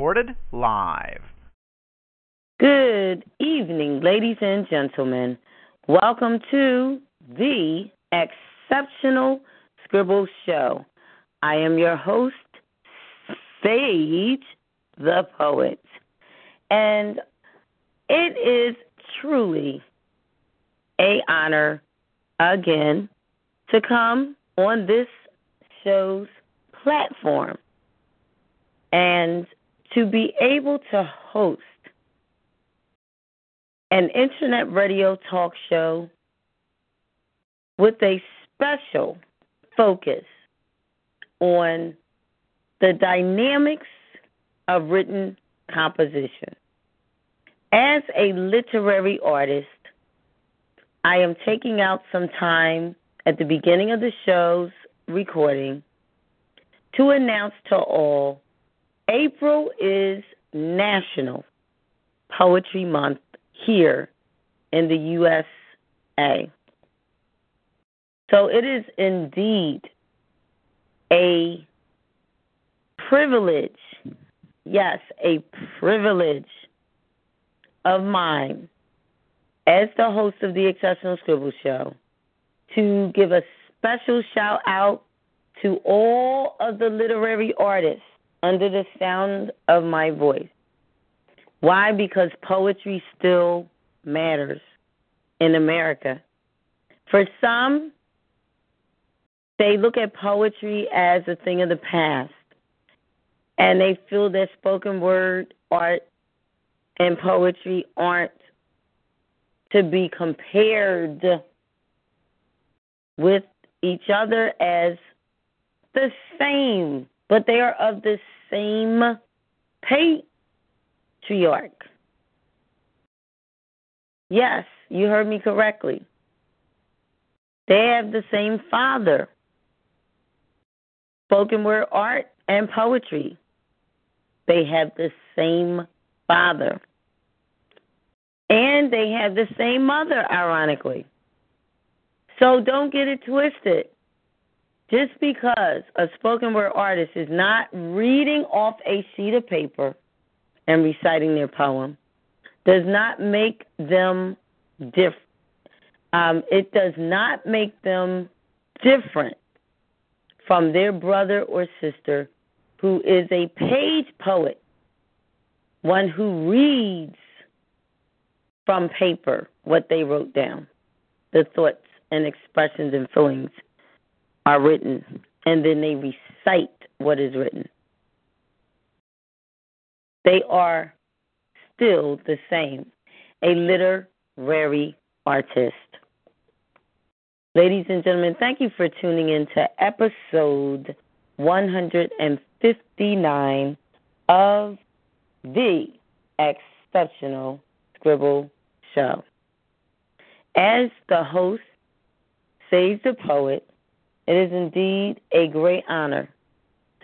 Recorded live. Good evening, ladies and gentlemen. Welcome to the Exceptional Scribble Show. I am your host, Sage the Poet. And it is truly a honor again to come on this show's platform and to be able to host an internet radio talk show with a special focus on the dynamics of written composition. As a literary artist, I am taking out some time at the beginning of the show's recording to announce to all April is National Poetry Month here in the USA. So it is indeed a privilege, yes, a privilege of mine as the host of the Exceptional Scribble Show to give a special shout out to all of the literary artists under the sound of my voice. Why? Because poetry still matters in America. For some, they look at poetry as a thing of the past, and they feel that spoken word art and poetry aren't to be compared with each other as the same, but they are of the same patriarch. Yes, you heard me correctly. They have the same father. Spoken word art and poetry. They have the same father. And they have the same mother, ironically. So don't get it twisted. Just because a spoken word artist is not reading off a sheet of paper and reciting their poem does not make them different. Um, it does not make them different from their brother or sister who is a page poet, one who reads from paper what they wrote down. The thoughts and expressions and feelings are written, and then they recite what is written. They are still the same a literary artist. Ladies and gentlemen, thank you for tuning in to episode 159 of the Exceptional Scribble show. As the host, Sage the Poet, it is indeed a great honor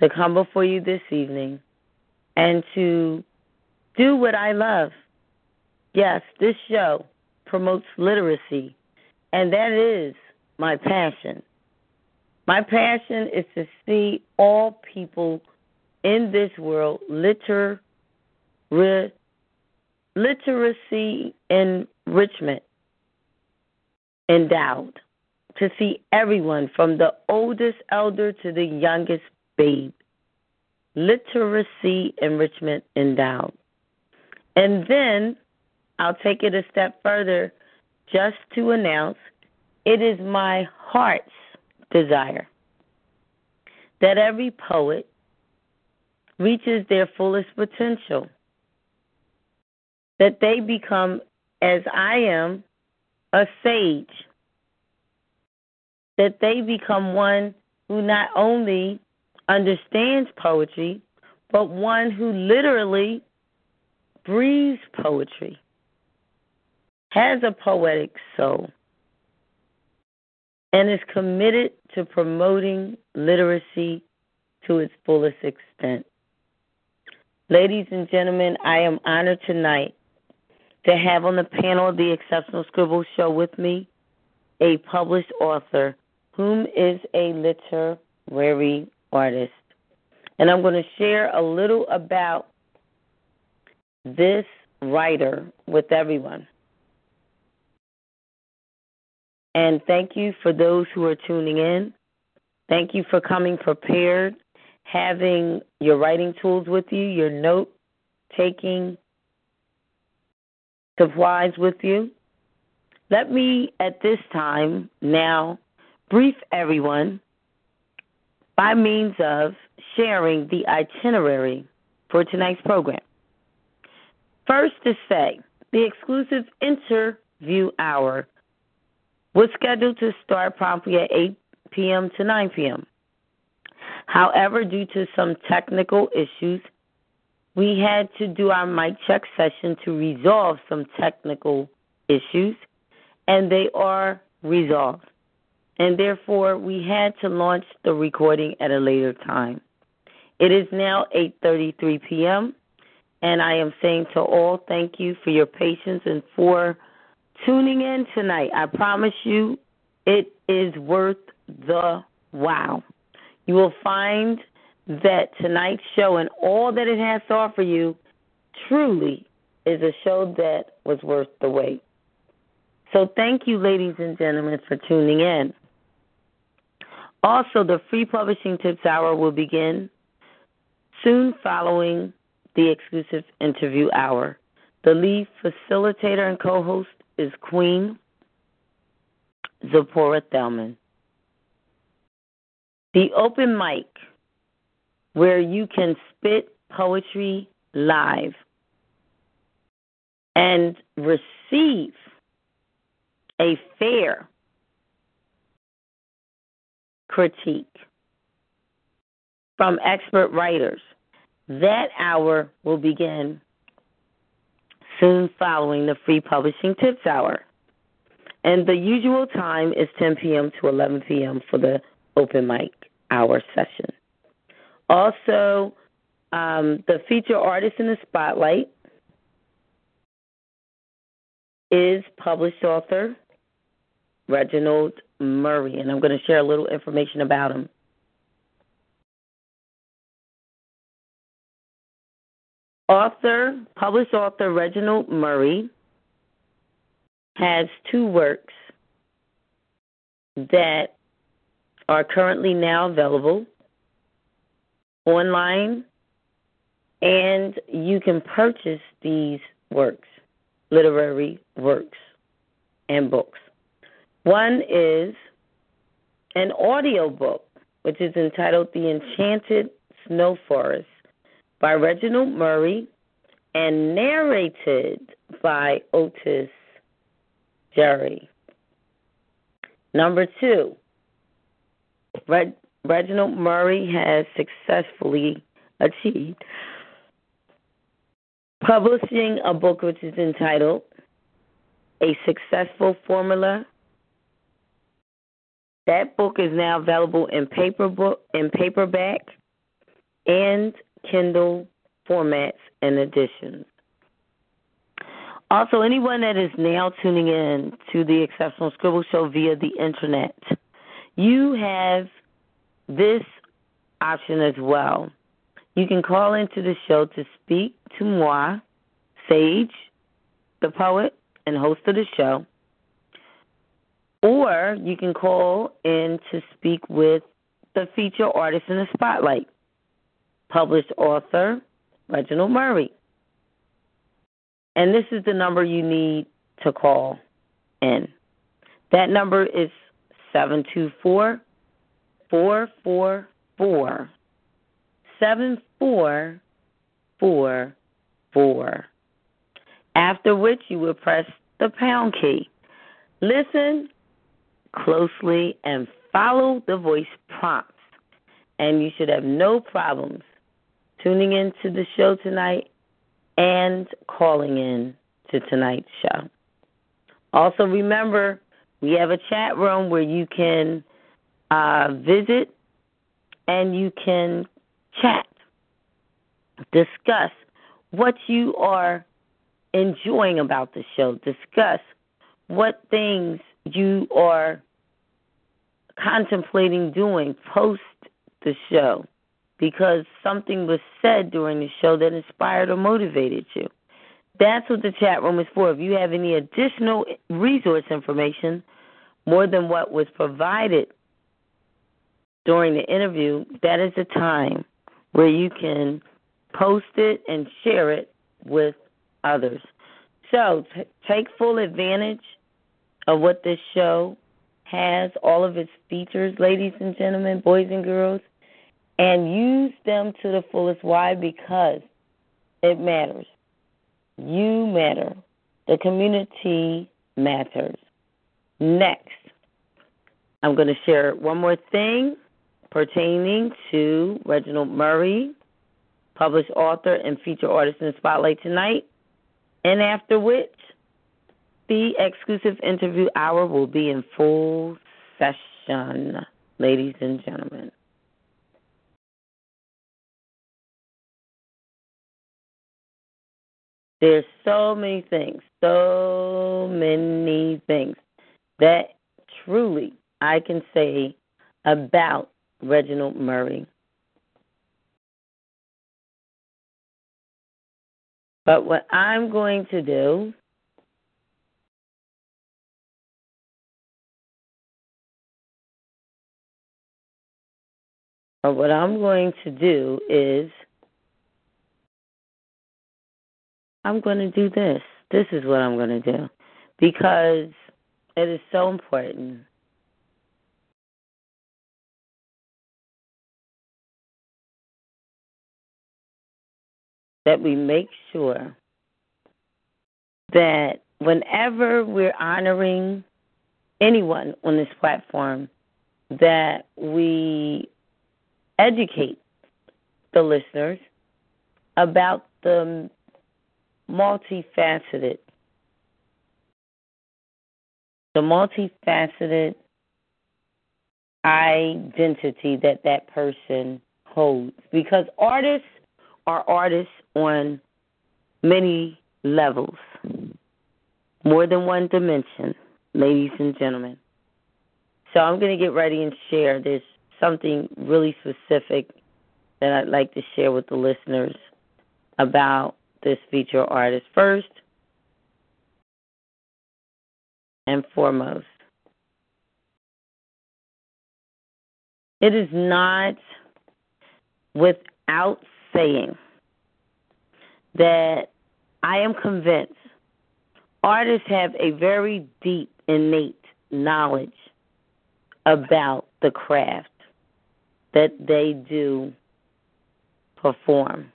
to come before you this evening and to do what I love. Yes, this show promotes literacy, and that is my passion. My passion is to see all people in this world liter, literacy enrichment endowed to see everyone from the oldest elder to the youngest babe. Literacy enrichment endowed. And then I'll take it a step further just to announce it is my heart's desire that every poet reaches their fullest potential that they become, as I am, a sage. That they become one who not only understands poetry, but one who literally breathes poetry, has a poetic soul, and is committed to promoting literacy to its fullest extent. Ladies and gentlemen, I am honored tonight to have on the panel of the Exceptional Scribble Show with me a published author whom is a literary artist. And I'm going to share a little about this writer with everyone. And thank you for those who are tuning in. Thank you for coming prepared, having your writing tools with you, your note taking supplies with you. Let me at this time now brief everyone by means of sharing the itinerary for tonight's program. First, to say, the exclusive interview hour was scheduled to start promptly at 8 p.m. to 9 p.m. However, due to some technical issues, we had to do our mic check session to resolve some technical issues, and they are resolved. And therefore, we had to launch the recording at a later time. It is now 8:33 p.m. and I am saying to all thank you for your patience and for tuning in tonight. I promise you it is worth the wow. You will find that tonight's show and all that it has to offer you truly is a show that was worth the wait. So thank you, ladies and gentlemen, for tuning in. Also, the free publishing tips hour will begin soon following the exclusive interview hour. The lead facilitator and co host is Queen Zipporah Thelman. The open mic, where you can spit poetry live and receive a fair critique from expert writers. That hour will begin soon following the free publishing tips hour. And the usual time is 10 p.m. to 11 p.m. for the open mic hour session. Also, um, the feature artist in the spotlight is published author Reginald Murray, and I'm going to share a little information about him. Author, published author Reginald Murray has two works that are currently now available online, and you can purchase these works, literary works, and books. One is an audio book, which is entitled The Enchanted Snow Forest by Reginald Murray and narrated by Otis Jerry. Number two, Reg- Reginald Murray has successfully achieved publishing a book which is entitled A Successful Formula that book is now available in paper book in paperback and Kindle formats and editions. Also, anyone that is now tuning in to the Exceptional Scribble Show via the internet, you have this option as well. You can call into the show to speak to moi, Sage, the poet and host of the show, or you can call in to speak with the feature artist in the spotlight, published author Reginald Murray. And this is the number you need to call in. That number is 724 444 7444. After which you will press the pound key. Listen closely and follow the voice prompts, and you should have no problems tuning in to the show tonight and calling in to tonight's show. Also, remember, we have a chat room where you can uh, visit and you can chat, discuss what you are enjoying about the show, discuss what things you are contemplating doing post the show because something was said during the show that inspired or motivated you. That's what the chat room is for. If you have any additional resource information more than what was provided during the interview, that is the time where you can post it and share it with others. So t- take full advantage of what this show has, all of its features, ladies and gentlemen, boys and girls, and use them to the fullest. Why? Because it matters. You matter. The community matters. Next, I'm going to share one more thing pertaining to Reginald Murray, published author and feature artist in the spotlight tonight, and after which the exclusive interview hour will be in full session, ladies and gentlemen. There's so many things, so many things that truly I can say about Reginald Murray. But what I'm going to do What I'm going to do is I'm going to do this. This is what I'm going to do because it is so important. That we make sure that whenever we're honoring anyone on this platform, that we educate the listeners about the multifaceted the multifaceted identity that that person holds. Because artists are artists on many levels more than one dimension ladies and gentlemen. So i'm going to get ready and share this something really specific that I'd like to share with the listeners about this feature artist. First and foremost, it is not without saying that I am convinced artists have a very deep, innate knowledge about the craft that they do perform.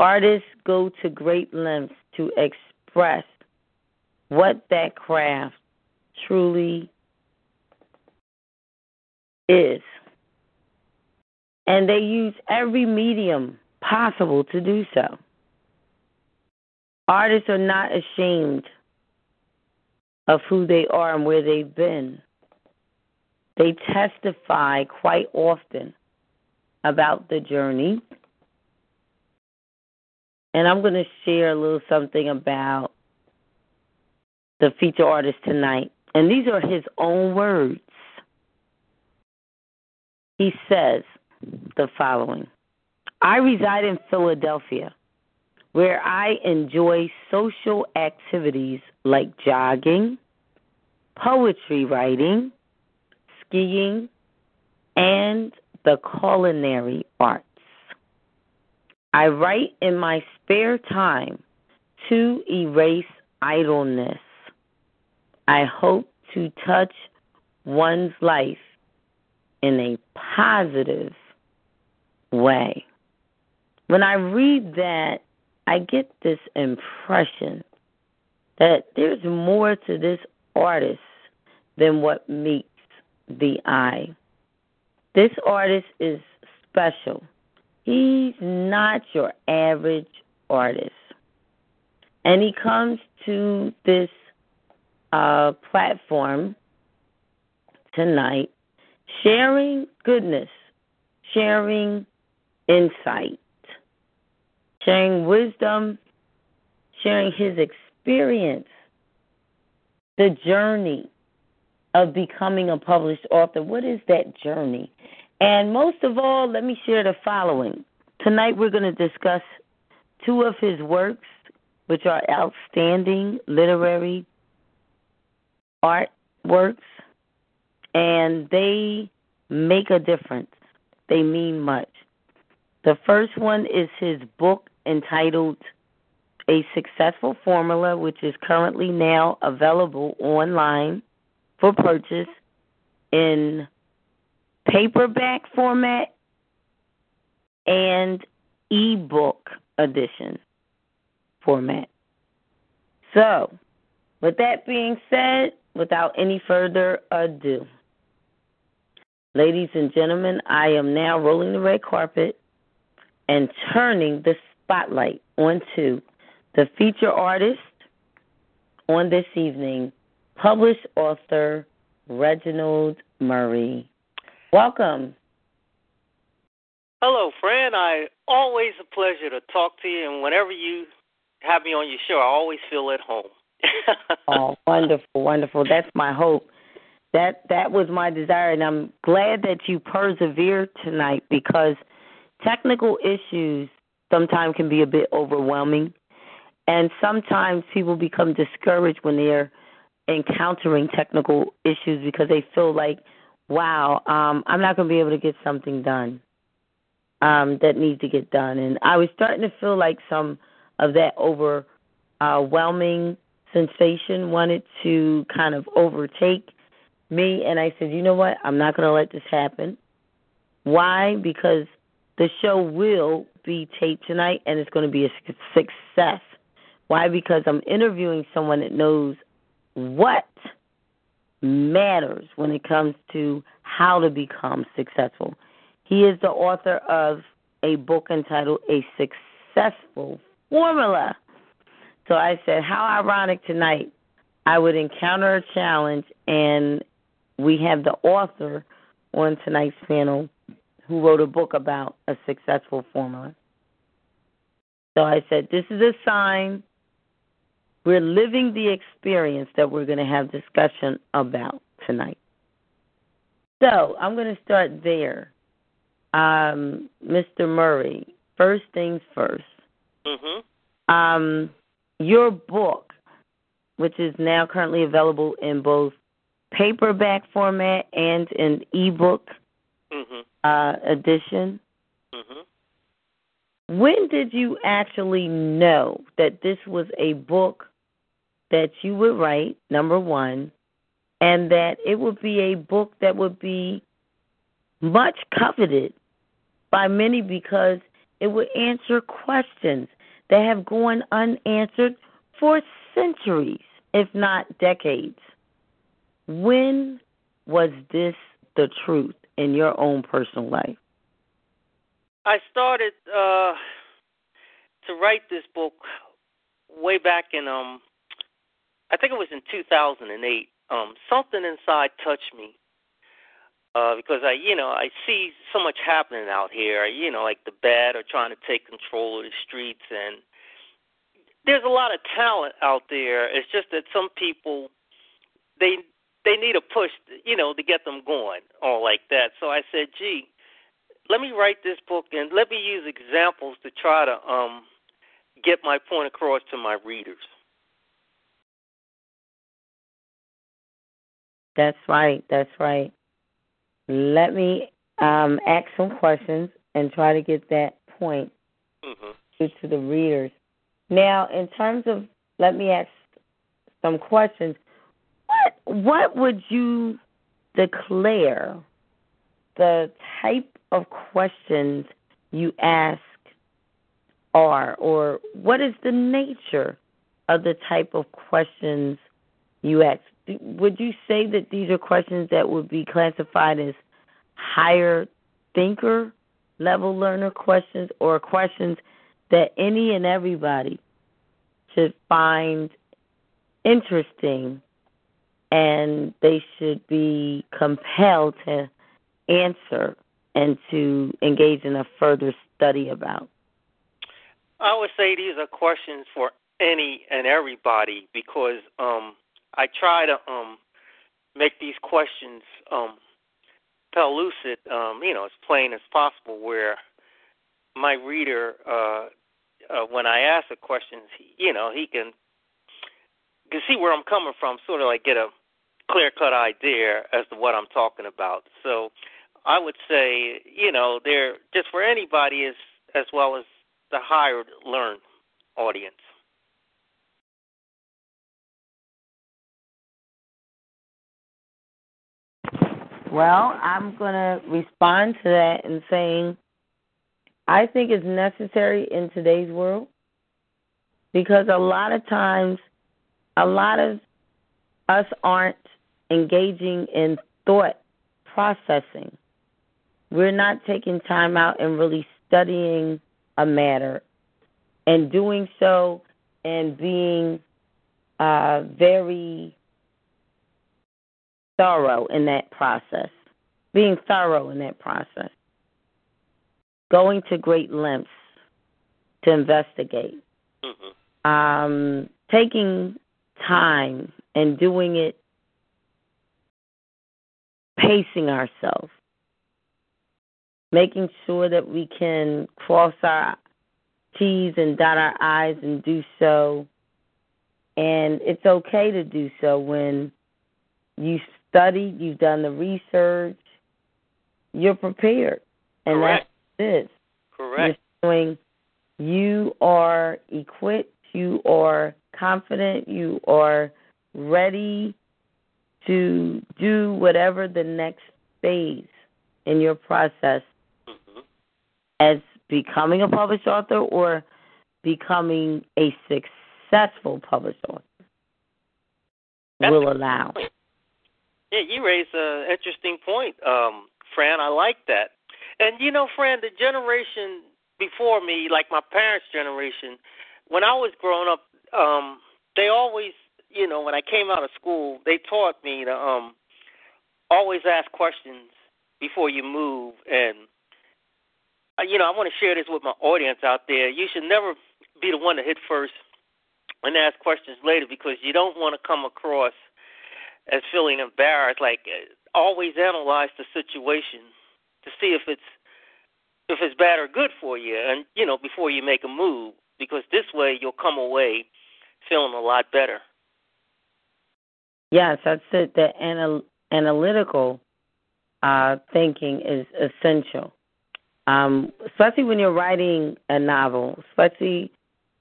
Artists go to great lengths to express what that craft truly is. And they use every medium possible to do so. Artists are not ashamed of who they are and where they've been. They testify quite often about the journey. And I'm going to share a little something about the feature artist tonight. And these are his own words. He says the following I reside in Philadelphia, where I enjoy social activities like jogging, poetry writing, skiing, and the culinary arts. I write in my spare time to erase idleness. I hope to touch one's life in a positive way. When I read that, I get this impression that there's more to this artist than what meets the Eye. This artist is special. He's not your average artist. And he comes to this uh, platform tonight sharing goodness, sharing insight, sharing wisdom, sharing his experience, the journey of becoming a published author. What is that journey? And most of all, let me share the following. Tonight we're going to discuss two of his works, which are outstanding literary art works, and they make a difference. They mean much. The first one is his book entitled A Successful Formula, which is currently now available online for purchase in paperback format and ebook edition format. So, with that being said, without any further ado, ladies and gentlemen, I am now rolling the red carpet and turning the spotlight onto the feature artist on this evening, published author Reginald Murray. Welcome. Hello, friend. I always a pleasure to talk to you, and whenever you have me on your show, I always feel at home. oh, wonderful, wonderful. That's my hope. That that was my desire, and I'm glad that you persevered tonight because technical issues sometimes can be a bit overwhelming, and sometimes people become discouraged when they're encountering technical issues because they feel like, wow, um, I'm not going to be able to get something done um, that needs to get done. And I was starting to feel like some of that overwhelming sensation wanted to kind of overtake me. And I said, you know what? I'm not going to let this happen. Why? Because the show will be taped tonight and it's going to be a success. Why? Because I'm interviewing someone that knows what matters when it comes to how to become successful. He is the author of a book entitled A Successful Formula. So I said, How ironic tonight I would encounter a challenge, and we have the author on tonight's panel who wrote a book about a successful formula. So I said, This is a sign we're living the experience that we're going to have discussion about tonight. So I'm going to start there. Um, Mr. Murray, first things 1st mm-hmm. um, your book, which is now currently available in both paperback format and an ebook mm-hmm. uh, edition. Mm-hmm. When did you actually know that this was a book that you would write, number one, and that it would be a book that would be much coveted by many because it would answer questions that have gone unanswered for centuries, if not decades. When was this the truth in your own personal life? I started uh, to write this book way back in um I think it was in 2008. Um, something inside touched me uh, because I, you know, I see so much happening out here. You know, like the bad are trying to take control of the streets, and there's a lot of talent out there. It's just that some people they they need a push, you know, to get them going, all like that. So I said, gee, let me write this book and let me use examples to try to um get my point across to my readers. That's right. That's right. Let me um, ask some questions and try to get that point mm-hmm. to the readers. Now, in terms of, let me ask some questions. What what would you declare the type of questions you ask are, or what is the nature of the type of questions you ask? Would you say that these are questions that would be classified as higher thinker level learner questions or questions that any and everybody should find interesting and they should be compelled to answer and to engage in a further study about? I would say these are questions for any and everybody because um, I try to um, make these questions um, pellucid, um, you know, as plain as possible, where my reader, uh, uh, when I ask a question, he, you know, he can can see where I'm coming from, sort of like get a clear cut idea as to what I'm talking about. So I would say, you know, they're just for anybody as as well as the higher learned audience. Well, I'm going to respond to that and saying I think it's necessary in today's world because a lot of times, a lot of us aren't engaging in thought processing. We're not taking time out and really studying a matter and doing so and being uh, very thorough in that process, being thorough in that process, going to great lengths to investigate, mm-hmm. um, taking time and doing it, pacing ourselves, making sure that we can cross our T's and dot our I's and do so. And it's okay to do so when you studied, you've done the research, you're prepared. And Correct. that's it. Correct. You're showing you are equipped, you are confident, you are ready to do whatever the next phase in your process mm-hmm. as becoming a published author or becoming a successful published author That's will allow. Point. Yeah, you raise an interesting point, um, Fran. I like that. And you know, Fran, the generation before me, like my parents' generation, when I was growing up, um, they always, you know, when I came out of school, they taught me to um, always ask questions before you move. And uh, you know, I want to share this with my audience out there. You should never be the one to hit first and ask questions later because you don't want to come across as feeling embarrassed. Like uh, always analyze the situation to see if it's if it's bad or good for you, and you know before you make a move, because this way you'll come away feeling a lot better. Yes, that's it. The anal- analytical uh, thinking is essential, um, especially when you're writing a novel, especially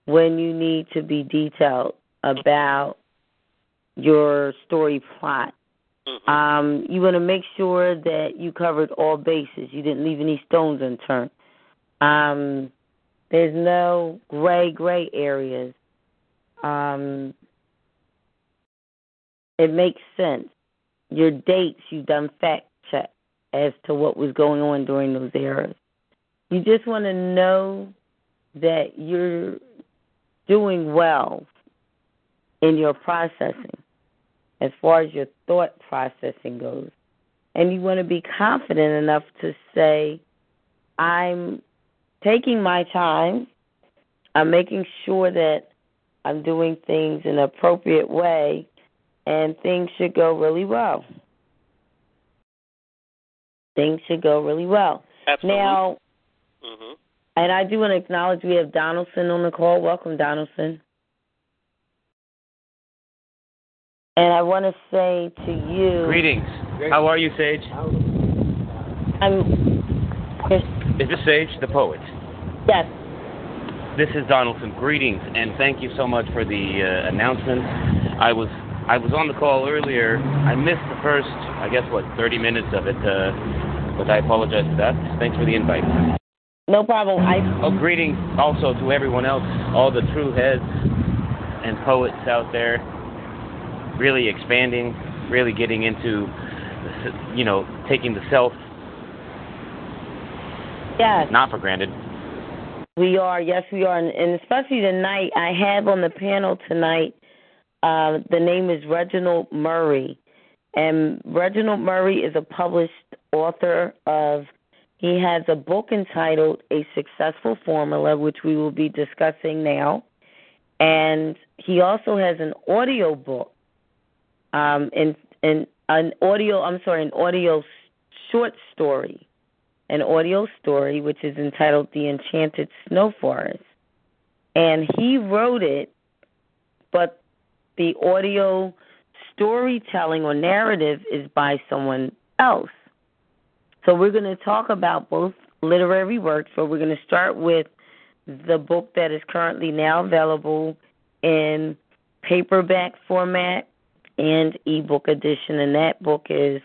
when you need to be detailed about your story plot. Mm-hmm. Um, you want to make sure that you covered all bases. You didn't leave any stones unturned. Um, there's no gray, gray areas. Um, it makes sense. Your dates, you've done fact check as to what was going on during those eras. You just want to know that you're doing well in your processing as far as your thought processing goes. And you want to be confident enough to say, I'm taking my time, I'm making sure that I'm doing things in an appropriate way, and things should go really well. Things should go really well. Absolutely. Now, mm-hmm. and I do want to acknowledge we have Donaldson on the call. Welcome, Donaldson. And I want to say to you. Greetings. How are you, Sage? I'm. Is this Sage, the poet? Yes. This is Donaldson. Greetings, and thank you so much for the uh, announcement. I was I was on the call earlier. I missed the first, I guess, what, 30 minutes of it, uh, but I apologize for that. Thanks for the invite. No problem. I. Oh, greetings also to everyone else, all the true heads and poets out there. Really expanding, really getting into, you know, taking the self Yes. not for granted. We are, yes, we are, and, and especially tonight. I have on the panel tonight. Uh, the name is Reginald Murray, and Reginald Murray is a published author of. He has a book entitled "A Successful Formula," which we will be discussing now, and he also has an audio book, um, in in an audio. I'm sorry, an audio short story an audio story which is entitled The Enchanted Snow Forest. And he wrote it, but the audio storytelling or narrative is by someone else. So we're going to talk about both literary works, but we're going to start with the book that is currently now available in paperback format and ebook edition, and that book is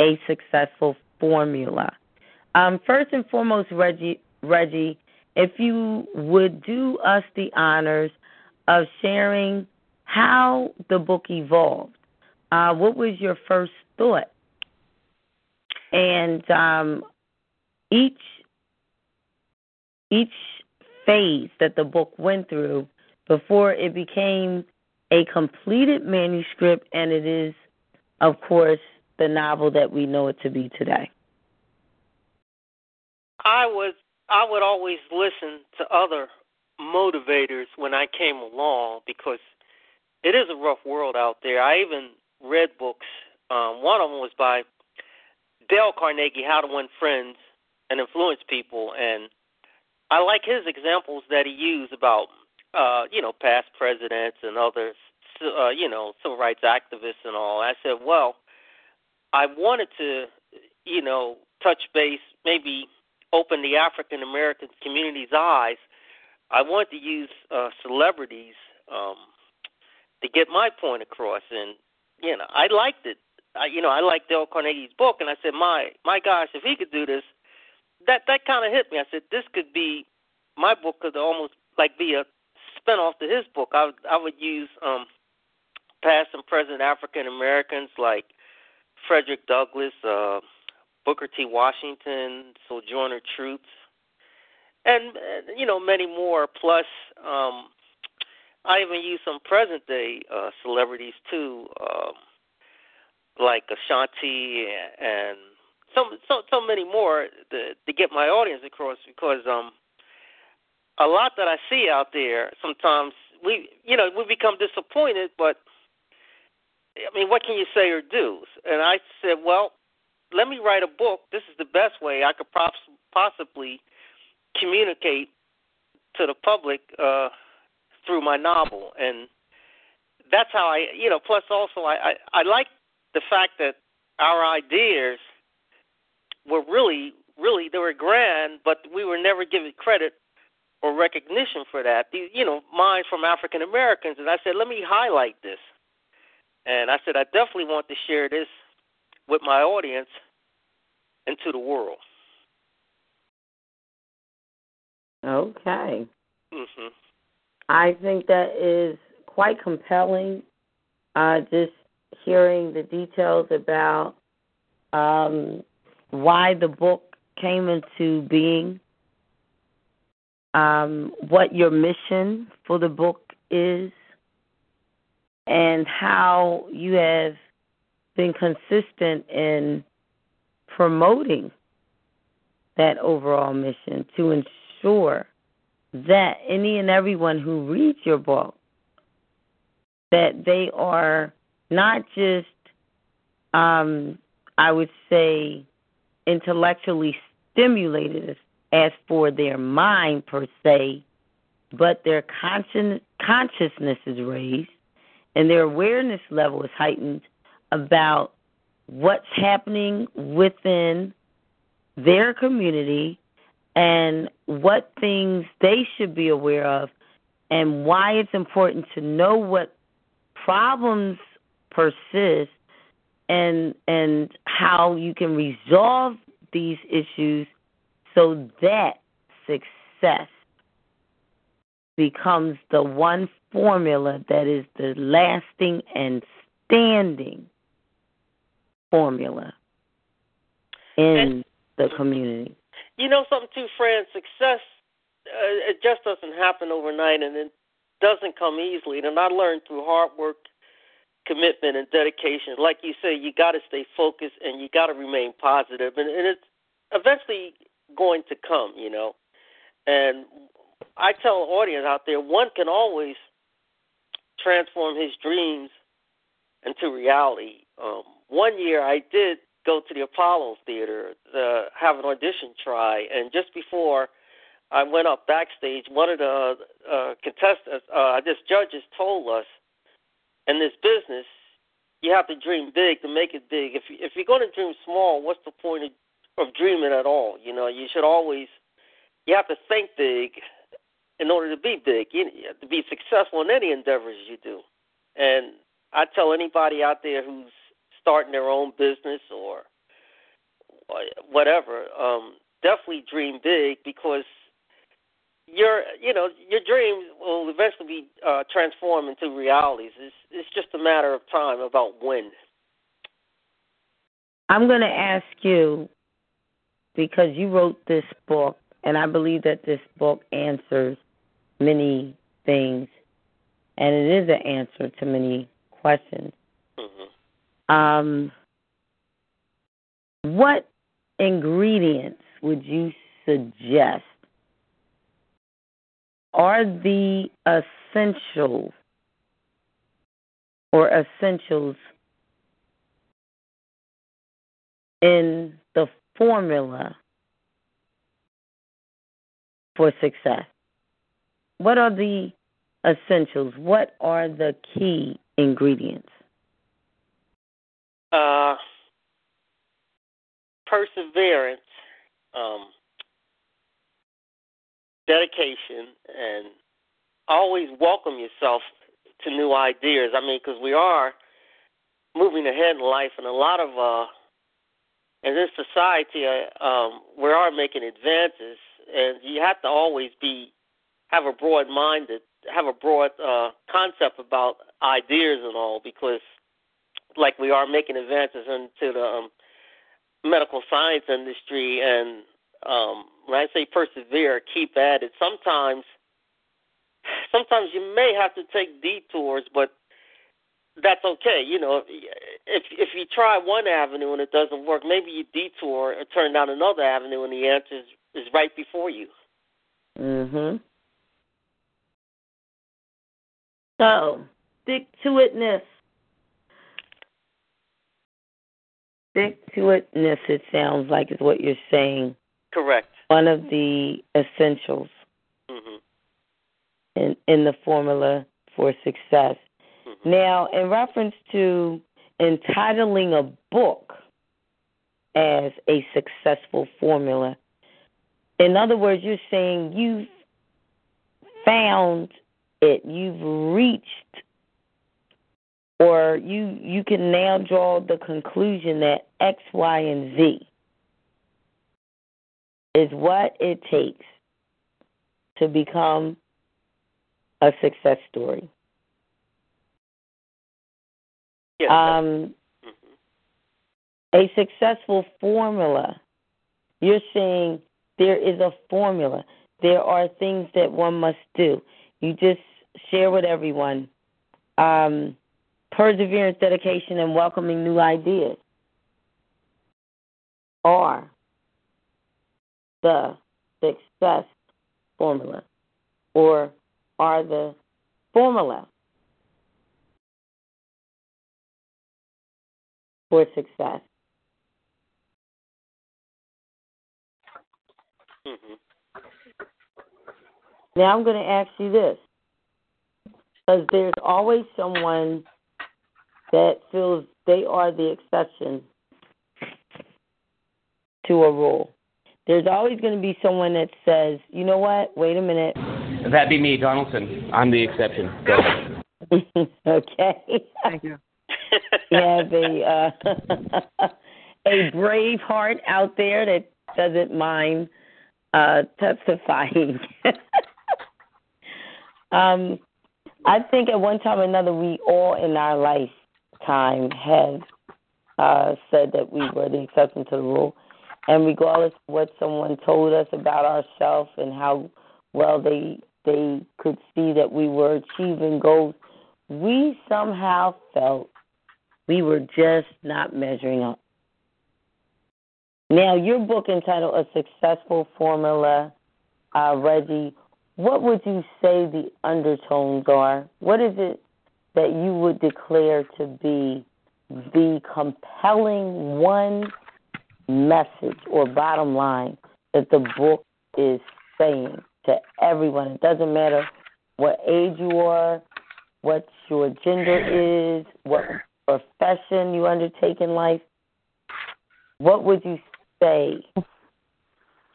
A Successful formula. Um, first and foremost, Reggie, Reggie, if you would do us the honors of sharing how the book evolved. Uh, what was your first thought? And um, each each phase that the book went through before it became a completed manuscript, and it is, of course, the novel that we know it to be today? I was I would always listen to other motivators when I came along because it is a rough world out there. I even read books. Um, one of them was by Dale Carnegie, How to Win Friends and Influence People, and I like his examples that he used about uh, you know past presidents and others, uh, you know civil rights activists and all. I said, well, I wanted to, you know, touch base, maybe open the African American community's eyes. I wanted to use uh, celebrities um, to get my point across, and you know, I liked it. I, you know, I liked Dale Carnegie's book, and I said, my my gosh, if he could do this, that that kind of hit me. I said, this could be my book could almost like be a spinoff to his book. I would I would use um, past and present African Americans like Frederick Douglass, uh, Booker T. Washington, Sojourner Truth, and you know many more. Plus, um, I even use some present day uh, celebrities too, um, like Ashanti and some so so many more to, to get my audience across because um a lot that I see out there sometimes we you know we become disappointed but I mean what can you say or do and I said well let me write a book. This is the best way I could possibly communicate to the public uh, through my novel, and that's how I, you know. Plus, also, I, I I like the fact that our ideas were really, really they were grand, but we were never given credit or recognition for that. You know, mine from African Americans, and I said, let me highlight this. And I said, I definitely want to share this with my audience and to the world. Okay. Mhm. I think that is quite compelling. Uh, just hearing the details about um, why the book came into being, um, what your mission for the book is, and how you have been consistent in promoting that overall mission to ensure that any and everyone who reads your book that they are not just um, I would say intellectually stimulated as, as for their mind per se, but their conscious, consciousness is raised and their awareness level is heightened about what's happening within their community and what things they should be aware of and why it's important to know what problems persist and and how you can resolve these issues so that success becomes the one formula that is the lasting and standing formula in And- the community. You know something too, friends. Success uh, it just doesn't happen overnight, and it doesn't come easily. And I learned through hard work, commitment, and dedication. Like you say, you got to stay focused and you got to remain positive, and, and it's eventually going to come. You know, and I tell the audience out there, one can always transform his dreams into reality. Um, one year, I did go to the Apollo Theater to have an audition try, and just before I went up backstage, one of the uh, contestants, uh, this judges told us, in this business, you have to dream big to make it big. If if you're going to dream small, what's the point of, of dreaming at all? You know, you should always you have to think big in order to be big. You, you to be successful in any endeavors you do. And I tell anybody out there who's starting their own business or whatever, um, definitely dream big because your you know your dreams will eventually be uh, transformed into realities. It's it's just a matter of time about when. I'm going to ask you because you wrote this book, and I believe that this book answers many things, and it is an answer to many questions. Mm-hmm. Um, what ingredients would you suggest are the essentials or essentials in the formula for success? What are the essentials? What are the key ingredients? Uh, perseverance, um, dedication, and always welcome yourself to new ideas. I mean, because we are moving ahead in life, and a lot of uh, in this society, uh, um, we are making advances, and you have to always be have a broad minded, have a broad uh, concept about ideas and all, because like we are making advances into the um, medical science industry, and um, when I say persevere, keep at it. Sometimes, sometimes you may have to take detours, but that's okay. You know, if if you try one avenue and it doesn't work, maybe you detour or turn down another avenue, and the answer is, is right before you. Mhm. So, stick to itness. Stick to itness. It sounds like is what you're saying. Correct. One of the essentials hmm in in the formula for success. Now, in reference to entitling a book as a successful formula, in other words, you're saying you've found it, you've reached, or you you can now draw the conclusion that X, Y, and Z is what it takes to become a success story. Yes. Um, hmm a successful formula. You're saying there is a formula. There are things that one must do. You just share with everyone um, perseverance, dedication, and welcoming new ideas are the success formula or are the formula for success. hmm Now I'm going to ask you this. Because there's always someone that feels they are the exception to a rule. There's always going to be someone that says, you know what, wait a minute. That'd be me, Donaldson. I'm the exception. Go okay. Thank you. Have a uh, a brave heart out there that doesn't mind uh, testifying. Um, I think at one time or another, we all in our lifetime have uh, said that we were the exception to the rule. And regardless of what someone told us about ourselves and how well they they could see that we were achieving goals, we somehow felt we were just not measuring up. Now, your book entitled A Successful Formula, uh, Reggie, what would you say the undertones are? What is it that you would declare to be the compelling one message or bottom line that the book is saying to everyone? It doesn't matter what age you are, what your gender is, what profession you undertake in life. What would you say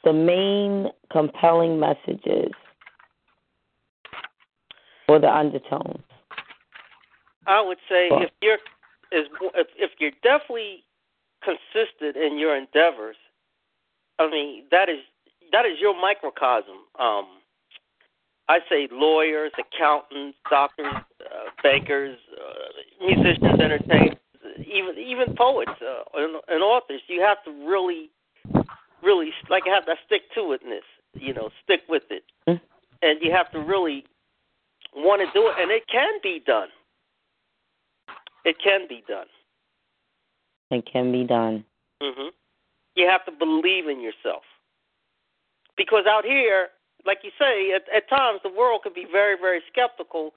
the main compelling messages or the undertones? I would say if you're if if you're definitely consistent in your endeavors, I mean that is that is your microcosm. Um, I say lawyers, accountants, doctors, uh, bankers, uh, musicians, entertainers, even even poets uh, and, and authors. You have to really, really like have that stick to itness. You know, stick with it, mm-hmm. and you have to really want to do it, and it can be done. It can be done. It can be done. Mhm. You have to believe in yourself, because out here, like you say, at, at times the world can be very, very skeptical.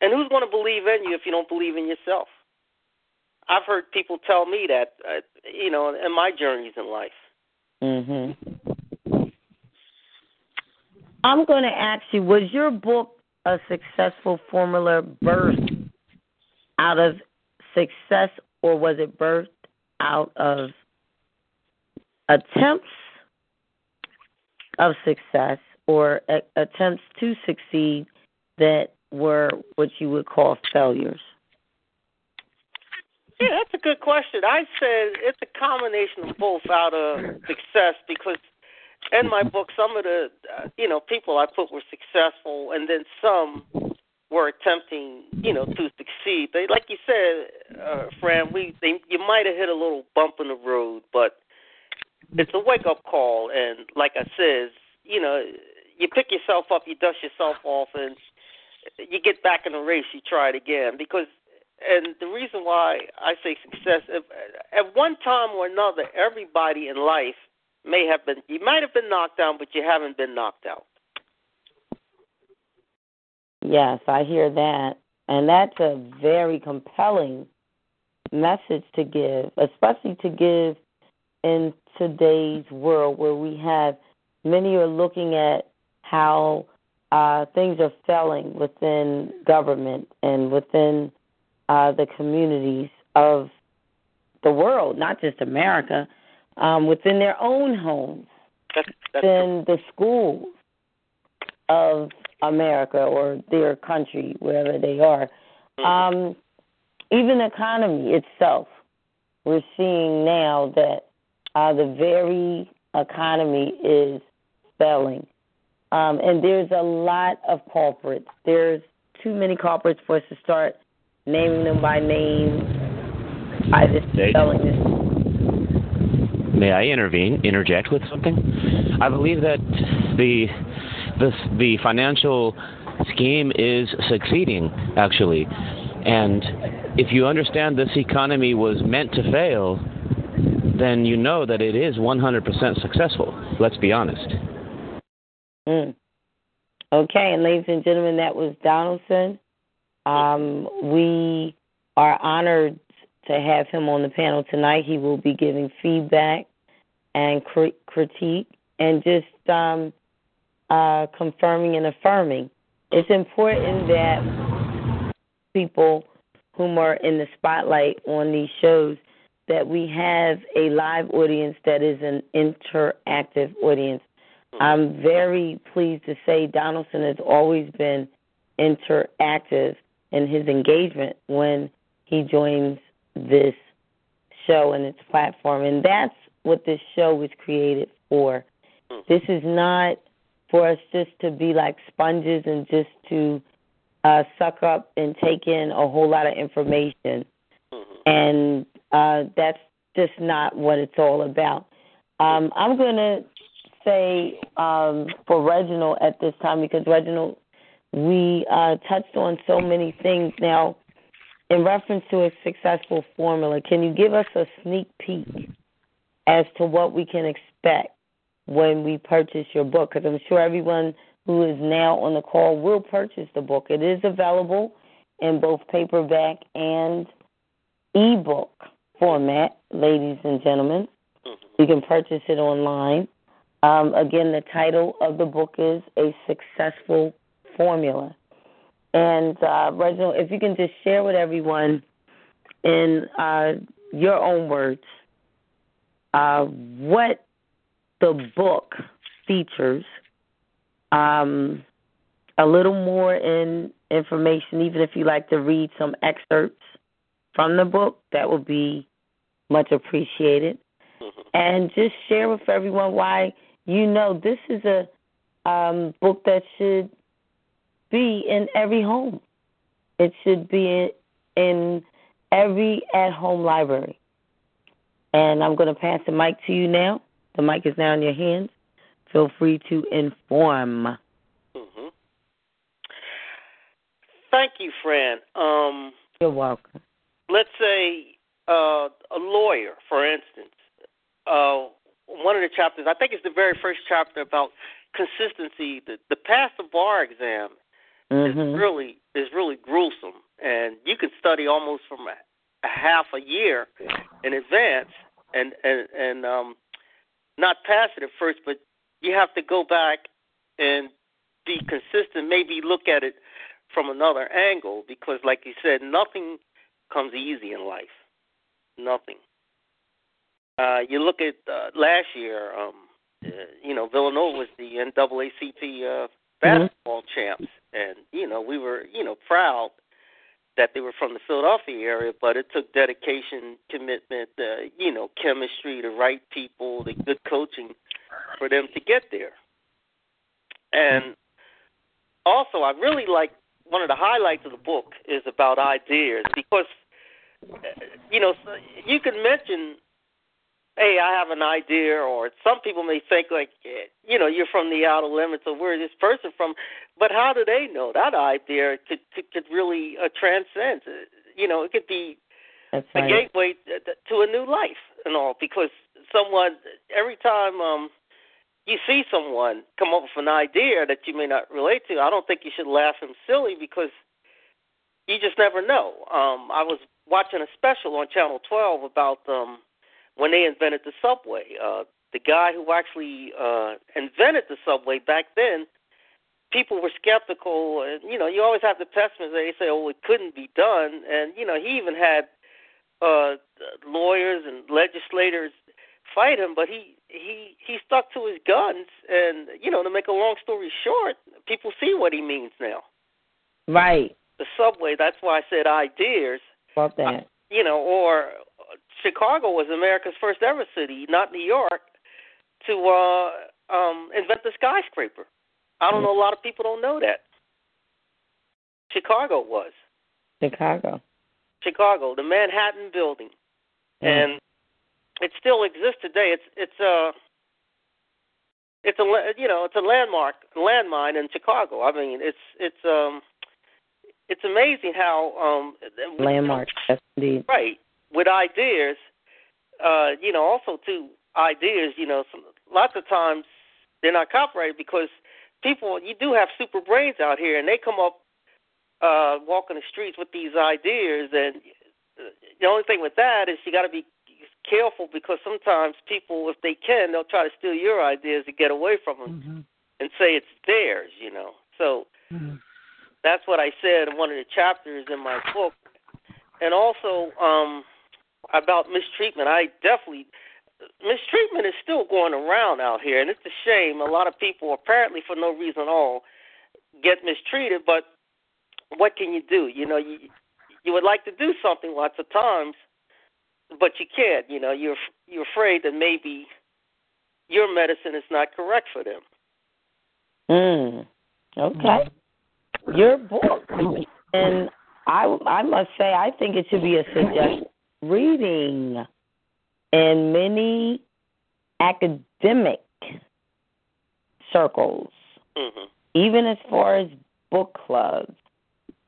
And who's going to believe in you if you don't believe in yourself? I've heard people tell me that, uh, you know, in my journeys in life. Mhm. I'm going to ask you: Was your book a successful formula birthed out of success, or was it birthed out of attempts of success or a- attempts to succeed that were what you would call failures? Yeah, that's a good question. I said it's a combination of both out of success because in my book, some of the uh, you know people I put were successful, and then some were attempting you know to succeed. They, like you said, uh, Fran, we they, you might have hit a little bump in the road, but it's a wake up call. And like I said, you know, you pick yourself up, you dust yourself off, and you get back in the race. You try it again because. And the reason why I say success, if, at one time or another, everybody in life may have been you might have been knocked down, but you haven't been knocked out. Yes, I hear that. And that's a very compelling message to give, especially to give in today's world where we have many are looking at how uh, things are failing within government and within uh, the communities of the world, not just America, um, within their own homes, that's, that's within the schools of America or their country, wherever they are. Mm-hmm. Um, even the economy itself, we're seeing now that uh, the very economy is failing. Um, and there's a lot of culprits. There's too many culprits for us to start naming them by name. I just telling this May I intervene, interject with something? I believe that the the the financial scheme is succeeding actually, and if you understand this economy was meant to fail, then you know that it is 100% successful. Let's be honest. Mm. Okay, and ladies and gentlemen, that was Donaldson. Um, we are honored to have him on the panel tonight. He will be giving feedback and critique and just um, uh, confirming and affirming. It's important that people whom are in the spotlight on these shows that we have a live audience that is an interactive audience. I'm very pleased to say Donaldson has always been interactive in his engagement when he joins this show and its platform. And that's what this show was created for. This is not for us just to be like sponges and just to uh, suck up and take in a whole lot of information. Mm-hmm. And uh, that's just not what it's all about. Um, I'm going to say um, for Reginald at this time because Reginald, we uh, touched on so many things. Now, in reference to a successful formula, can you give us a sneak peek as to what we can expect when we purchase your book? Because I'm sure everyone who is now on the call will purchase the book. It is available in both paperback and ebook format, ladies and gentlemen. You can purchase it online. Um, again, the title of the book is A Successful Formula. And uh, Reginald, if you can just share with everyone in uh, your own words uh, what the book features, um, a little more in information, even if you like to read some excerpts from the book, that would be much appreciated. Mm-hmm. And just share with everyone why you know this is a um, book that should be in every home. It should be in every at home library. And I'm going to pass the mic to you now. The mic is now in your hands. Feel free to inform. Mm-hmm. Thank you, Fran. Um, You're welcome. let's say uh, a lawyer, for instance. Uh, one of the chapters, I think it's the very first chapter about consistency. The, the pass the bar exam is Mhm. really is really gruesome, and you can study almost from a, a half a year in advance, and and and um, not pass it at first, but you have to go back and be consistent. Maybe look at it from another angle, because, like you said, nothing comes easy in life. Nothing. Uh, you look at uh, last year. Um, uh, you know, Villanova was the NAACP uh, basketball champs, and you know we were you know proud that they were from the Philadelphia area, but it took dedication, commitment, uh, you know, chemistry, the right people, the good coaching for them to get there. And also, I really like one of the highlights of the book is about ideas because uh, you know you can mention hey, I have an idea, or some people may think like, eh, you know, you're from the outer limits of where is this person from, but how do they know that idea could could, could really uh, transcend? Uh, You know, it could be That's a right. gateway to, to a new life and all, because someone every time um you see someone come up with an idea that you may not relate to, I don't think you should laugh him silly because you just never know. Um, I was watching a special on Channel 12 about um, when they invented the subway. Uh, the guy who actually uh, invented the subway back then, people were skeptical. And, you know, you always have the pessimists. They say, "Oh, it couldn't be done," and you know, he even had uh, lawyers and legislators fight him, but he he he stuck to his guns. And you know, to make a long story short, people see what he means now. Right. The subway. That's why I said ideas. About that. You know, or Chicago was America's first ever city, not New York, to uh, um, invent the skyscraper. I don't know. A lot of people don't know that. Chicago was Chicago. Chicago, the Manhattan Building, Mm. and it still exists today. It's it's a it's a you know it's a landmark landmine in Chicago. I mean it's it's um it's amazing how um Landmark. Yes, indeed. right with ideas uh you know also too ideas you know some, lots of times they're not copyrighted because people you do have super brains out here and they come up uh walking the streets with these ideas and uh, the only thing with that is you got to be careful because sometimes people if they can they'll try to steal your ideas to get away from them and say it's theirs you know. So that's what I said in one of the chapters in my book. And also um about mistreatment. I definitely mistreatment is still going around out here and it's a shame. A lot of people apparently for no reason at all get mistreated, but what can you do? You know, you you would like to do something lots of times, but you can't. You know, you're you're afraid that maybe your medicine is not correct for them. Mm. Okay. Your book, and I I must say I think it should be a suggested reading in many academic circles, hmm even as far as book clubs.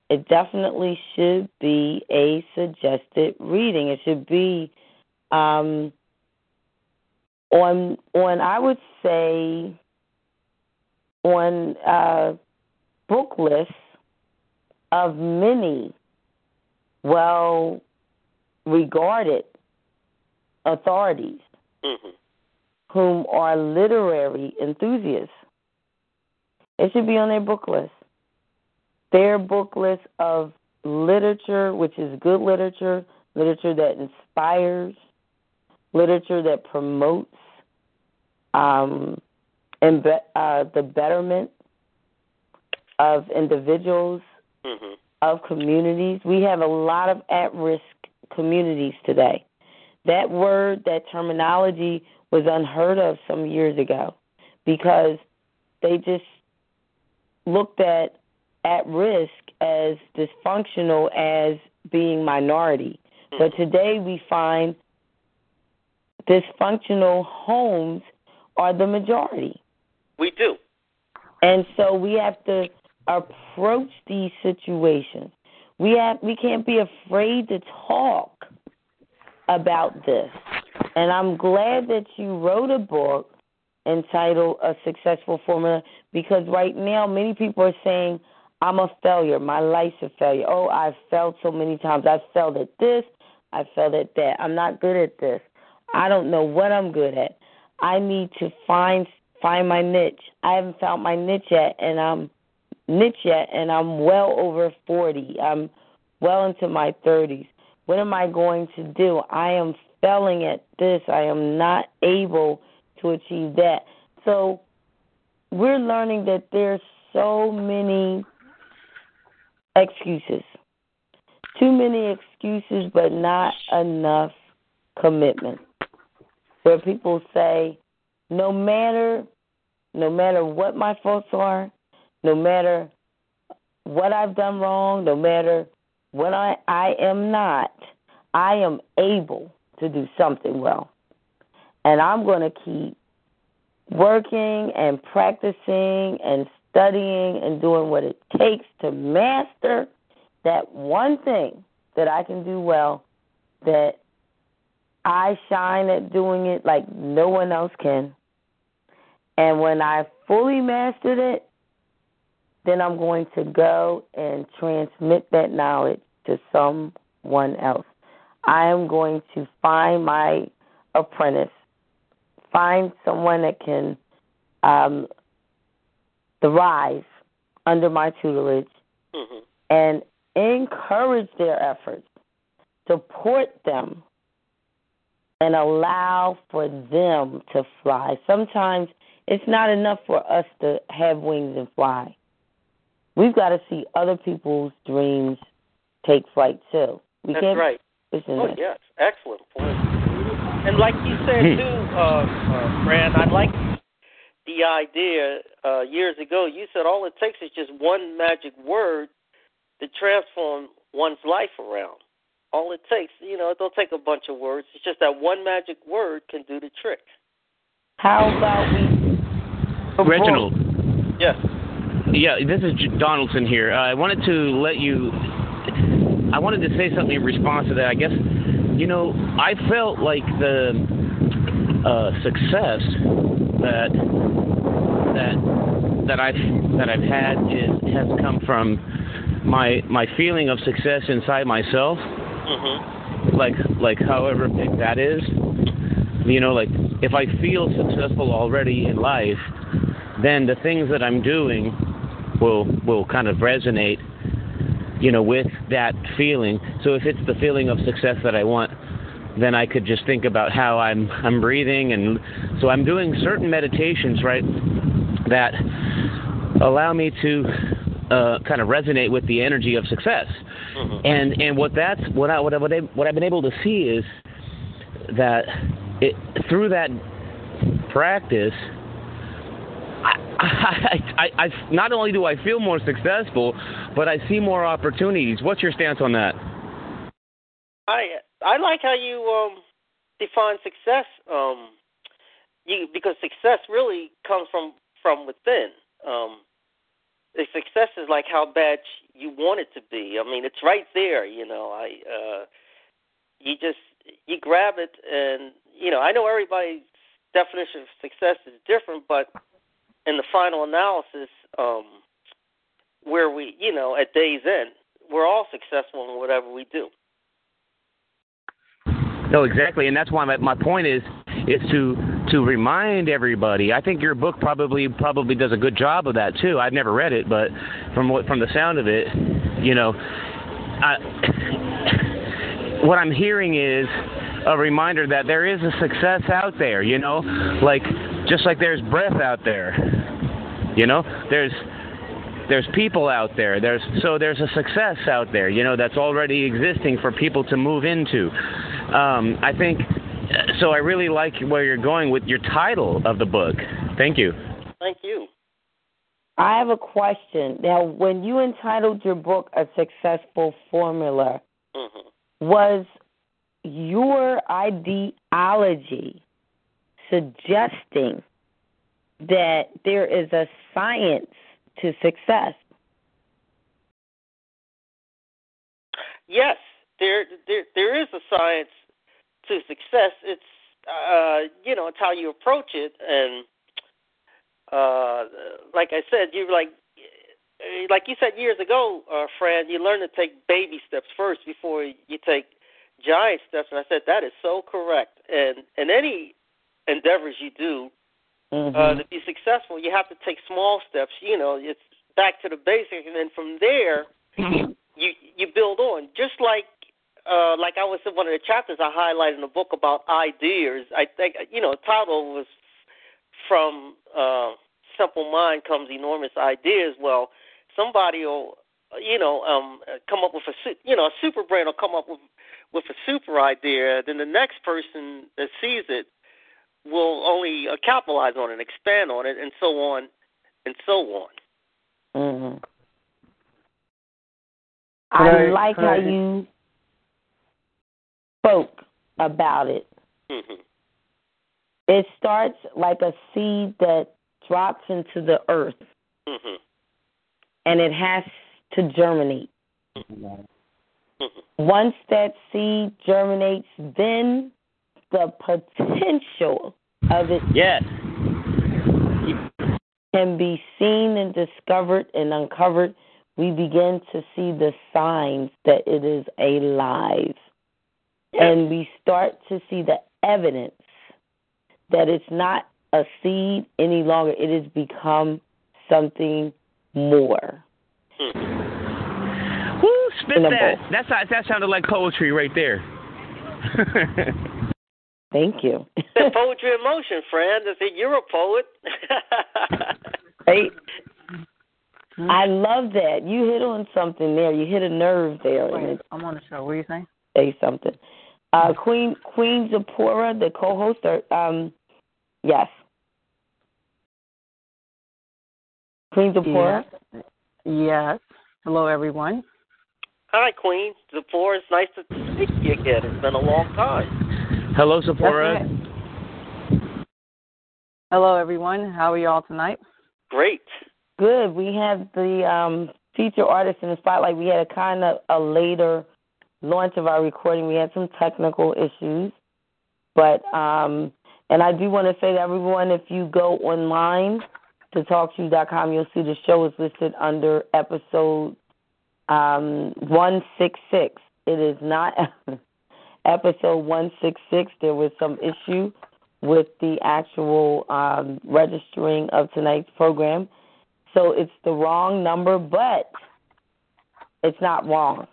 It definitely should be a suggested reading. It should be um, on on I would say on uh, book lists of many well regarded authorities hmm whom are literary enthusiasts. It should be on their book list. Their book list of literature, which is good literature, literature that inspires, literature that promotes um, and be, uh, the betterment of individuals, hmm of communities. We have a lot of at risk communities today. That word, that terminology was unheard of some years ago because they just looked at at risk as dysfunctional as being minority. Mm. But today we find dysfunctional homes are the majority. We do. And so we have to approach these situations. We have we can't be afraid to talk about this. And I'm glad that you wrote a book entitled A Successful Formula because right now many people are saying I'm a failure. My life's a failure. Oh, I've failed so many times. I've failed at this. I failed at that. I'm not good at this. I don't know what I'm good at. I need to find find my niche. I haven't found my niche yet, and I'm niche yet, and I'm well over forty. I'm well into my thirties. What am I going to do? I am failing at this. I am not able to achieve that. So we're learning that there's so many excuses. Too many excuses, but not enough commitment. Where people say, no matter, no matter what my faults are, no matter what I've done wrong, no matter what I, I am not, I am able to do something well. And I'm going to keep working and practicing and studying and doing what it takes to master that one thing that I can do well that I shine at doing it like no one else can. And when I fully mastered it, then I'm going to go and transmit that knowledge to someone else. I am going to find my apprentice, find someone that can um, thrive under my tutelage, hmm and encourage their efforts, support them, and allow for them to fly. Sometimes it's not enough for us to have wings and fly. We've got to see other people's dreams take flight too. We That's can't right. listen Oh to- yes, excellent point. And like you said Hmm. too, uh, uh, Fran, I like the idea uh, years ago. You said all it takes is just one magic word to transform one's life around. All it takes, you know, it don't take a bunch of words. It's just that one magic word can do the trick. How about we Reginald. Yes. Yeah, this is J- Donaldson here. Uh, I wanted to let you. I wanted to say something in response to that. I guess, you know, I felt like the uh, success that that that I've that I've had is has come from my my feeling of success inside myself. Mhm. Like like however big that is. You know, like if I feel successful already in life, then the things that I'm doing will will kind of resonate you know with that feeling. So if it's the feeling of success that I want then I could just think about how I'm I'm breathing. And so I'm doing certain meditations right that allow me to uh, kind of resonate with the energy of success. Mhm. and and what that's what I what I, what, I, what I've been able to see is that it through that practice I, I, I, not only do I feel more successful, but I see more opportunities. What's your stance on that? I I like how you um, define success. Um, you because success really comes from from within. Um, the success is like how bad you want it to be. I mean, it's right there. You know, I uh, you just you grab it, and you know, I know everybody's definition of success is different, but in the final analysis, um, where we, you know, at day's end, we're all successful in whatever we do. No, exactly, and that's why my, my point is is to to remind everybody. I think your book probably probably does a good job of that too. I've never read it, but from what from the sound of it, you know, I, what I'm hearing is a reminder that there is a success out there. You know, like just like there's breath out there. You know, there's there's people out there. There's so there's a success out there. You know, that's already existing for people to move into. Um, I think so. I really like where you're going with your title of the book. Thank you. Thank you. I have a question. Now, when you entitled your book "A Successful Formula," mm-hmm. was your ideology suggesting that there is a science to success? Yes, there there there is a science to success. It's uh, you know, it's how you approach it, and uh, like I said, you like like you said years ago, uh, Fran, you learn to take baby steps first before you take giant steps. And I said that is so correct. And and any endeavors you do mm-hmm. uh, to be successful, you have to take small steps. You know, it's back to the basics, and then from there, you you build on. Just like uh, like I was in one of the chapters I highlighted in the book about ideas. I think you know, the title was from uh, simple mind comes enormous ideas. Well, somebody will you know um, come up with a you know a super brain will come up with with a super idea. Then the next person that sees it will only uh, capitalize on it, expand on it, and so on and so on. Mm-hmm. I like how you spoke about it. Mm-hmm. It starts like a seed that drops into the earth, mm-hmm. and it has to germinate. Mm-hmm. Once that seed germinates, then the potential of it yes. can be seen and discovered and uncovered. We begin to see the signs that it is alive. And we start to see the evidence that it's not a seed any longer. It has become something more. Hmm. Woo, spit that. That's, that sounded like poetry right there. Thank you. poetry in motion, friend. I think you're a poet. right. I love that. You hit on something there. You hit a nerve there. Wait, I'm on the show. What are you saying? Say something. Uh, Queen Queen Zipporah, the co-host, or, um, yes. Queen Zipporah. Yes. yes. Hello, everyone. Hi, Queen Zipporah. It's nice to speak to you again. It's been a long time. Hello, Zipporah. Hello, everyone. How are you all tonight? Great. Good. We have the um, feature artist in the spotlight. We had a kind of a later launch of our recording. We had some technical issues, but um, and I do want to say to everyone, if you go online to talkshoe.com, you'll see the show is listed under episode um, one six six. It is not. episode 166, there was some issue with the actual um, registering of tonight's program. So it's the wrong number, but it's not wrong.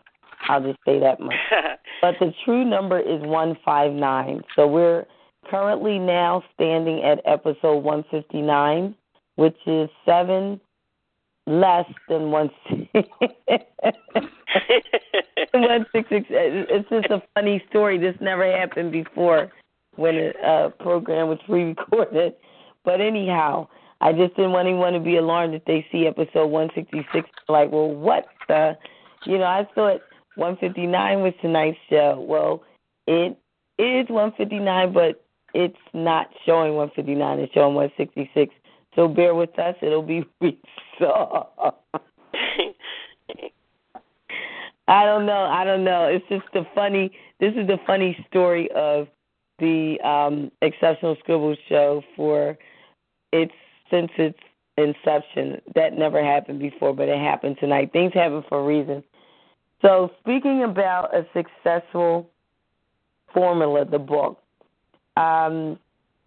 I'll just say that much. but the true number is 159. So we're currently now standing at episode 159, which is seven less than one one six six. It's just a funny story. This never happened before when a, a uh, program was pre-recorded. But anyhow, I just didn't want anyone to be alarmed if they see episode 166. Like, well, what the? You know, I thought 159 was tonight's show. Well, it is 159, but it's not showing 159. It's showing 166. So bear with us. It'll be resolved. I don't know. I don't know. It's just the funny. This is the funny story of the um Exceptional Scribble show for its since its inception. That never happened before, but it happened tonight. Things happen for a reason. So, speaking about a successful formula, the book, um,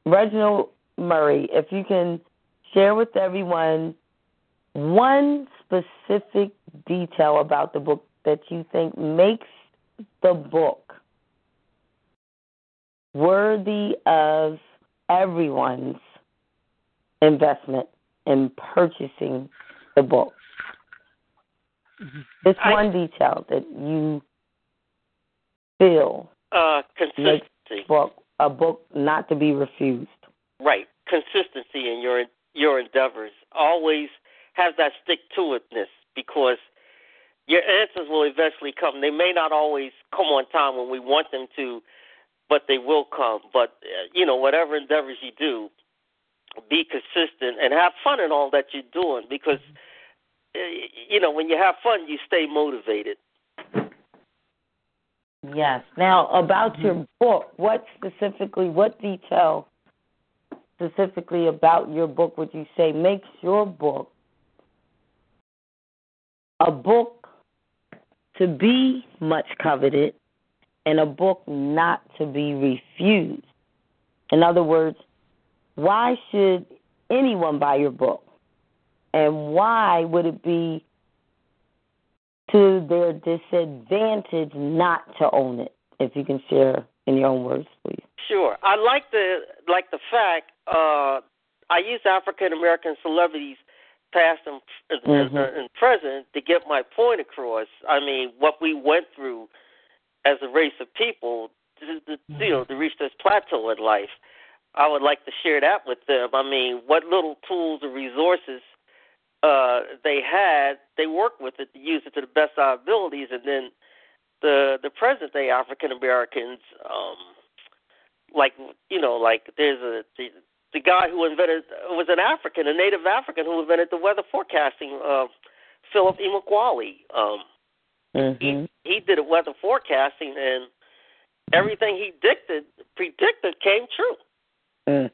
Reginald Murray, if you can share with everyone one specific detail about the book that you think makes the book worthy of everyone's investment in purchasing the book. This I, one detail that you feel uh, consistency. makes book a book not to be refused. Right, consistency in your your endeavors. Always have that stick to itness because your answers will eventually come. They may not always come on time when we want them to, but they will come. But uh, you know, whatever endeavors you do, be consistent and have fun in all that you're doing because uh, you know when you have fun, you stay motivated. Yes. Now about your book, what specifically, what detail specifically about your book would you say makes your book a book to be much coveted and a book not to be refused? In other words, why should anyone buy your book? And why would it be to their disadvantage not to own it? If you can share in your own words, please. Sure. I like the like the fact uh, I use African American celebrities, past and, mm-hmm. and present, to get my point across. I mean, what we went through as a race of people, to, to, you know, to reach this plateau in life. I would like to share that with them. I mean, what little tools or resources uh, they had, they worked with it to use it to the best of our abilities, and then the the present day African Americans, um, like you know, like there's a the, guy who invented was an African, a native African who invented the weather forecasting, uh, Philip Emeagwali. Um, mm-hmm. He he did a weather forecasting, and everything he dicted predicted came true. Mm.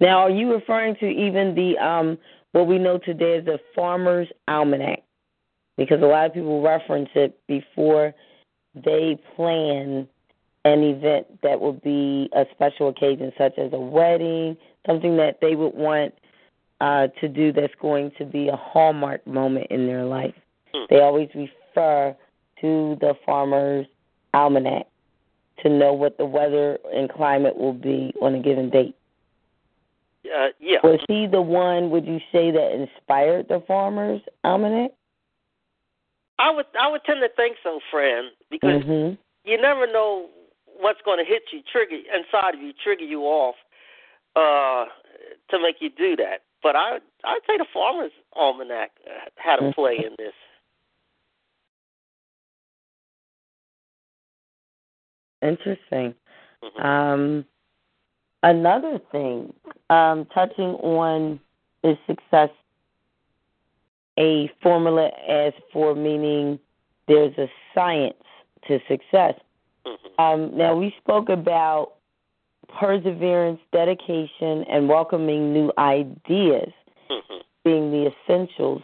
Now, are you referring to even the um what we know today as the Farmer's Almanac? Because a lot of people reference it before they plan an event that would be a special occasion, such as a wedding, something that they would want uh, to do that's going to be a hallmark moment in their life. Hmm. They always refer to the farmer's almanac to know what the weather and climate will be on a given date. Uh, yeah. Was he the one, would you say, that inspired the farmer's almanac? I would I would tend to think so, Fran, because mm-hmm. you never know what's going to hit you, trigger inside of you, trigger you off uh, to make you do that. But I I'd say the Farmer's Almanac had a play in this. Interesting. Mm-hmm. Um, another thing, um, touching on is success a formula as for meaning there's a science to success. Mm-hmm. Um, now, we spoke about perseverance, dedication, and welcoming new ideas mm-hmm. being the essentials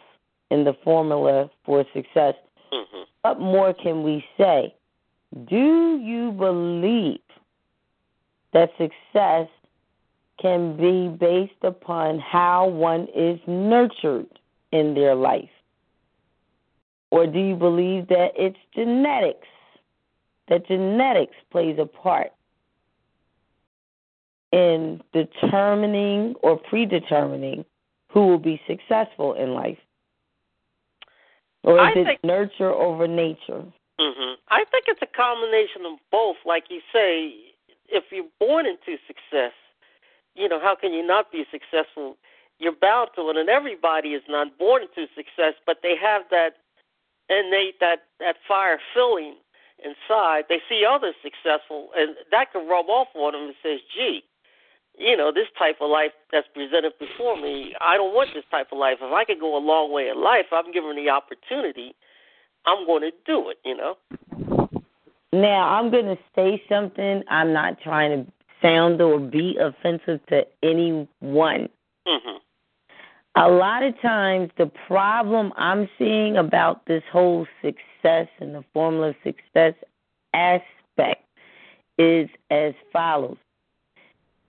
in the formula for success. Mm-hmm. What more can we say? Do you believe that success can be based upon how one is nurtured in their life? Or do you believe that it's genetics? That genetics plays a part in determining or predetermining who will be successful in life? Or is I it think, nurture over nature? hmm I think it's a combination of both. Like you say, if you're born into success, you know, how can you not be successful you're bound to it, and everybody is not born into success, but they have that innate that that fire filling inside. They see others successful, and that can rub off on them and says, "Gee, you know, this type of life that's presented before me, I don't want this type of life. If I could go a long way in life, I'm given the opportunity. I'm going to do it. You know." Now I'm going to say something. I'm not trying to sound or be offensive to anyone. Mm-hmm. A lot of times, the problem I'm seeing about this whole success and the formula of success aspect is as follows.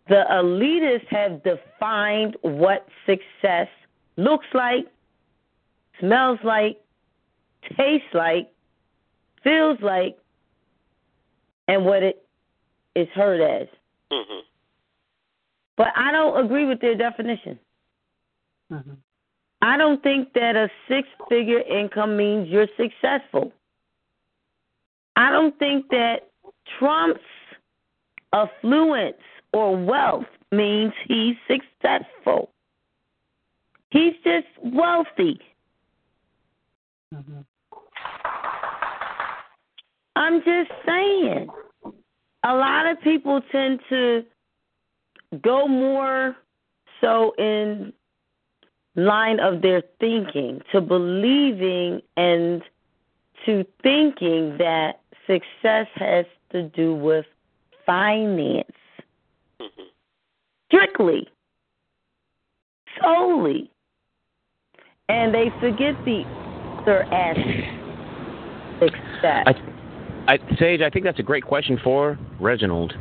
The elitists have defined what success looks like, smells like, tastes like, feels like, and what it is heard as. Mm-hmm. But I don't agree with their definition. Mm-hmm. I don't think that a six figure income means you're successful. I don't think that Trump's affluence or wealth means he's successful. He's just wealthy. Mm-hmm. I'm just saying. A lot of people tend to go more so in line of their thinking to believing and to thinking that success has to do with finance Mm-hmm. strictly solely and they forget the other aspect success I, I, Sage, I think that's a great question for Reginald.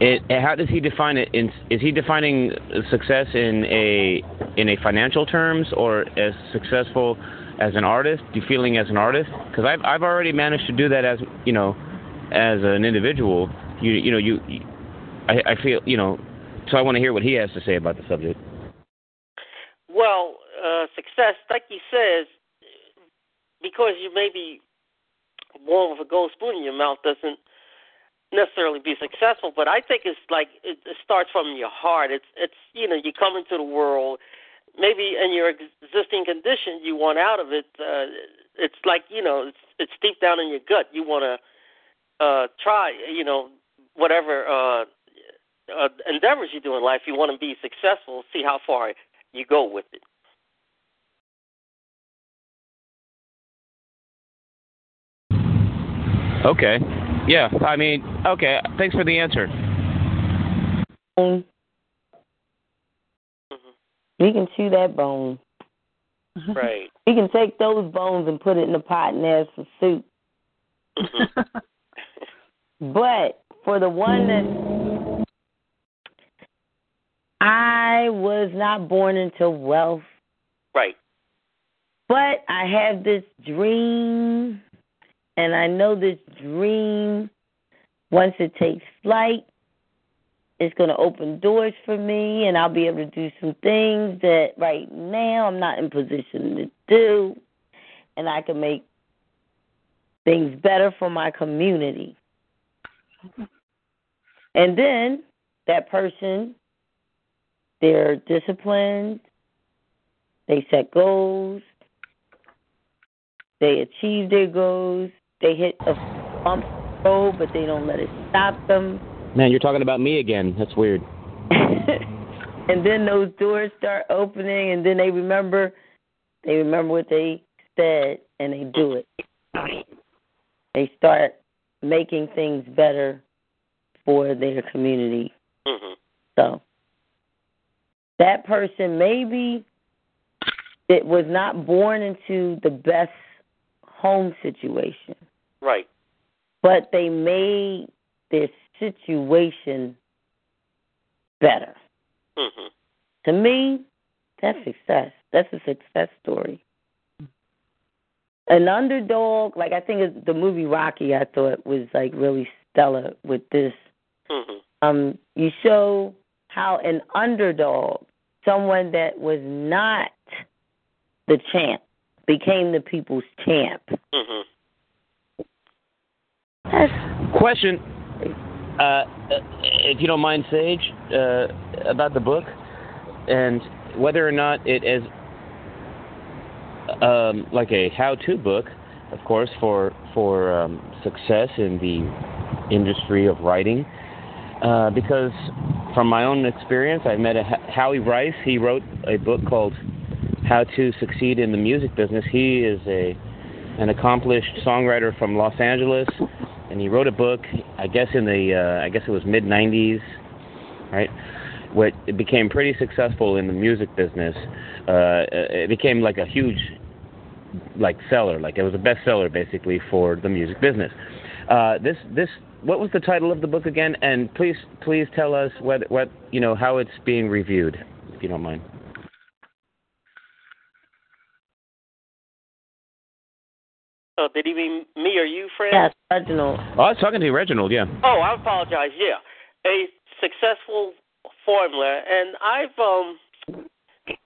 It, how does he define it? In, is he defining success in a in a financial terms, or as successful as an artist? Do you feeling as an artist? Because I've I've already managed to do that as you know, as an individual. You you know you, you I, I feel you know. So I want to hear what he has to say about the subject. Well, uh, success, like he says, because you may be born with a gold spoon in your mouth doesn't necessarily be successful. But I think it's like it, it starts from your heart. It's it's you know you come into the world, maybe in your existing condition you want out of it. Uh, it's like you know it's it's deep down in your gut. You want to uh, try you know whatever uh, uh, endeavors you do in life. You want to be successful. See how far you go with it. Okay. Yeah. I mean, okay. Thanks for the answer. bone. Mhm. We can chew that bone. Right. We can take those bones and put it in a pot and ask for soup. Mhm. But for the one that I was not born into wealth, right. but I have this dream, and I know this dream, once it takes flight, it's going to open doors for me, and I'll be able to do some things that right now I'm not in position to do, and I can make things better for my community. And then that person, they're disciplined, they set goals, they achieve their goals, they hit a bump road, but they don't let it stop them. Man, you're talking about me again. That's weird. and then those doors start opening, and then they remember, they remember what they said, and they do it. They start making things better for their community. Mhm. So that person maybe it was not born into the best home situation, Right. but they made their situation better. Mhm. To me, that's success. That's a success story. An underdog, like I think the movie Rocky, I thought was like really stellar with this. Mhm. Um, you show how an underdog, someone that was not the champ, became the people's champ. Mhm. That's Question, uh, uh, if you don't mind, Sage, uh, about the book. and whether or not it is um, like a how-to book, of course, for for um, success in the industry of writing. Uh, because from my own experience, I met a Howie Rice. He wrote a book called How to Succeed in the Music Business. He is a an accomplished songwriter from Los Angeles, and he wrote a book. I guess in the uh, I guess it was mid '90s, right? What it became pretty successful in the music business. Uh, it became like a huge like seller, like it was a bestseller basically for the music business. Uh, this this what was the title of the book again? And please please tell us what what you know how it's being reviewed, if you don't mind. Oh, did he mean me or you, Fred? Yes, Reginald. Oh, I was talking to you, Reginald. Yeah. Oh, I apologize. Yeah, a successful formula, and I've um,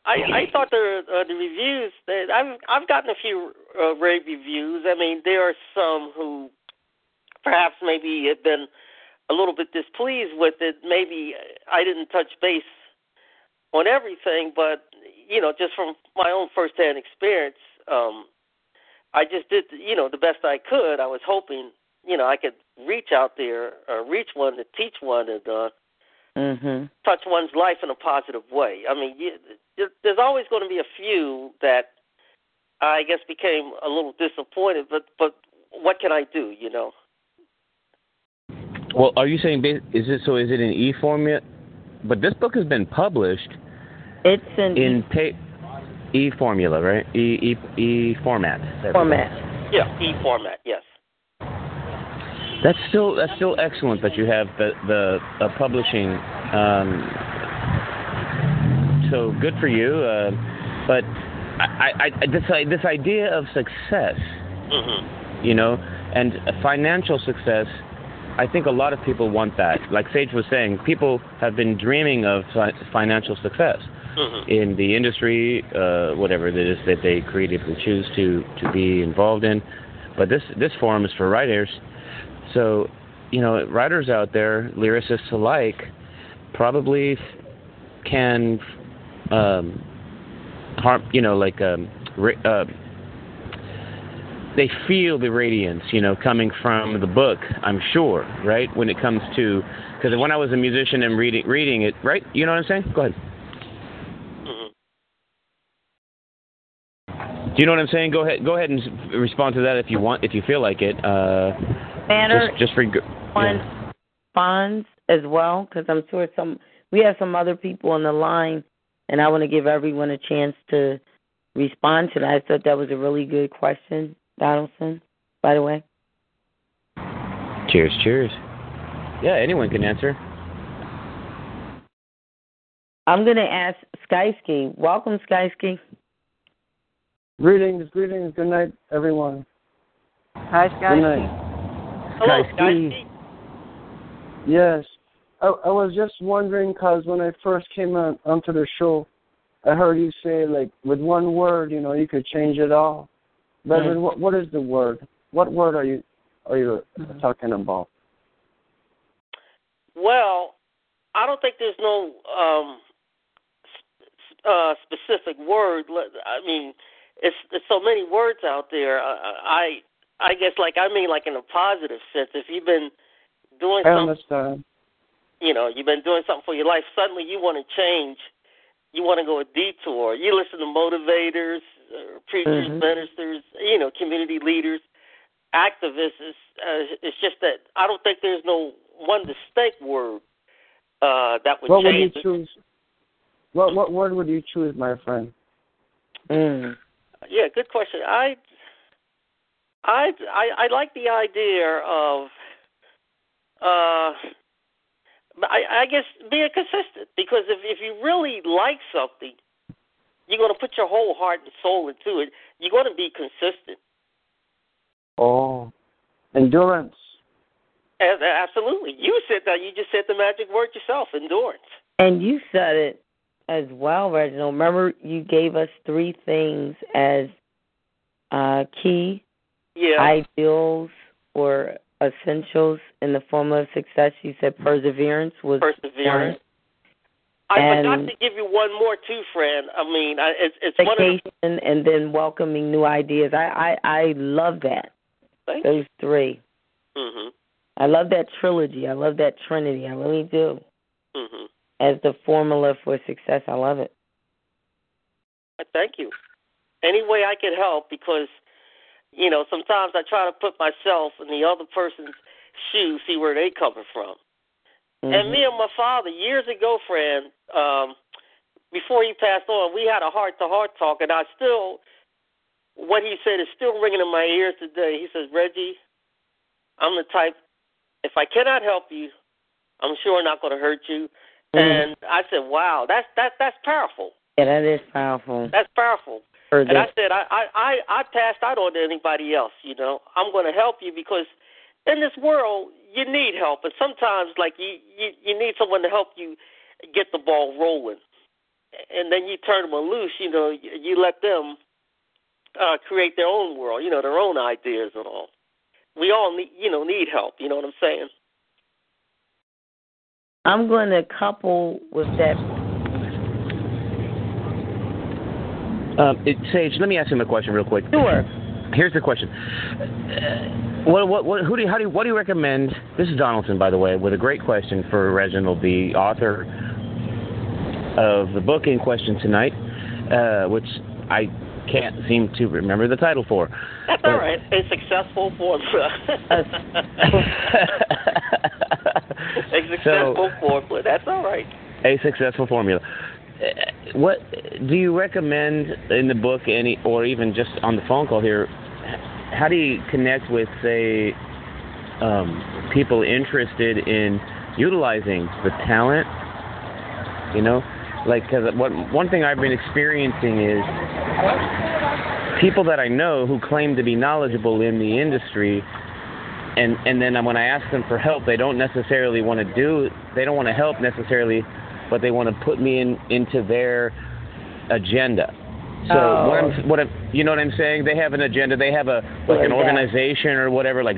I I thought the uh, the reviews that I've I've gotten a few uh, rave reviews. I mean, there are some who perhaps maybe had been a little bit displeased with it. Maybe I didn't touch base on everything, but you know, just from my own firsthand experience, um, I just did you know the best I could. I was hoping you know I could reach out there, uh, reach one to teach one, and uh, mm-hmm. touch one's life in a positive way. I mean, you, there's always going to be a few that I guess became a little disappointed, but but what can I do? You know. Well, are you saying is it so? Is it in e format? But this book has been published. It's in in pa- e formula, right? E e e format. Format. Yeah, e format. Yes. That's still that's still excellent that you have the the uh, publishing. Um, so good for you. Uh, but I, I, this this idea of success, mm-hmm. you know, and financial success I think a lot of people want that. Like Sage was saying, people have been dreaming of financial success mm-hmm. in the industry, uh, whatever it is that they creatively choose to to be involved in. But this this forum is for writers, so you know, writers out there, lyricists alike, probably can um, harm, you know, like um, uh, they feel the radiance, you know, coming from the book. I'm sure, right? When it comes to, because when I was a musician and reading reading it, right? You know what I'm saying? Go ahead. Mm-hmm. Do you know what I'm saying? Go ahead. Go ahead and respond to that if you want, if you feel like it. Uh, Banner just, just for yeah. funds as well, because I'm sure some we have some other people on the line, and I want to give everyone a chance to respond to that. I thought that was a really good question. Donaldson, by the way? Cheers, cheers. Yeah, anyone can answer. I'm going to ask Skyski. Welcome, Skyski. Greetings, greetings. Good night, everyone. Hi, Skyski. Good night. Hello, Skyski. Yes. I, I was just wondering because when I first came on, onto the show, I heard you say, like, with one word, you know, you could change it all. But mm-hmm. what, what is the word? What word are you are you mm-hmm. talking about? Well, I don't think there's no um, uh, specific word. I mean, it's there's so many words out there. I I guess like I mean like in a positive sense. If you've been doing I something, understand. you know, you've been doing something for your life. Suddenly, you want to change. You want to go a detour. You listen to motivators, uh, preachers, mm-hmm. ministers, you know, community leaders, activists. It's, uh, it's just that I don't think there's no one distinct word uh, that would what change. What would you choose? What what word would you choose, my friend? Mm. Yeah, good question. I I I, I like the idea of uh I, I guess being consistent because if if you really like something, you're going to put your whole heart and soul into it. You're going to be consistent. Oh, endurance. Absolutely. You said that. You just said the magic word yourself, endurance. And you said it as well, Reginald. Remember, you gave us three things as uh, key yeah. ideals or essentials in the form of success. You said perseverance was perseverance. I and forgot to give you one more too, Fran. I mean, I, it's it's one of vacation the, and then welcoming new ideas. I I, I love that. Thank Those three. Mhm. I love that trilogy. I love that trinity. I really do. Mhm. As the formula for success, I love it. Thank you. Any way I can help because you know sometimes I try to put myself in the other person's shoes, see where they coming from. And Mhm. me and my father years ago, Fran, um, before he passed on, we had a heart to heart talk, and I still, what he said is still ringing in my ears today. He says, Reggie, I'm the type, if I cannot help you, I'm sure not going to hurt you. Mhm. And I said, wow, that's that that's powerful. Yeah, that is powerful. That's powerful. Heard And I said, I I I, I passed out on to anybody else. You know, I'm going to help you because in this world you need help, and sometimes like you you you need someone to help you get the ball rolling, and then you turn them loose. You know, you, you let them uh create their own world. You know, their own ideas and all. We all need you know need help. You know what I'm saying? I'm going to couple with that. Um, it, Sage, let me ask him a question real quick. Sure. Here's the question. Uh, what, what, what, who do you, how do you, what do you recommend? This is Donaldson, by the way, with a great question for Reginald, the author of the book in question tonight, uh, which I can't seem to remember the title for. That's all right. A successful formula. A successful formula. That's all right. a successful formula. What do you recommend in the book, any, or even just on the phone call here? How do you connect with, say, um, people interested in utilizing the talent? You know, like because what one thing I've been experiencing is people that I know who claim to be knowledgeable in the industry and and then when I ask them for help, they don't necessarily want to do. They don't want to help necessarily, but they want to put me in into their agenda. So Oh. what I'm, what I'm, you know what I'm saying? They have an agenda. They have a like an organization or whatever, like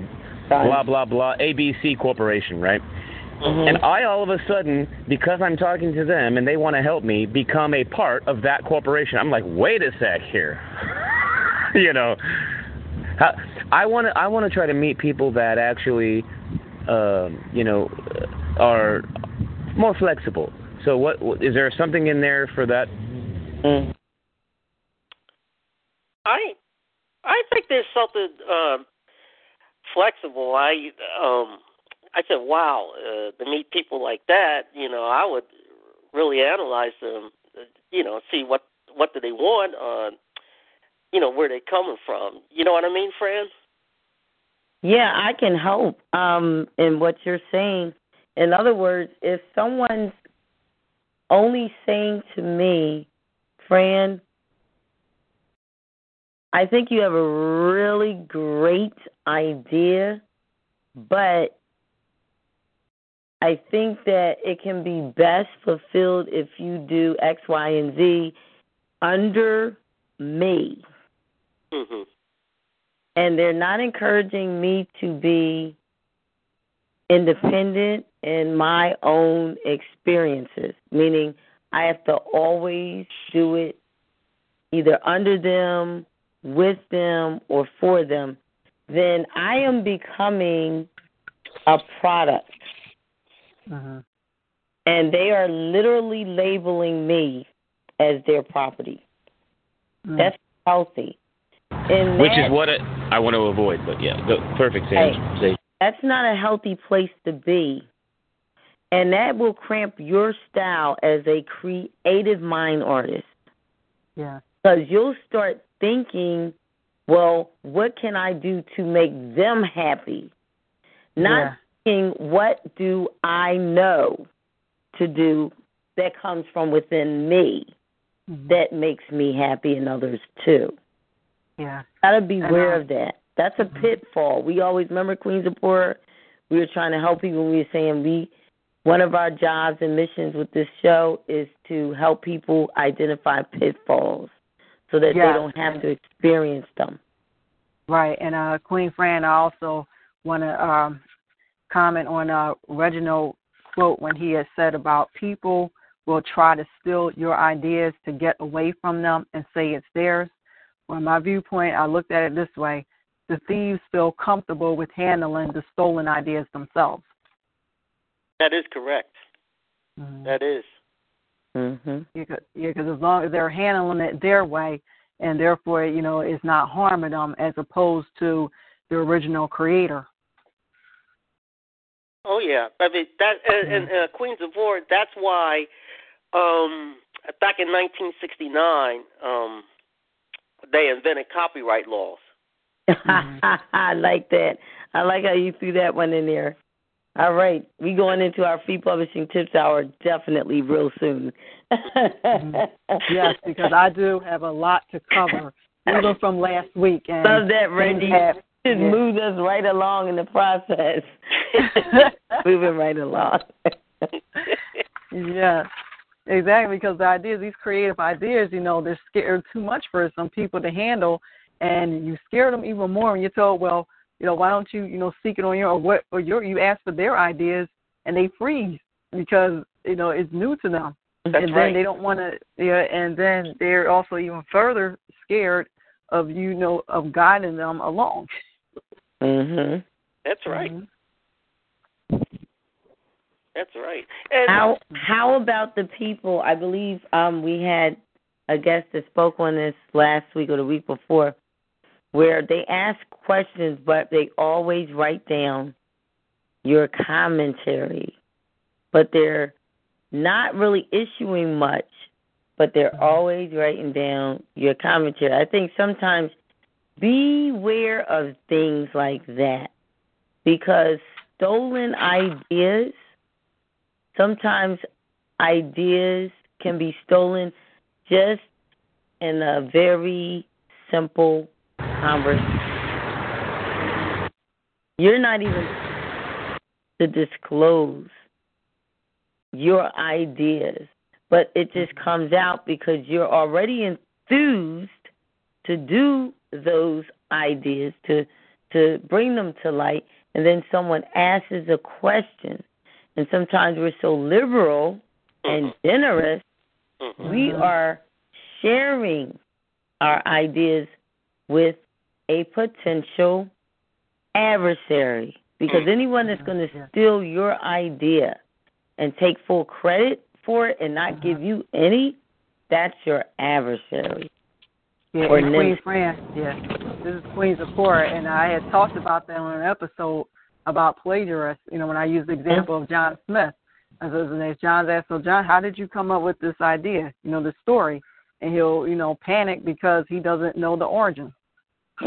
blah blah blah, ABC Corporation, right? Mhm. And I all of a sudden, because I'm talking to them and they want to help me, become a part of that corporation. I'm like, wait a sec here. you know, how, I want to I want to try to meet people that actually, um, you know, are more flexible. So what what- is there something in there for that? Mm. I I think there's something um flexible. I um I said, wow, uh, to meet people like that, you know, I would really analyze them, uh, you know, see what what do they want, uh, you know, where they coming from. You know what I mean, Fran? Yeah, I can help um, in what you're saying. In other words, if someone's only saying to me, Fran, I think you have a really great idea, but I think that it can be best fulfilled if you do X, Y, and Z under me Mhm. and they're not encouraging me to be independent in my own experiences, meaning I have to always do it either under them, with them, or for them, then I am becoming a product. Mhm. And they are literally labeling me as their property. Mm. That's healthy. And Which that- is what it, I want to avoid. But yeah, go, perfect, Sage. Right. That's not a healthy place to be. And that will cramp your style as a creative mind artist. Yeah. Because you'll start thinking, well, what can I do to make them happy? Not Yeah. thinking, what do I know to do that comes from within me Mhm. that makes me happy and others too? Yeah. Gotta beware uh, of that. That's a Mhm. pitfall. We always remember Queens of Poor. We were trying to help people. We were saying we one of our jobs and missions with this show is to help people identify pitfalls so that Yes. they don't have to experience them. Right. And uh Queen Fran, I also want to um comment on uh Reginald quote when he had said about people will try to steal your ideas to get away from them and say it's theirs. From my viewpoint, I looked at it this way the thieves feel comfortable with handling the stolen ideas themselves. That is correct. Mm-hmm. That is. Mm-hmm. Because, yeah, because as long as they're handling it their way, and therefore, you know, it's not harming them as opposed to the original creator. Oh yeah, I mean that and, and uh, Queens of War. That's why um, back in 1969 um, they invented copyright laws. I like that. I like how you threw that one in there. All right, we going into our free publishing tips hour definitely real soon. Mm-hmm. yes, because I do have a lot to cover, even from last week. And Love that, Randy. have- Just yeah. moved us right along in the process. Moving right along. Yes, exactly. Because the ideas, these creative ideas, you know, they're scared too much for some people to handle, and you scare them even more when you're told, well, you know, why don't you, you know, seek it on your or what or your you ask for their ideas and they freeze because you know it's new to them, That's and right. then they don't want to, yeah, and then they're also even further scared of you know of guiding them along. Mhm. That's right. Mm-hmm. That's right. And How how about the people? I believe um we had a guest that spoke on this last week or the week before, where they ask questions, but they always write down your commentary, but they're not really issuing much, but they're mm-hmm. always writing down your commentary. I think sometimes beware of things like that because stolen ideas sometimes ideas can be stolen just in a very simple conversation. You're not even to disclose your ideas, but it just comes out because you're already enthused to do those ideas to to bring them to light and then someone asks a question and sometimes we're so liberal and generous Mhm. we are sharing our ideas with a potential adversary because mm. anyone that's going to steal your idea and take full credit for it and not uh-huh. give you any that's your adversary Yeah, Or and nim- Queen Fran. Yeah, this is Queen Zipporah, and I had talked about that on an episode about plagiarists. You know, when I used the example of John Smith, as his name John's asked, so John, how did you come up with this idea? You know, the story, and he'll, you know, panic because he doesn't know the origin.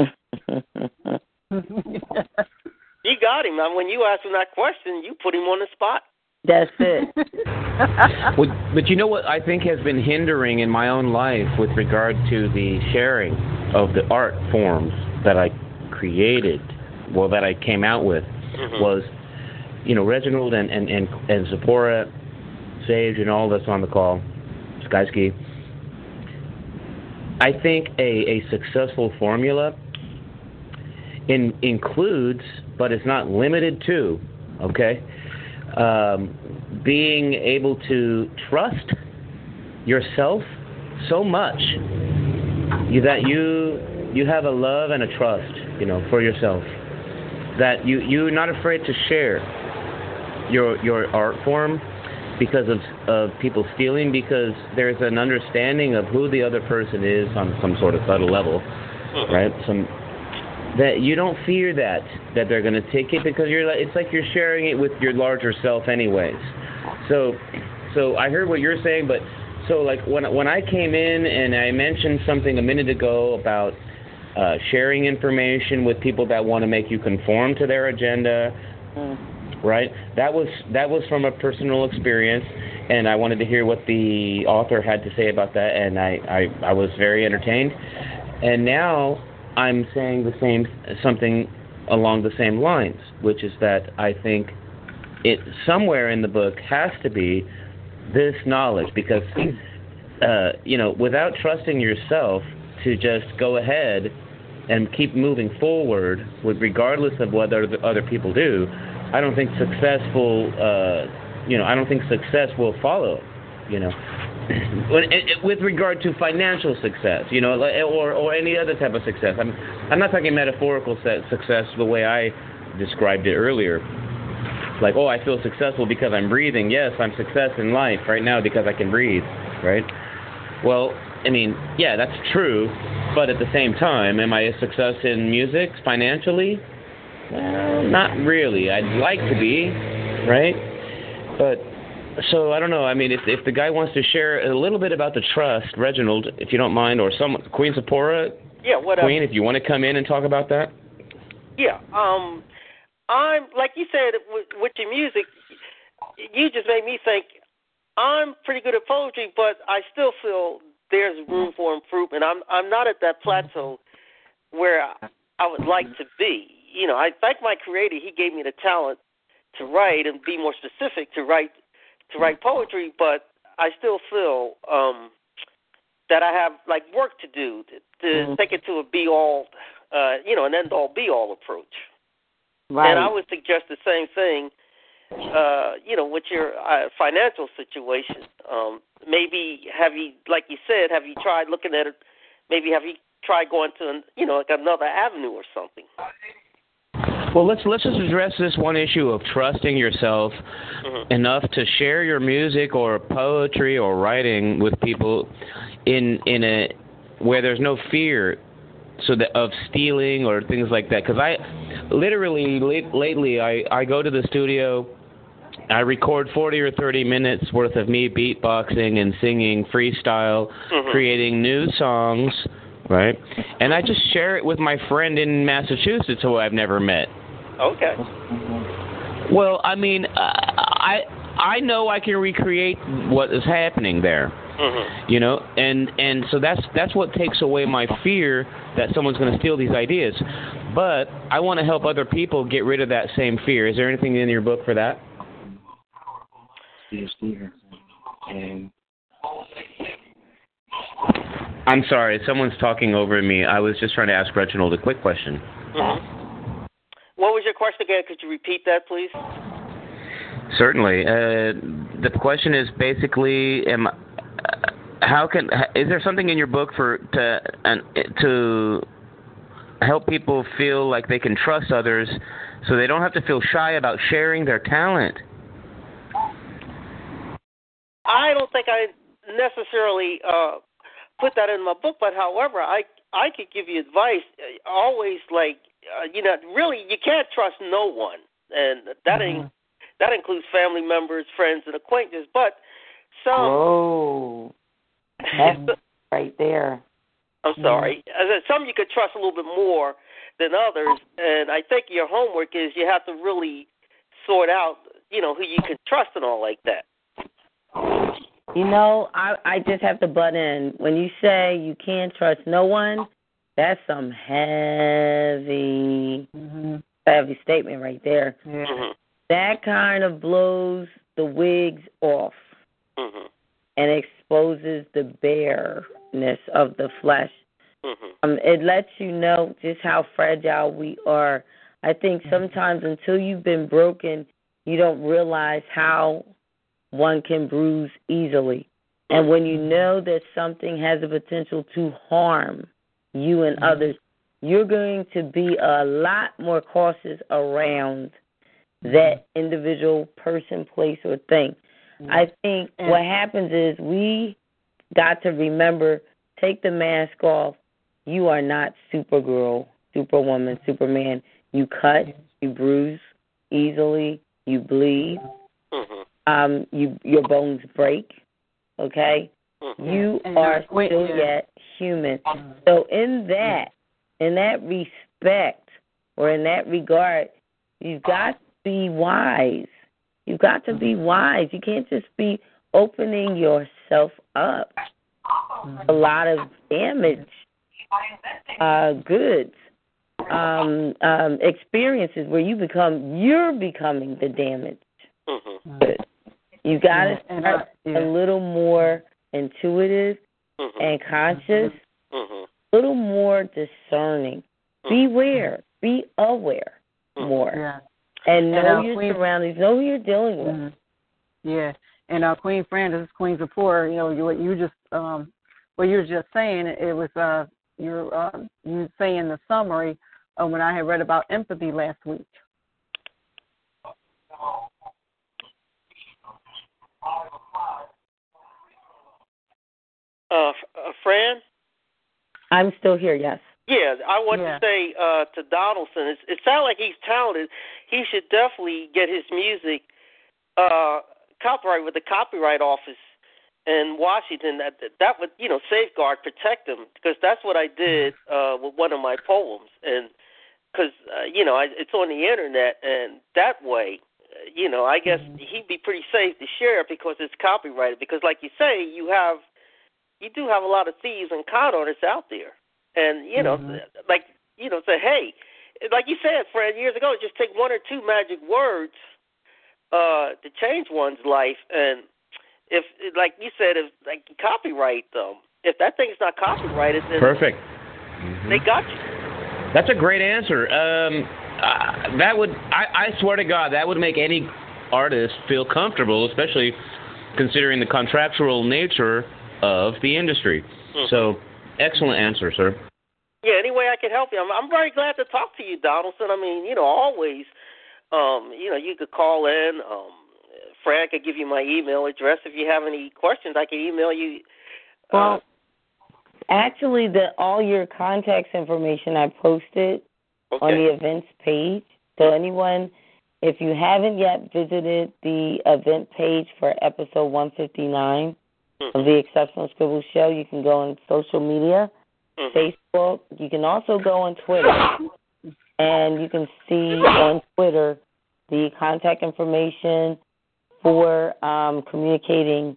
you got him. Now, when you asked him that question, you put him on the spot. that's it Well, but you know what I think has been hindering in my own life with regard to the sharing of the art forms that I created, well, that I came out with, Mhm. was, you know, Reginald and and and, and Zipporah, Sage, and all that's on the call, Skyski. I think a a successful formula in, includes, but it's not limited to, okay, um, being able to trust yourself so much that you you have a love and a trust, you know, for yourself that you you're not afraid to share your your art form because of of people stealing because there's an understanding of who the other person is on some sort of subtle level, right? Some that you don't fear that that they're going to take it because you're like it's like you're sharing it with your larger self anyways. So so I heard what you're saying, but so like when when I came in and I mentioned something a minute ago about uh, sharing information with people that want to make you conform to their agenda, right? That was that was from a personal experience, and I wanted to hear what the author had to say about that, and I I, I was very entertained. And now I'm saying the same something along the same lines, which is that I think it somewhere in the book has to be this knowledge because uh, you know without trusting yourself to just go ahead and keep moving forward with regardless of what other other people do, I don't think successful uh, you know I don't think success will follow you know. With regard to financial success, you know, or or any other type of success. I'm I'm not talking metaphorical success the way I described it earlier. Like, oh, I feel successful because I'm breathing. Yes, I'm success in life right now because I can breathe, right? Well, I mean, yeah, that's true, but at the same time, am I a success in music financially? Well, not really. I'd like to be, right? But so I don't know. I mean, if if the guy wants to share a little bit about the trust, Reginald, if you don't mind, or some Queen Zipporah, yeah, what Queen, if you want to come in and talk about that. Yeah, um, I'm like you said with, with your music, you just made me think. I'm pretty good at poetry, but I still feel there's room for improvement. I'm I'm not at that plateau where I, I would like to be. You know, I thank my creator. He gave me the talent to write and be more specific to write to write poetry, but I still feel um that I have like work to do to, to mm-hmm. take it to a be all uh you know, an end all be all approach. Right. And I would suggest the same thing uh, you know, with your uh, financial situation. Um, maybe have you, like you said, have you tried looking at it? Maybe have you tried going to, you know, like another avenue or something? Well, let's let's just address this one issue of trusting yourself mm-hmm. enough to share your music or poetry or writing with people in in a where there's no fear so that of stealing or things like that because i literally late, lately i i go to the studio I record 40 or 30 minutes worth of me beatboxing and singing freestyle, mm-hmm. creating new songs, right? And I just share it with my friend in Massachusetts who I've never met. Okay. Well, I mean, uh, I I know I can recreate what is happening there. Mm-hmm. You know, and and so that's that's what takes away my fear that someone's going to steal these ideas. But I want to help other people get rid of that same fear. Is there anything in your book for that? And I'm sorry, someone's talking over me. I was just trying to ask Reginald a quick question. Mm-hmm. What was your question again? Could you repeat that, please? Certainly. Uh, the question is basically, am, how can is there something in your book for to uh, to help people feel like they can trust others, so they don't have to feel shy about sharing their talent? I don't think I necessarily uh, put that in my book, but however, I I could give you advice. Uh, always like uh, you know, really, you can't trust no one, and that mm-hmm. in, that includes family members, friends, and acquaintances. But some. Whoa. That's right there. I'm sorry. Mm-hmm. Some you could trust a little bit more than others, and I think your homework is you have to really sort out, you know, who you can trust and all like that. You know, I I just have to butt in. When you say you can't trust no one, that's some heavy, mm-hmm. heavy statement right there. Mm-hmm. That kind of blows the wigs off mm-hmm. and exposes the bareness of the flesh. Mm-hmm. Um, it lets you know just how fragile we are. I think mm-hmm. sometimes until you've been broken, you don't realize how one can bruise easily. And when you know that something has the potential to harm you and mm-hmm. others, you're going to be a lot more cautious around that individual person, place, or thing. Mm-hmm. I think and what happens is we got to remember take the mask off. You are not Supergirl, Superwoman, Superman. You cut, you bruise easily, you bleed. Mm-hmm um, you your bones break. Okay, mm-hmm. you are still yet human. Mm-hmm. So in that, in that respect, or in that regard, you've got to be wise. You've got to be wise. You can't just be opening yourself up. A lot of damage, uh, goods, um, um, experiences where you become you're becoming the damage. Mm-hmm. Good. You got to yeah, start yeah. a little more intuitive mm-hmm. and conscious, mm-hmm. a little more discerning. Mm-hmm. Beware, be aware mm-hmm. more, yeah. and know and, your we, surroundings. Know who you're dealing with. Mm-hmm. Yeah, And our Queen Fran, this is Queen Zipporah. You know what you just um, what you were just saying. It was uh, you're uh, you saying the summary of when I had read about empathy last week. Uh, uh, Fran. I'm still here. Yes. Yeah, I want Yeah. to say uh, to Donaldson, it's, it sounds like he's talented. He should definitely get his music uh, copyright with the Copyright Office in Washington. That that would you know safeguard, protect him because that's what I did uh, with one of my poems, and because uh, you know I, it's on the internet, and that way. uh, You know, I guess he'd be pretty safe to share it because it's copyrighted. Because, like you say, you have, you do have a lot of thieves and con artists out there and you know, like you know, say, hey, like you said, Fred, years ago, just take one or two magic words uh, to change one's life, and if, like you said, if like copyright them, if that thing's not copyrighted, then Perfect. they got you. That's a great answer. Um, uh, that would, I, I swear to God, that would make any artist feel comfortable, especially considering the contractual nature of the industry. So, excellent answer, sir. Yeah, any way I can help you. I'm, I'm very glad to talk to you, Donaldson. I mean, you know, always, um, you know, you could call in. Um, Fran could give you my email address if you have any questions. I can email you. Uh, Well, actually, the all your contacts information I posted okay. on the events page. So anyone, if you haven't yet visited the event page for episode 159 of the Exceptional Scribble Show, you can go on social media, Mhm. Facebook. You can also go on Twitter, and you can see on Twitter the contact information for um, communicating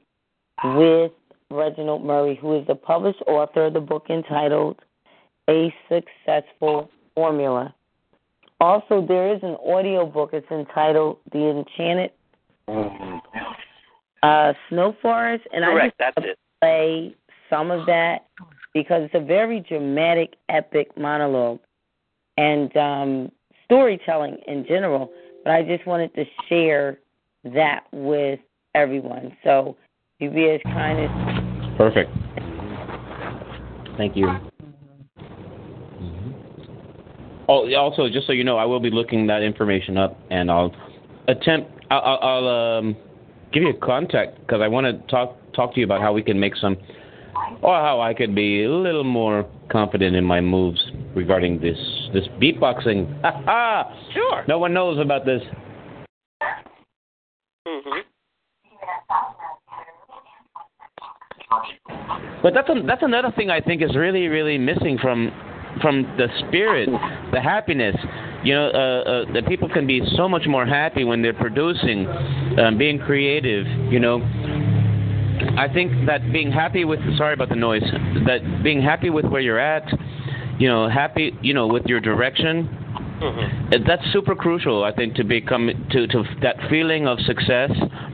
with Reginald Murray, who is the published author of the book entitled A Successful Formula. Also, there is an audio book. It's entitled The Enchanted uh, Snow Forest, and Correct, I that's just it. play some of that because it's a very dramatic, epic monologue and um, storytelling in general. But I just wanted to share that with everyone. So, you be as kind as Perfect. Thank you. Oh, also, just so you know, I will be looking that information up, and I'll attempt. I'll, I'll, I'll um, give you a contact because I want to talk talk to you about how we can make some, or how I could be a little more confident in my moves regarding this this beatboxing. Sure. No one knows about this. hmm But that's a, that's another thing I think is really really missing from from the spirit, the happiness. You know, uh, uh, that people can be so much more happy when they're producing, um, being creative. You know, I think that being happy with sorry about the noise. That being happy with where you're at, you know, happy, you know, with your direction. hmm Uh, That's super crucial, I think, to become to to that feeling of success,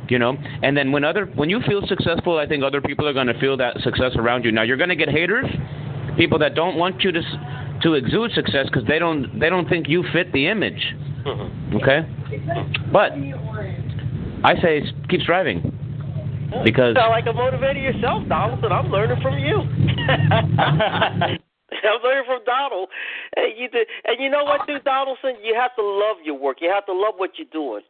you know. And then when other when you feel successful, I think other people are going to feel that success around you. Now you're going to get haters, people that don't want you to to exude success because they don't they don't think you fit the image. hmm Okay, but I say keep striving because sound like a motivator yourself, Donaldson. I'm learning from you. I'm learning from Donald. And you did, and you know what, dude, Donaldson? You have to love your work. You have to love what you're doing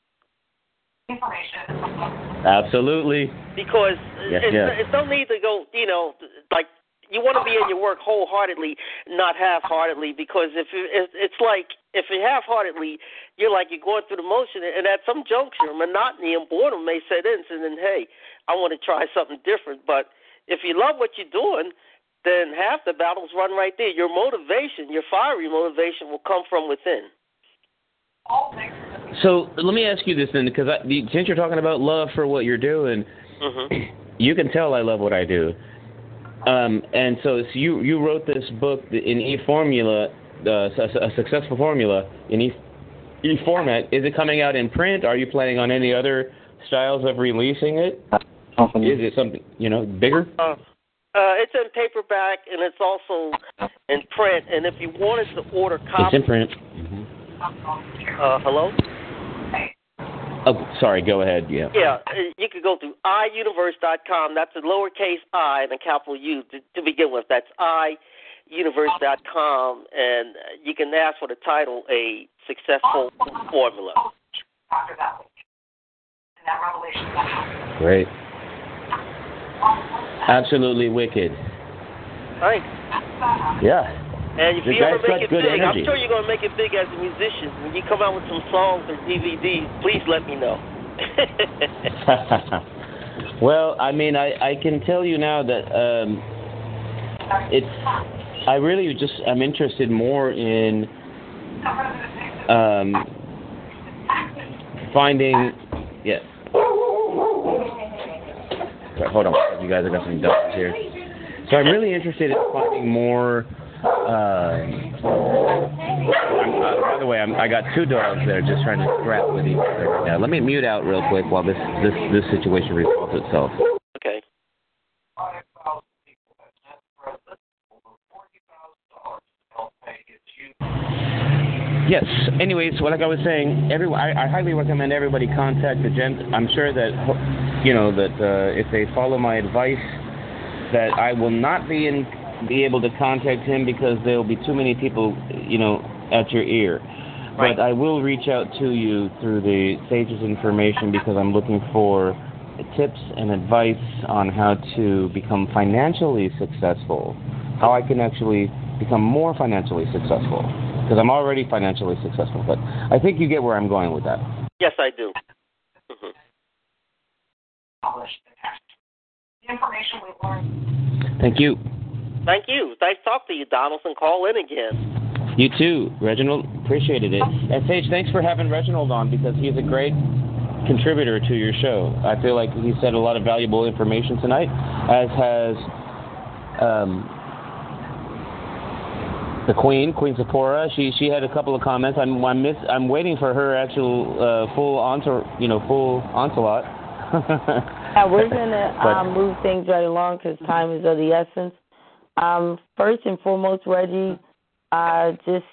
absolutely because Yes, it's, yes. it's no need to go. You know, like you want to be in your work wholeheartedly, not half-heartedly. Because if it, it's- like if you half-heartedly, you're like you're going through the motion, and at some juncture, monotony and boredom may set in. And then, hey, I want to try something different. But if you love what you're doing, then half the battle's run right there. Your motivation, your fiery motivation, will come from within. so let me ask you this then because I, since you're talking about love for what you're doing hmm you can tell I love what I do. Um, and so, so you you wrote this book in e formula, uh, a successful formula in e e format. Is it coming out in print? Are you planning on any other styles of releasing it? Is it something you know bigger? Uh, uh, it's in paperback and it's also in print. And if you wanted to order It's copies, in print. uh, hello. Oh, sorry. Go ahead. Yeah. Yeah, you could go to iuniverse.com. That's a lowercase i and a capital U to, to begin with. That's iuniverse.com, and you can ask for the title "A Successful Formula." Great. Absolutely wicked. Thanks. Yeah. And if The you guy's ever make got it good big, energy. I'm sure you're going to make it big as a musician. When you come out with some songs or DVDs, please let me know. well, I mean, I I can tell you now that um, it's. I really just I'm interested more in um, finding. Yeah. Sorry, hold on, you guys. I got some dogs here. So I'm really interested in finding more. Uh, by the way, I'm, I got two dogs that are just trying to scrap with each other right now. Let me mute out real quick while this this this situation resolves itself. okay. Yes. Anyways, well, like I was saying, every I, I highly recommend everybody contact the gent. I'm sure that you know that uh, if they follow my advice, that I will not be in be able to contact him because there will be too many people, you know, at your ear. Right. But I will reach out to you through the Sage's information because I'm looking for tips and advice on how to become financially successful, how I can actually become more financially successful because I'm already financially successful. But I think you get where I'm going with that. Yes, I do. hmm Thank you. Thank you. Nice to talk to you, Donaldson. Call in again. You too, Reginald. Appreciated it. And Sage, thanks for having Reginald on because he's a great contributor to your show. I feel like he said a lot of valuable information tonight, as has um, the Queen, Queen Zipporah. She she had a couple of comments. I'm I'm miss I'm waiting for her actual uh, full onslaught, you know, full onslaught. Yeah, we're gonna But- um, move things right along because time is of the essence. Um, first and foremost, Reggie, uh, just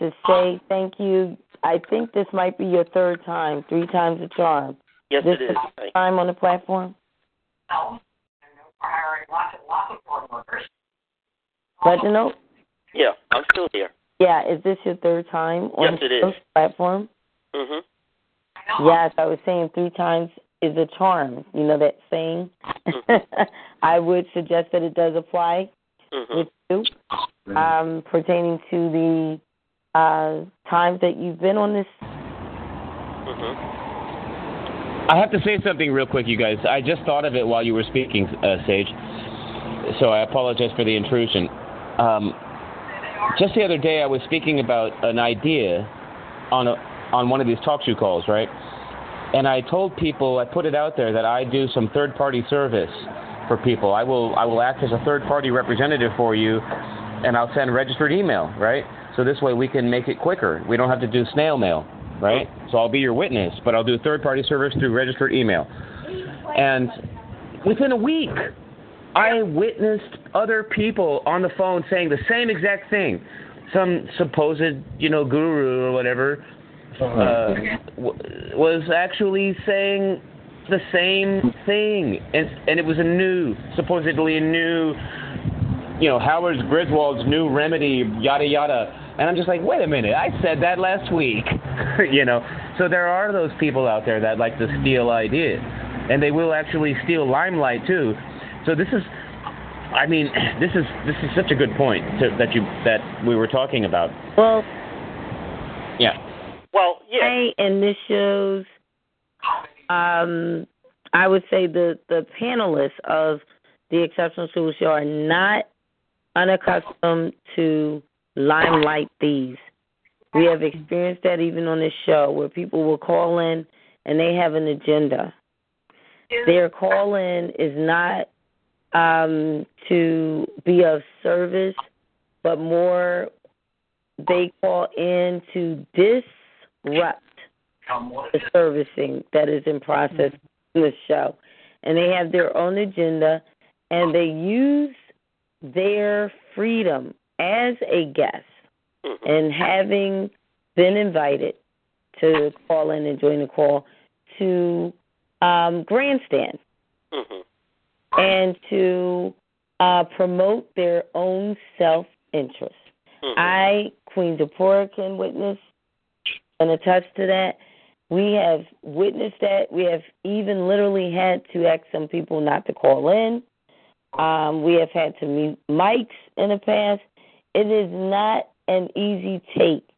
to say thank you. I think this might be your third time, three times a charm. Yes, this it is. the Thank first time on the platform. Reginald, Yeah, I'm still here. yeah, is this your third time on Yes, the it is. first platform? hmm Yes, I was saying three times is a charm. You know that saying? I would suggest that it does apply with you um, pertaining to the uh, times that you've been on this. hmm I have to say something real quick, you guys. I just thought of it while you were speaking, uh, Sage. So I apologize for the intrusion. Um, just the other day, I was speaking about an idea on a, on one of these talk show calls, right? And I told people, I put it out there that I do some third-party service for people. I will I will act as a third-party representative for you, and I'll send registered email, right? So this way we can make it quicker. We don't have to do snail mail, right? So I'll be your witness, but I'll do third-party service through registered email. And within a week, I witnessed other people on the phone saying the same exact thing. Some supposed, you know, guru or whatever uh, w- was actually saying the same thing, and and it was a new, supposedly a new, you know, Howard Griswold's new remedy, yada yada. And I'm just like, wait a minute, I said that last week, you know. So there are those people out there that like to steal ideas, and they will actually steal limelight too. So this is, I mean, this is this is such a good point to, that you that we were talking about. Well, Yeah. Well, yeah. I and this shows. Um, I would say the the panelists of the Exceptional School Show are not unaccustomed to limelight thieves. We have experienced that even on this show where people will call in and they have an agenda. Their call in is not um, to be of service, but more they call in to disrupt the servicing that is in process in the show. And they have their own agenda and they use their freedom as a guest Mhm. and having been invited to call in and join the call to um, grandstand Mm-hmm. and to uh, promote their own self interest. Mm-hmm. I, Queen Deborah, can witness and attest to that. We have witnessed that. We have even literally had to ask some people not to call in. Um, we have had to mute mics in the past. It is not an easy take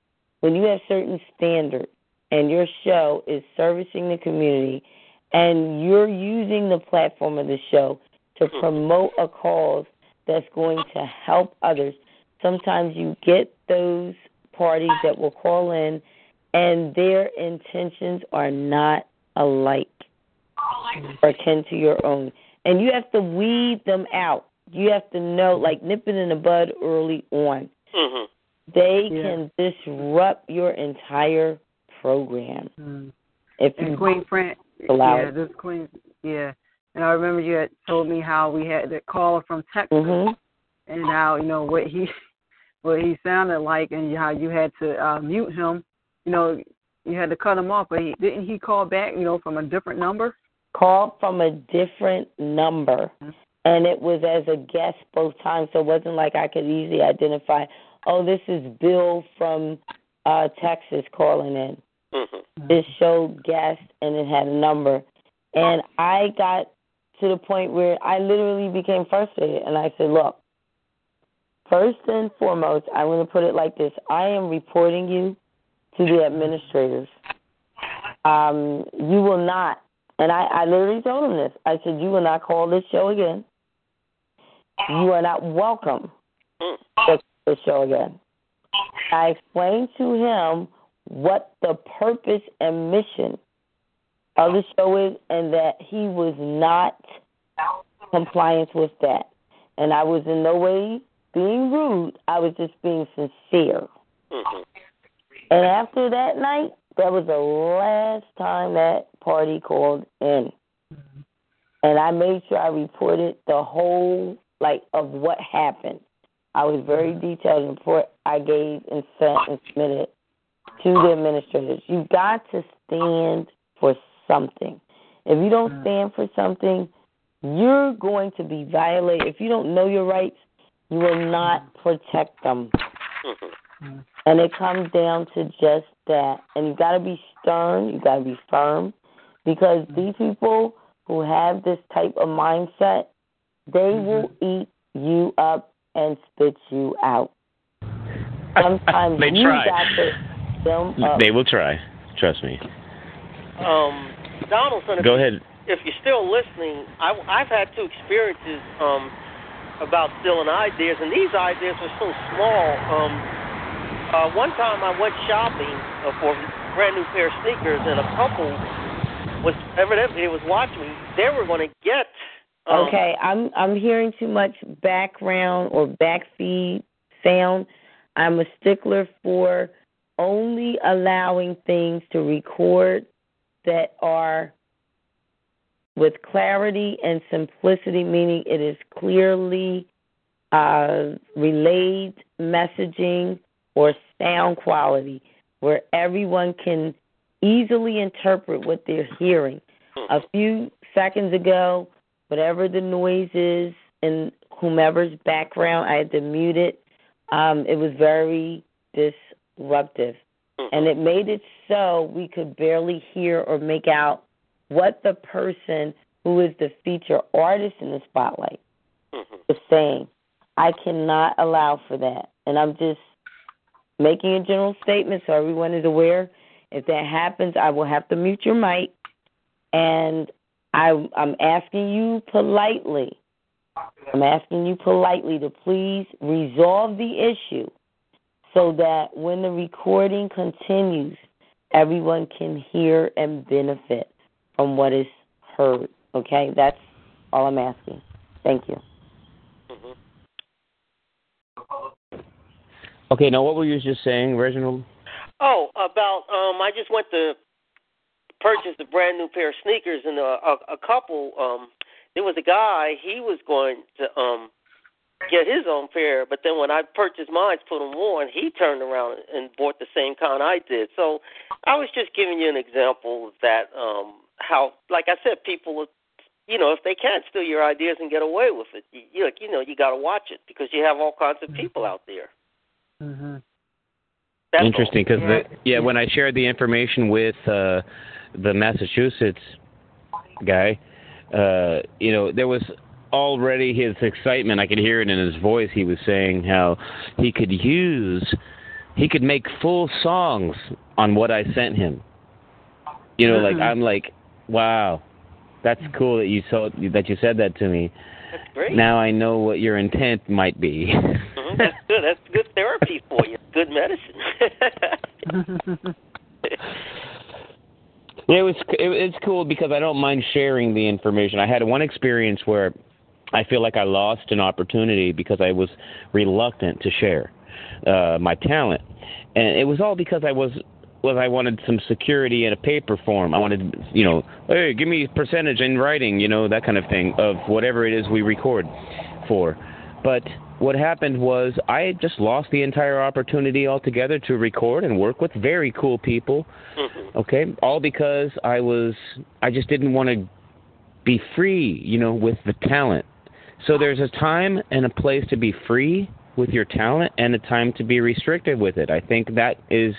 when you have certain standards and your show is servicing the community and you're using the platform of the show to promote a cause that's going to help others. Sometimes you get those parties that will call in and their intentions are not alike or akin to your own. And you have to weed them out. You have to know, like nipping in the bud early on. Mm-hmm. They Yeah. can disrupt your entire program Mm. if And you Queen Fran, allow yeah, it. this Queen, yeah. And I remember you had told me how we had that caller from Texas, Mhm. and how you know what he, what he sounded like, and how you had to uh, mute him. You know, you had to cut him off, but he didn't he call back? You know, from a different number. Called from a different number. Mhm. And it was as a guest both times, so it wasn't like I could easily identify, oh, this is Bill from uh Texas calling in. Mm-hmm. It showed guest and it had a number. And I got to the point where I literally became frustrated and I said, Look, first and foremost, I'm going to put it like this I am reporting you to the administrators. Um, you will not, and I, I literally told him this I said, You will not call this show again. You are not welcome to the show again. I explained to him what the purpose and mission of the show is and that he was not compliance with that. And I was in no way being rude. I was just being sincere. Mm-hmm. And after that night, that was the last time that party called in. Mm-hmm. And I made sure I reported the whole like of what happened. I was very mm-hmm. detailed in report I gave and sent and submitted to the administrators. You've got to stand for something. If you don't mm-hmm. stand for something, you're going to be violated. If you don't know your rights, you will not protect them. Mm-hmm. And it comes down to just that. And you got to be stern, you got to be firm, because these people who have this type of mindset, they will eat you up and spit you out. Sometimes They you try. got to them up. They will try. Trust me. Um, Donaldson, if, Go ahead. if you're still listening, I, I've had two experiences um, about stealing ideas, and these ideas were so small. Um, uh, one time I went shopping uh, for a brand new pair of sneakers, and a couple was evidently was watching me. They were going to get. Um, Okay, I'm I'm hearing too much background or backfeed sound. I'm a stickler for only allowing things to record that are with clarity and simplicity, meaning it is clearly uh, relayed messaging or sound quality where everyone can easily interpret what they're hearing. A hmm. few seconds ago, whatever the noise is in whomever's background, I had to mute it. Um, it was very disruptive. Hmm. And it made it so we could barely hear or make out what the person who is the feature artist in the spotlight hmm. is saying. I cannot allow for that. And I'm just making a general statement so everyone is aware. If that happens, I will have to mute your mic. And I, I'm asking you politely, I'm asking you politely to please resolve the issue so that when the recording continues, everyone can hear and benefit from what is heard. Okay? That's all I'm asking. Thank you. Okay, now what were you just saying, Reginald? Oh, about um, I just went to purchase a brand new pair of sneakers, and a, a, a couple. Um, there was a guy. He was going to um get his own pair, but then when I purchased mine, put them on, he turned around and bought the same kind I did. So I was just giving you an example of that. Um, how, like I said, people, you know, if they can steal your ideas and get away with it, you, you, you know, you got to watch it because you have all kinds of people out there. Mm-hmm. That's Interesting, because Yeah. yeah, when I shared the information with uh, the Massachusetts guy, uh, you know, there was already his excitement. I could hear it in his voice. He was saying how he could use, he could make full songs on what I sent him. You know, like Mhm. I'm like, wow, that's cool that you saw that you said that to me. That's great. Now I know what your intent might be. Mhm, that's good. That's good therapy for you. Good medicine. It was it, it's cool because I don't mind sharing the information. I had one experience where I feel like I lost an opportunity because I was reluctant to share uh, my talent, and it was all because I was was I wanted some security in a paper form. I wanted, you know, hey, give me percentage in writing, you know, that kind of thing of whatever it is we record for. But what happened was I just lost the entire opportunity altogether to record and work with very cool people Mhm. okay all because i was i just didn't want to be free you know with the talent so there's a time and a place to be free with your talent and a time to be restricted with it i think that is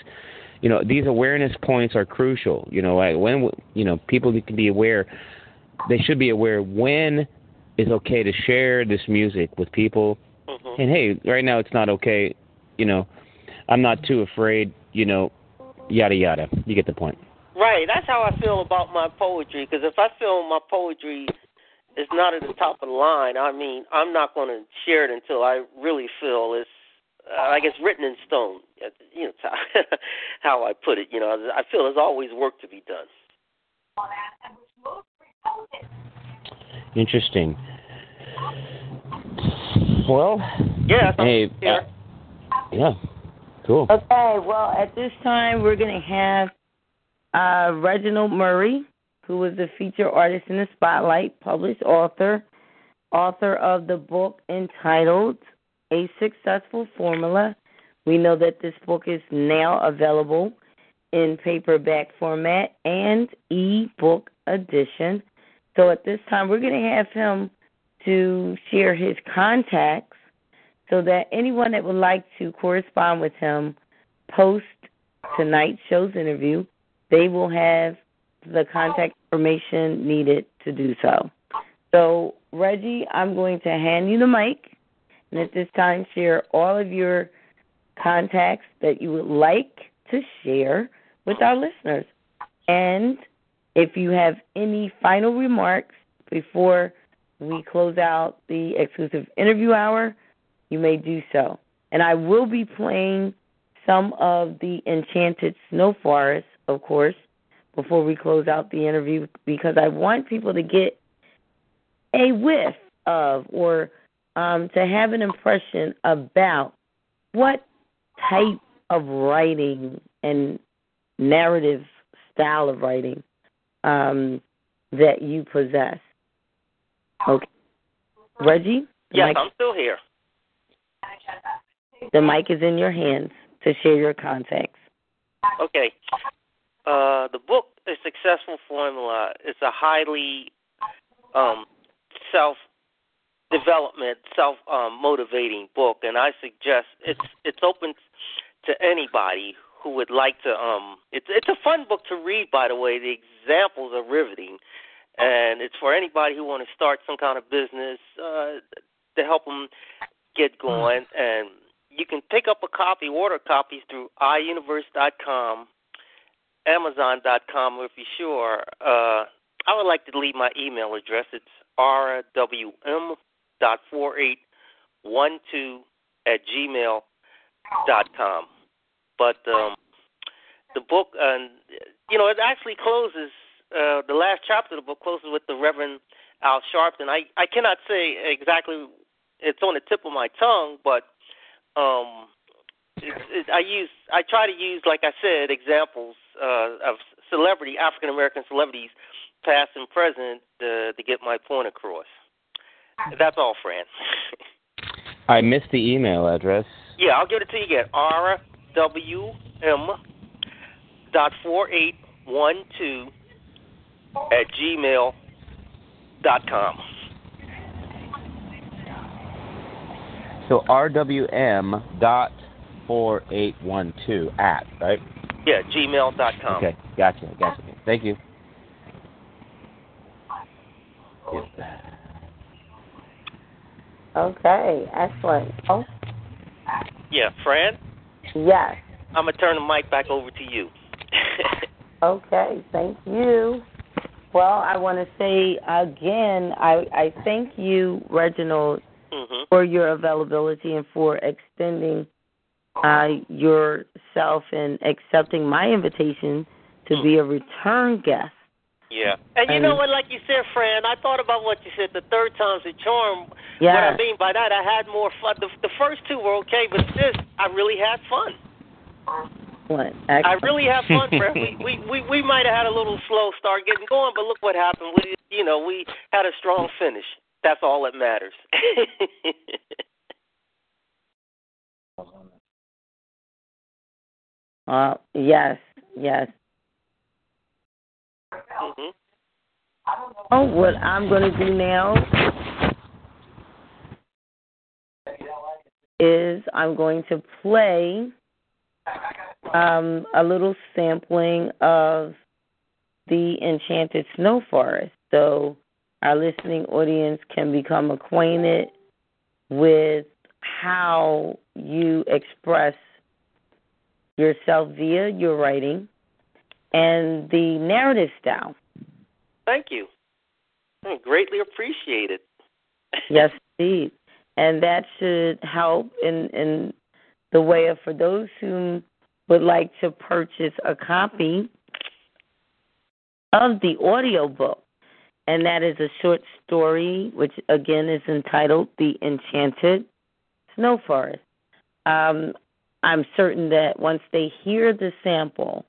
you know these awareness points are crucial you know I, when you know people need to be aware they should be aware when it's okay to share this music with people Mhm. and hey right now it's not okay you know i'm not too afraid you know yada yada you get the point Right. That's how I feel about my poetry. Because if I feel my poetry is not at the top of the line, I mean, I'm not going to share it until I really feel it's, uh, I guess, written in stone. Uh, You know, how, how I put it. You know, I feel there's always work to be done. Interesting. Well, Yeah. I'm hey, uh, yeah, cool. Okay, well, at this time, we're going to have uh, Reginald Murray, who was the feature artist in the Spotlight, published author, author of the book entitled A Successful Formula. We know that this book is now available in paperback format and e-book edition. So at this time, we're going to have him to share his contacts so that anyone that would like to correspond with him post tonight's show's interview, they will have the contact information needed to do so. So, Reggie, I'm going to hand you the mic, and at this time, share all of your contacts that you would like to share with our listeners. And if you have any final remarks before we close out the exclusive interview hour, you may do so. And I will be playing some of the Enchanted Snow Forest, of course, before we close out the interview because I want people to get a whiff of or um, to have an impression about what type of writing and narrative style of writing um, that you possess. Okay. Reggie? Yes, mic- I'm still here. the mic is in your hands to share your contacts. Okay. Uh, the book, A Successful Formula, is a highly um, self development, self um, motivating book, and I suggest it's it's open to anybody who would like to. Um, it's it's a fun book to read, by the way. The examples are riveting, and it's for anybody who want to start some kind of business uh, to help them get going. And you can pick up a copy, order copies through iuniverse.com, Amazon.com if you're sure. Uh, I would like to leave my email address. It's rwm.4812 at gmail dot com. But um, the book, uh, you know, it actually closes. Uh, the last chapter of the book closes with the Reverend Al Sharpton. I I cannot say exactly. It's on the tip of my tongue, but um, it, it, I use I try to use, like I said, examples uh, of celebrity African American celebrities, past and present, uh, to get my point across. That's all, Fran. I missed the email address. Yeah, I'll give it to you again. RWM dot four eight one two at gmail dot com. So RWM dot four eight one two at right. Yeah, gmail dot com. Okay, gotcha, gotcha. Thank you. Okay, excellent. Oh, Yeah, Fran, yes. I'm gonna turn the mic back over to you. Okay, thank you. Well, I want to say again, I, I thank you, Reginald, hmm for your availability and for extending uh, yourself and accepting my invitation to be a return guest. Yeah. And you And- know what, like you said, Fran, I thought about what you said. The third time's a charm. Yeah. What I mean by that, I had more fun. The, the first two were okay, but this, I really had fun. Excellent. I really had fun, Fran. We we we, we might have had a little slow start getting going, but look what happened. We, you know, we had a strong finish. That's all that matters. Uh, yes, yes. Hmm Oh, what I'm going to do now is I'm going to play um, a little sampling of the Enchanted Snow Forest. So our listening audience can become acquainted with how you express yourself via your writing and the narrative style. Thank you. I greatly appreciate it. Yes, indeed. And that should help in in the way of for those who would like to purchase a copy of the audio book. And that is a short story, which again is entitled The Enchanted Snow Forest. Um, I'm certain that once they hear the sample,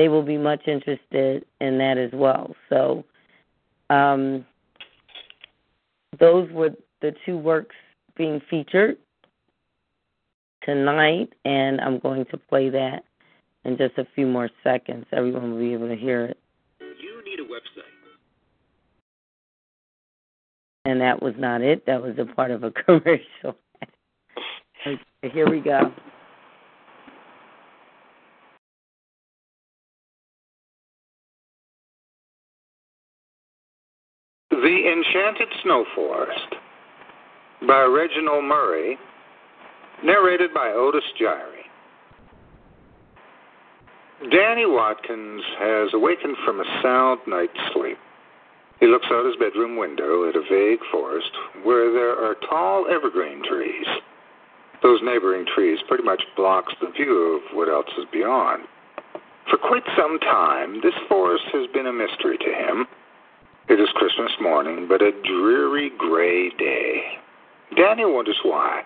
they will be much interested in that as well. So, um, those were the two works being featured tonight, and I'm going to play that in just a few more seconds. Everyone will be able to hear it. You need a website. And that was not it. That was a part of a commercial. Okay, Here we go. Enchanted Snow Forest by Reginald Murray, narrated by Otis Gyrie. Danny Watkins has awakened from a sound night's sleep. He looks out his bedroom window at a vague forest where there are tall evergreen trees. Those neighboring trees pretty much blocks the view of what else is beyond. For quite some time, this forest has been a mystery to him. It is Christmas morning, but a dreary gray day. Danny wonders why.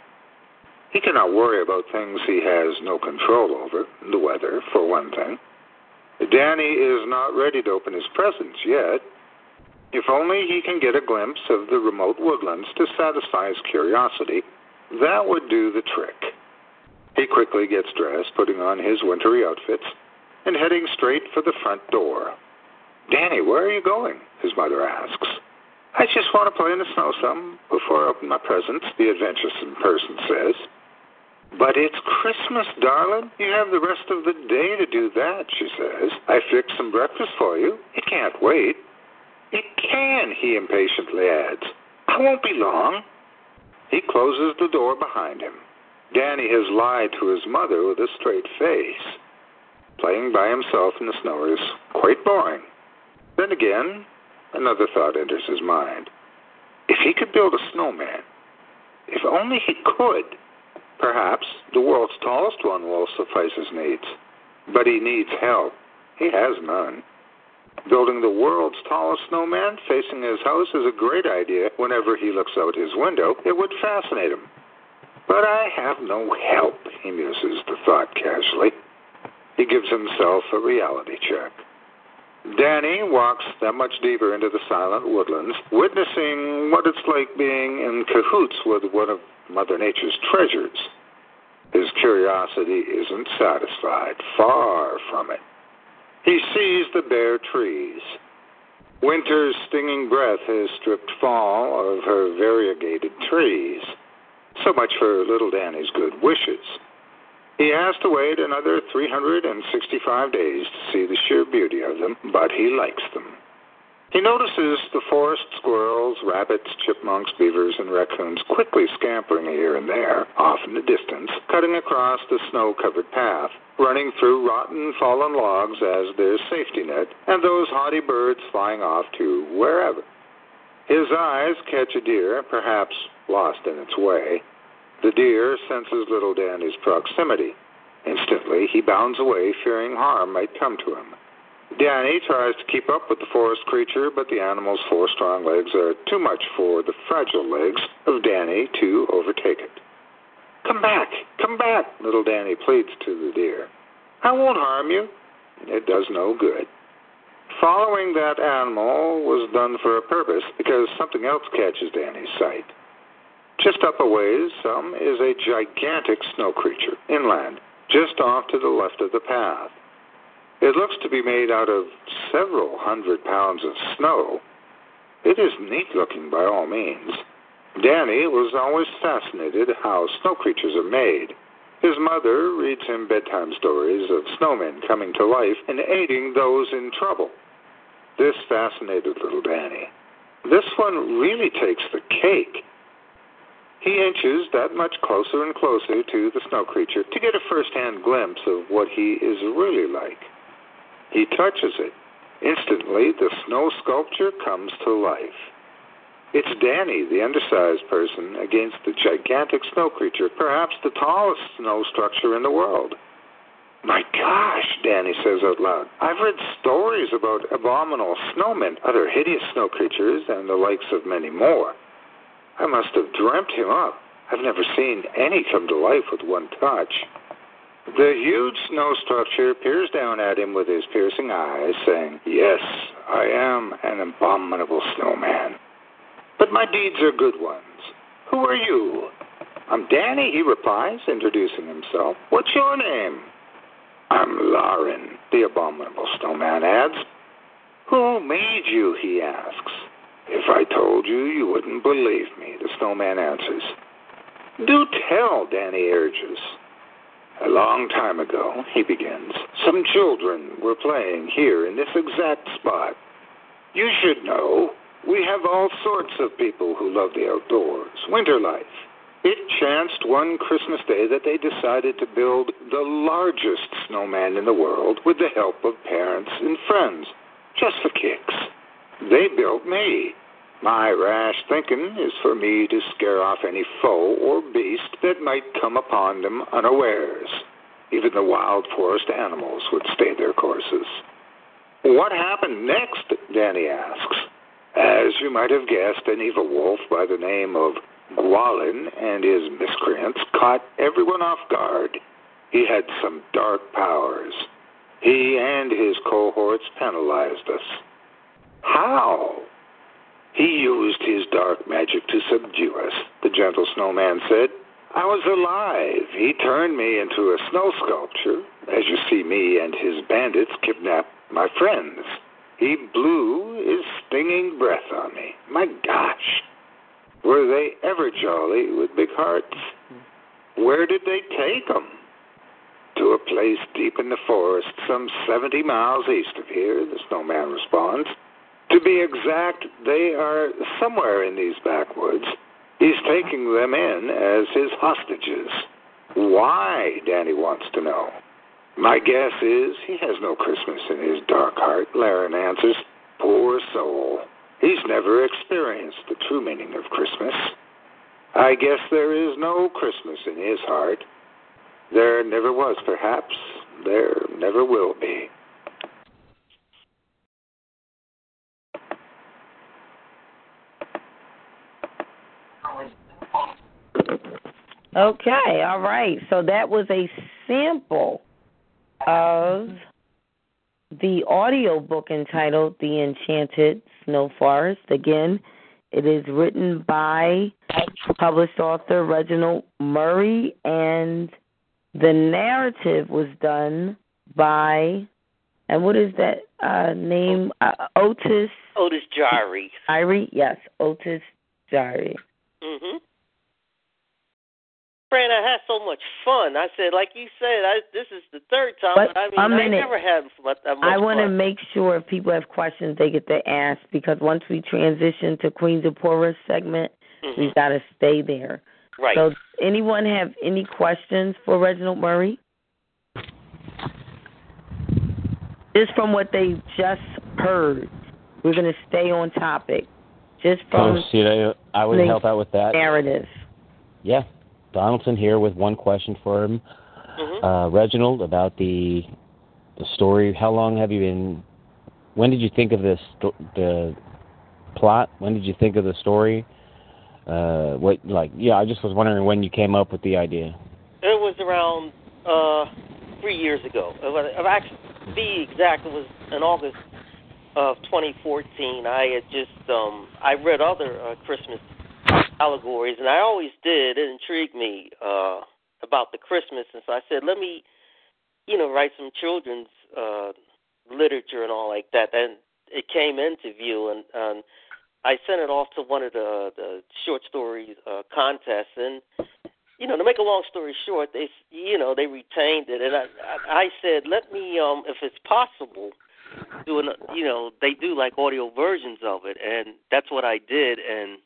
He cannot worry about things he has no control over, the weather, for one thing. Danny is not ready to open his presents yet. If only he can get a glimpse of the remote woodlands to satisfy his curiosity, that would do the trick. He quickly gets dressed, putting on his wintry outfits, and heading straight for the front door. Danny, where are you going? His mother asks. I just want to play in the snow some before I open my presents, the adventuresome person says. But it's Christmas, darling. You have the rest of the day to do that, she says. I fixed some breakfast for you. It can't wait. It can, he impatiently adds. I won't be long. He closes the door behind him. Danny has lied to his mother with a straight face. Playing by himself in the snow is quite boring. Then again, another thought enters his mind. If he could build a snowman, if only he could, perhaps the world's tallest one will suffice his needs. But he needs help. He has none. Building the world's tallest snowman facing his house is a great idea whenever he looks out his window. It would fascinate him. But I have no help, he muses the thought casually. He gives himself a reality check. Danny walks that much deeper into the silent woodlands, witnessing what it's like being in cahoots with one of Mother Nature's treasures. His curiosity isn't satisfied, far from it. He sees the bare trees. Winter's stinging breath has stripped fall of her variegated trees. So much for little Danny's good wishes. He has to wait another 365 days to see the sheer beauty of them, but he likes them. He notices the forest squirrels, rabbits, chipmunks, beavers, and raccoons quickly scampering here and there, off in the distance, cutting across the snow covered path, running through rotten, fallen logs as their safety net, and those haughty birds flying off to wherever. His eyes catch a deer, perhaps lost in its way. The deer senses little Danny's proximity. Instantly, he bounds away, fearing harm might come to him. Danny tries to keep up with the forest creature, but the animal's four strong legs are too much for the fragile legs of Danny to overtake it. Come back, come back, little Danny pleads to the deer. I won't harm you. It does no good. Following that animal was done for a purpose because something else catches Danny's sight. Just up a ways, some is a gigantic snow creature, inland, just off to the left of the path. It looks to be made out of several hundred pounds of snow. It is neat looking by all means. Danny was always fascinated how snow creatures are made. His mother reads him bedtime stories of snowmen coming to life and aiding those in trouble. This fascinated little Danny. This one really takes the cake. He inches that much closer and closer to the snow creature to get a first hand glimpse of what he is really like. He touches it. Instantly, the snow sculpture comes to life. It's Danny, the undersized person, against the gigantic snow creature, perhaps the tallest snow structure in the world. My gosh, Danny says out loud. I've read stories about abominable snowmen, other hideous snow creatures, and the likes of many more. I must have dreamt him up. I've never seen any come to life with one touch. The huge snow structure peers down at him with his piercing eyes, saying, Yes, I am an abominable snowman. But my deeds are good ones. Who are you? I'm Danny, he replies, introducing himself. What's your name? I'm Lauren, the abominable snowman adds. Who made you? he asks. If I told you, you wouldn't believe me, the snowman answers. Do tell, Danny urges. A long time ago, he begins, some children were playing here in this exact spot. You should know, we have all sorts of people who love the outdoors, winter life. It chanced one Christmas day that they decided to build the largest snowman in the world with the help of parents and friends, just for kicks. They built me. My rash thinking is for me to scare off any foe or beast that might come upon them unawares. Even the wild forest animals would stay their courses. What happened next? Danny asks. As you might have guessed, an evil wolf by the name of Gwalin and his miscreants caught everyone off guard. He had some dark powers. He and his cohorts penalized us. How? He used his dark magic to subdue us, the gentle snowman said. I was alive. He turned me into a snow sculpture. As you see me and his bandits kidnap my friends. He blew his stinging breath on me. My gosh. Were they ever jolly with big hearts? Where did they take them? To a place deep in the forest, some 70 miles east of here, the snowman responds. To be exact, they are somewhere in these backwoods. He's taking them in as his hostages. Why, Danny wants to know. My guess is he has no Christmas in his dark heart, Laren answers. Poor soul. He's never experienced the true meaning of Christmas. I guess there is no Christmas in his heart. There never was, perhaps. There never will be. Okay, all right. So that was a sample of the audio book entitled The Enchanted Snow Forest. Again, it is written by published author Reginald Murray, and the narrative was done by And what is that uh name? Uh, Otis. Otis Jari. Jiry, yes, Otis Jiry. Mhm. Fran, I had so much fun. I said, like you said, I, this is the third time, But but, I mean, a I minute. never had much, that much I want to make sure if people have questions, they get to ask because once we transition to Queen Zipporah's segment, Mhm. we've got to stay there. Right. So, anyone have any questions for Reginald Murray? Just from what they just heard, we're going to stay on topic. Just from Oh, see, I, I would the help out with that. narrative. Yeah, Donaldson here with one question for him. Mhm. Uh, Reginald, about the the story. How long have you been? When did you think of this the plot? When did you think of the story? Uh, what like? Yeah, I just was wondering when you came up with the idea. It was around uh three years ago. Actually, to be exact, it was in August of 2014. I had just um I read other uh, Christmas allegories, and I always did. It intrigued me uh about the Christmas, and so I said, let me, you know, write some children's uh literature and all like that. And it came into view, and um, I sent it off to one of the the short story uh, contests, and you know, to make a long story short, they you know they retained it, and I I, I said, let me um if it's possible, do an you know they do like audio versions of it, and that's what I did, and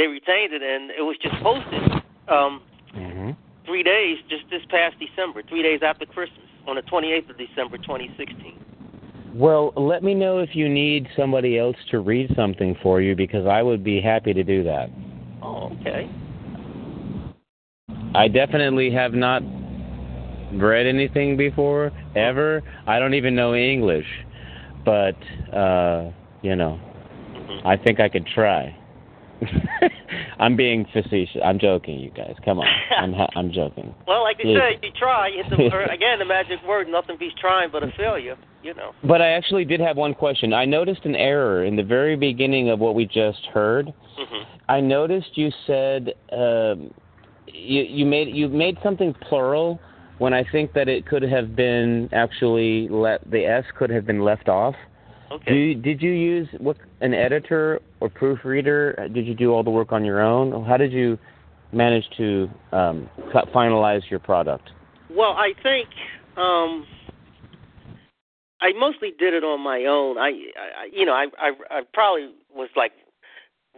they retained it, and it was just posted um Mm-hmm. three days just this past December, three days after Christmas, on the 28th of December, 2016. Well, let me know if you need somebody else to read something for you because I would be happy to do that. Oh, okay. I definitely have not read anything before ever. I don't even know English, but uh, you know, I think I could try. I'm being facetious. I'm joking, you guys. Come on, I'm ha- I'm joking. Well, like Please. said, you try. It's the, again the magic word. Nothing beats trying but a failure. You know. But I actually did have one question. I noticed an error in the very beginning of what we just heard. hmm I noticed you said um, you you made you made something plural when I think that it could have been actually let the s could have been left off. Okay. Do you, did you use what an editor or proofreader? Did you do all the work on your own? How did you manage to um, cut, finalize your product? Well, I think um I mostly did it on my own. I, I you know, I, I I probably was like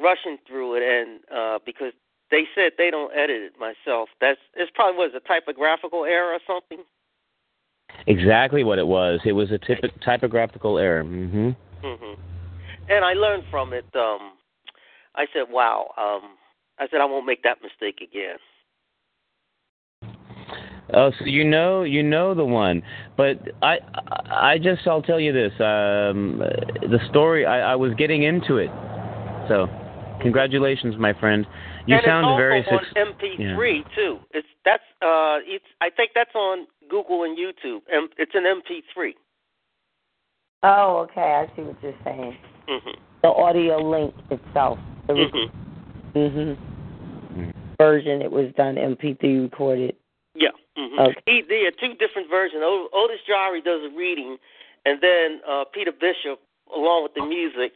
rushing through it and uh because they said they don't edit it myself. That's it probably was a typographical error or something. Exactly what it was. It was a typ- typographical error. Mm-hmm. Mhm. And I learned from it um I said, "Wow, um I said I won't make that mistake again." Oh, so you know, you know the one, but I, I just, I'll tell you this. Um, the story, I, I was getting into it. So, congratulations, my friend. You and sound it's also very on suc- MP3 too. It's that's uh it's I think that's on Google and YouTube. And it's an MP3. Oh, okay. I see what you're saying. Mhm. The audio link itself, the Mhm. hmm version, it was done MP3 recorded. Yeah. hmm Okay. He, there are two different versions. O- Otis Jari does a reading, and then uh Peter Bishop, along with the music,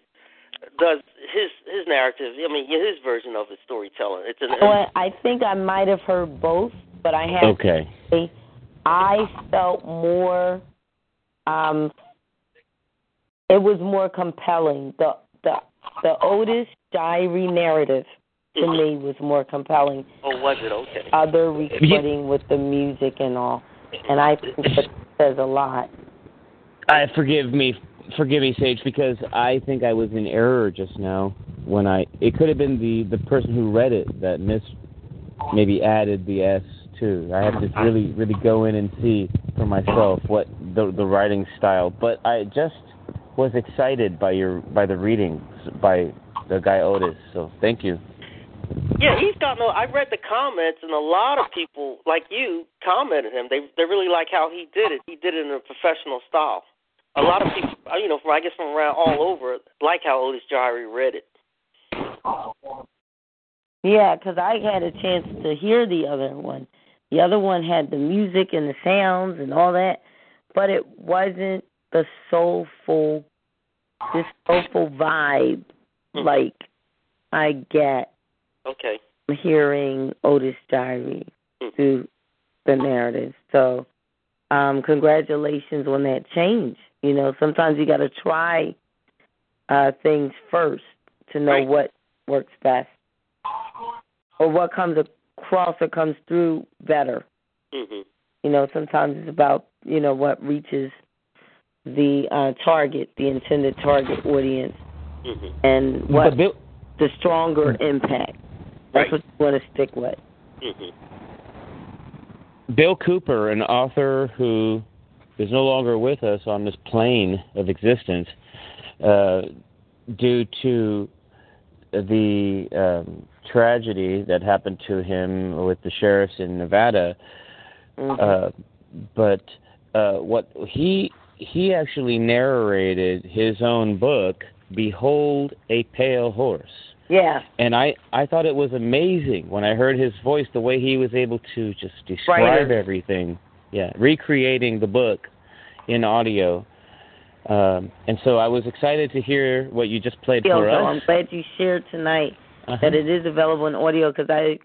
does his his narrative. I mean, his version of the storytelling. It's an Well, I think I might have heard both, but I have Okay. to say I felt more. Um, it was more compelling. The the the Otis diary narrative to me was more compelling. Oh, was it okay? Other recording with the music and all, and I think that says a lot. I forgive me, forgive me, Sage, because I think I was in error just now when I. It could have been the the person who read it that miss maybe added the s too. I have to really really go in and see for myself what the the writing style. But I just was excited by your by the readings by the guy Otis. So thank you. Yeah, he's got no. I read the comments, and a lot of people like you commented him. They they really like how he did it. He did it in a professional style. A lot of people, uh, you know, from I guess from around all over, like how Otis Jari read it. Yeah, because I had a chance to hear the other one. The other one had the music and the sounds and all that, but it wasn't the soulful, this soulful vibe, Mhm. like I get Okay. hearing Otis Diary Mhm. through the narrative. So, um, congratulations on that change. You know, sometimes you got to try uh, things first to know Right. what works best or what comes across or comes through better. Mhm. You know, sometimes it's about you know what reaches the uh, target, the intended target audience, Mhm. and what Bill, the stronger impact. Right. That's what you want to stick with. Mhm. Bill Cooper, an author who is no longer with us on this plane of existence, uh, due to the um, tragedy that happened to him with the sheriffs in Nevada. Mhm. Uh, but uh, what he he actually narrated his own book, "Behold a Pale Horse." yeah. and I I thought it was amazing when I heard his voice, the way he was able to just describe Writer. everything. Yeah, recreating the book in audio. Um, and so I was excited to hear what you just played for us. I'm glad you shared tonight Uh-huh. that it is available in audio because I,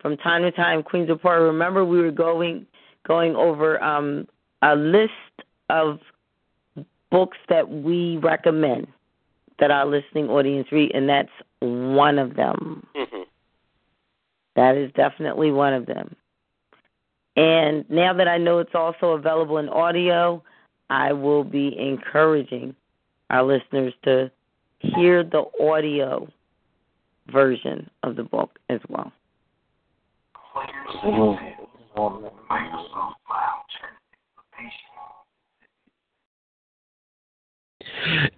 from time to time, Queen Zipporah. Remember, we were going going over um, a list of books that we recommend that our listening audience read, and that's one of them. Mhm. That is definitely one of them. And now that I know it's also available in audio, I will be encouraging our listeners to hear the audio version of the book as well.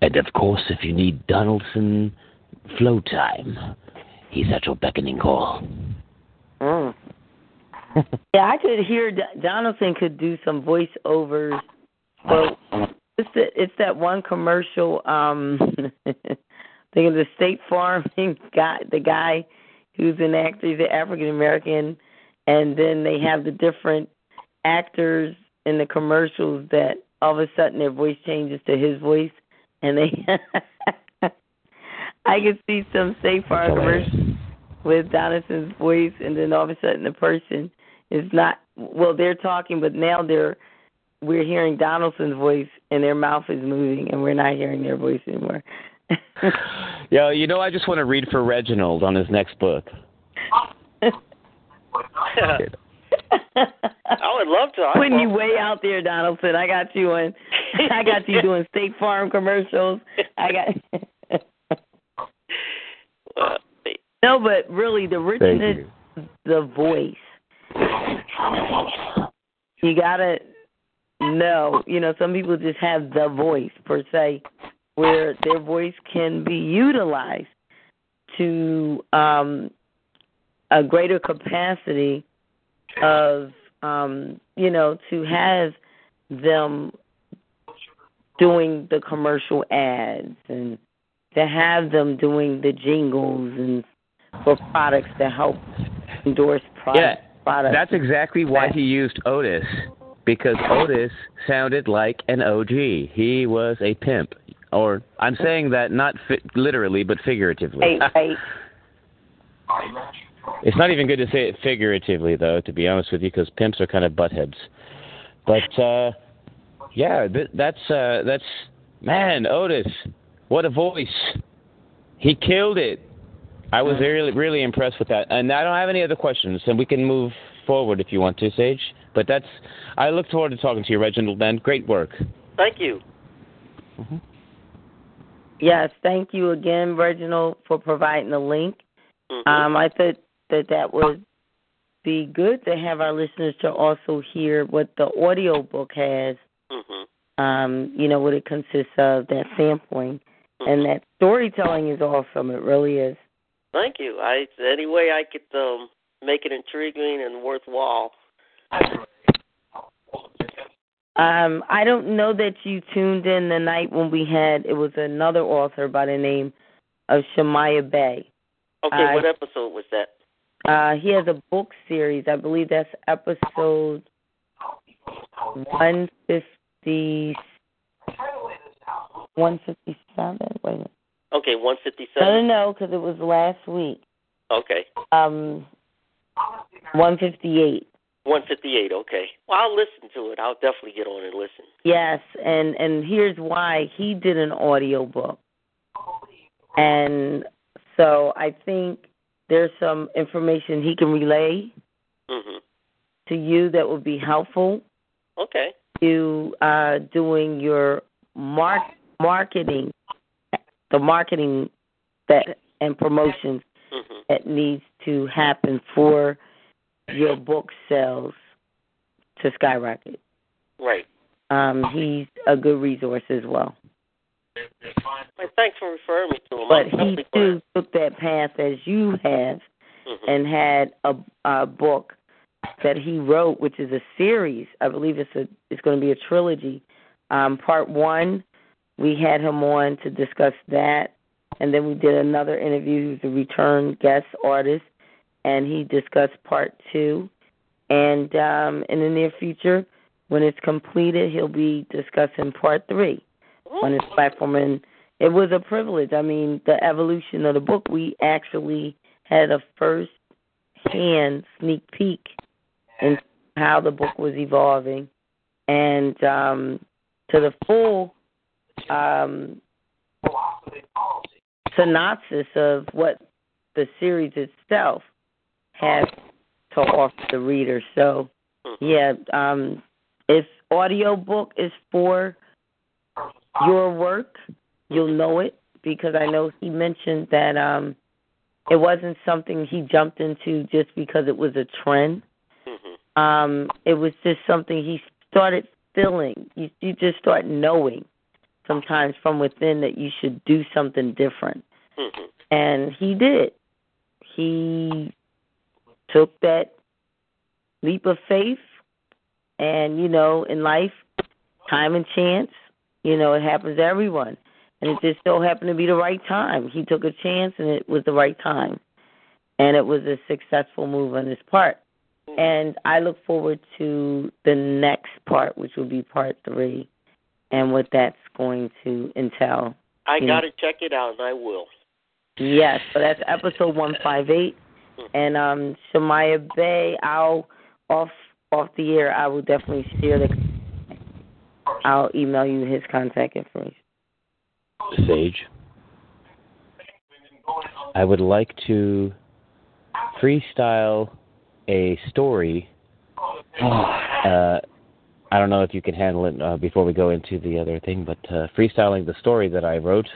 And of course, if you need Donaldson flow time, he's at your beckoning call. Mm. yeah, I could hear D- Donaldson could do some voiceovers. But it's that it's that one commercial. Um, think of the State Farm guy, the guy who's an actor, he's an African American, and then they have the different actors in the commercials that all of a sudden their voice changes to his voice, and they. I could see some safe commercials with Donaldson's voice, and then all of a sudden the person is not. Well, they're talking, but now they're we're hearing Donaldson's voice, and their mouth is moving, and we're not hearing their voice anymore. Yeah, you know, I just want to read for Reginald on his next book. I would love to. I Putting you will. way out there, Donaldson. I got you on. I got you doing State Farm commercials. I got. No, but really, the Thank richness, you. the voice. You gotta know. You know, some people just have the voice per se, where their voice can be utilized to um, a greater capacity of, um, you know, to have them doing the commercial ads and to have them doing the jingles and for products to help endorse products. products. That's exactly why he used Otis, because Otis sounded like an OG. He was a pimp. Or I'm saying that not fi- literally, but figuratively. Right, right. It's not even good to say it figuratively, though, to be honest with you, because pimps are kind of buttheads. But uh, yeah, th- that's uh, that's man, Otis, what a voice! He killed it. I was really really impressed with that, and I don't have any other questions, and we can move forward if you want to, Sage. But that's I look forward to talking to you, Reginald. Then, great work. Thank you. Yes, thank you again, Reginald, for providing the link. Mhm. Um, I thought that that would be good to have our listeners to also hear what the audio book has. Mhm. Um, you know what it consists of, that sampling, and that storytelling is awesome. It really is. Thank you. I any way I could um, make it intriguing and worthwhile. Um, I don't know that you tuned in the night when we had it was another author by the name of Shemaiah Bay. Okay, I- what episode was that? Uh, he has a book series. I believe that's episode one fifty one fifty seven. Wait a minute. Okay, 157. No, no, no, because it was last week. Okay, Um, one fifty eight. one fifty eight. Okay. Well, I'll listen to it. I'll definitely get on and listen. Yes, and and here's why he did an audio book, and so I think there's some information he can relay Mhm. to you that would be helpful Okay. to uh, doing your mark marketing, the marketing that and promotions Mhm. that needs to happen for your book sales to skyrocket. Right. Um, he's a good resource as well. Well, thanks for referring me to him. But he definitely too took that path as you have Mhm. and had a, a book that he wrote, which is a series. I believe it's a it's going to be a trilogy. Um, part one, we had him on to discuss that, and then we did another interview. He was a return guest artist, and he discussed part two. And um, in the near future, when it's completed, he'll be discussing part three on his platform. And it was a privilege. I mean, the evolution of the book, we actually had a first hand sneak peek in how the book was evolving and um to the full um synopsis of what the series itself has to offer the reader. So yeah, um if audio book is for your work, you'll know it because I know he mentioned that um it wasn't something he jumped into just because it was a trend. Mhm. Um it was just something he started feeling. You you just start knowing sometimes from within that you should do something different. Mhm. And he did. He took that leap of faith and you know, in life, time and chance, you know, it happens to everyone. And it just so happened to be the right time. He took a chance and it was the right time. And it was a successful move on his part. And I look forward to the next part, which will be part three, and what that's going to entail. I got to check it out, and I will. Yes, so that's episode one five eight. And um Shemaya Bay, I'll off off the air I will definitely share the I'll email you his contact information. Sage. I would like to freestyle a story. Uh, I don't know if you can handle it uh, before we go into the other thing, but uh, freestyling the story that I wrote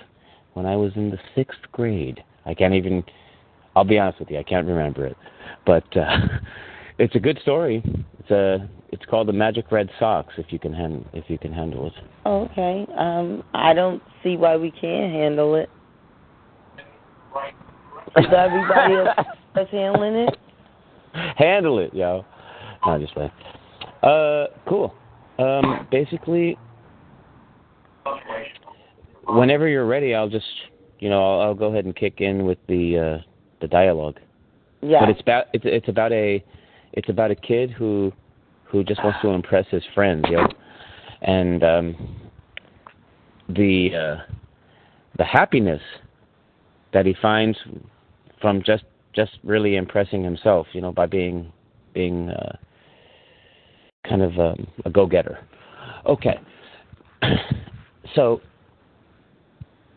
when I was in the sixth grade. I can't even. I'll be honest with you, I can't remember it, but uh, it's a good story. It's a. It's called the Magic Red Socks. If you can hand, if you can handle it. Okay. Um I don't see why we can't handle it. Is everybody else that's handling it? Handle it, yo. No, just play. Uh, cool. Um, basically, whenever you're ready, I'll just, you know, I'll, I'll go ahead and kick in with the uh, the dialogue. Yeah. But it's about it's it's about a it's about a kid who who just wants to impress his friends, yo. And um, the uh, the happiness that he finds from just just really impressing himself, you know, by being being uh, kind of um, a go-getter. Okay. so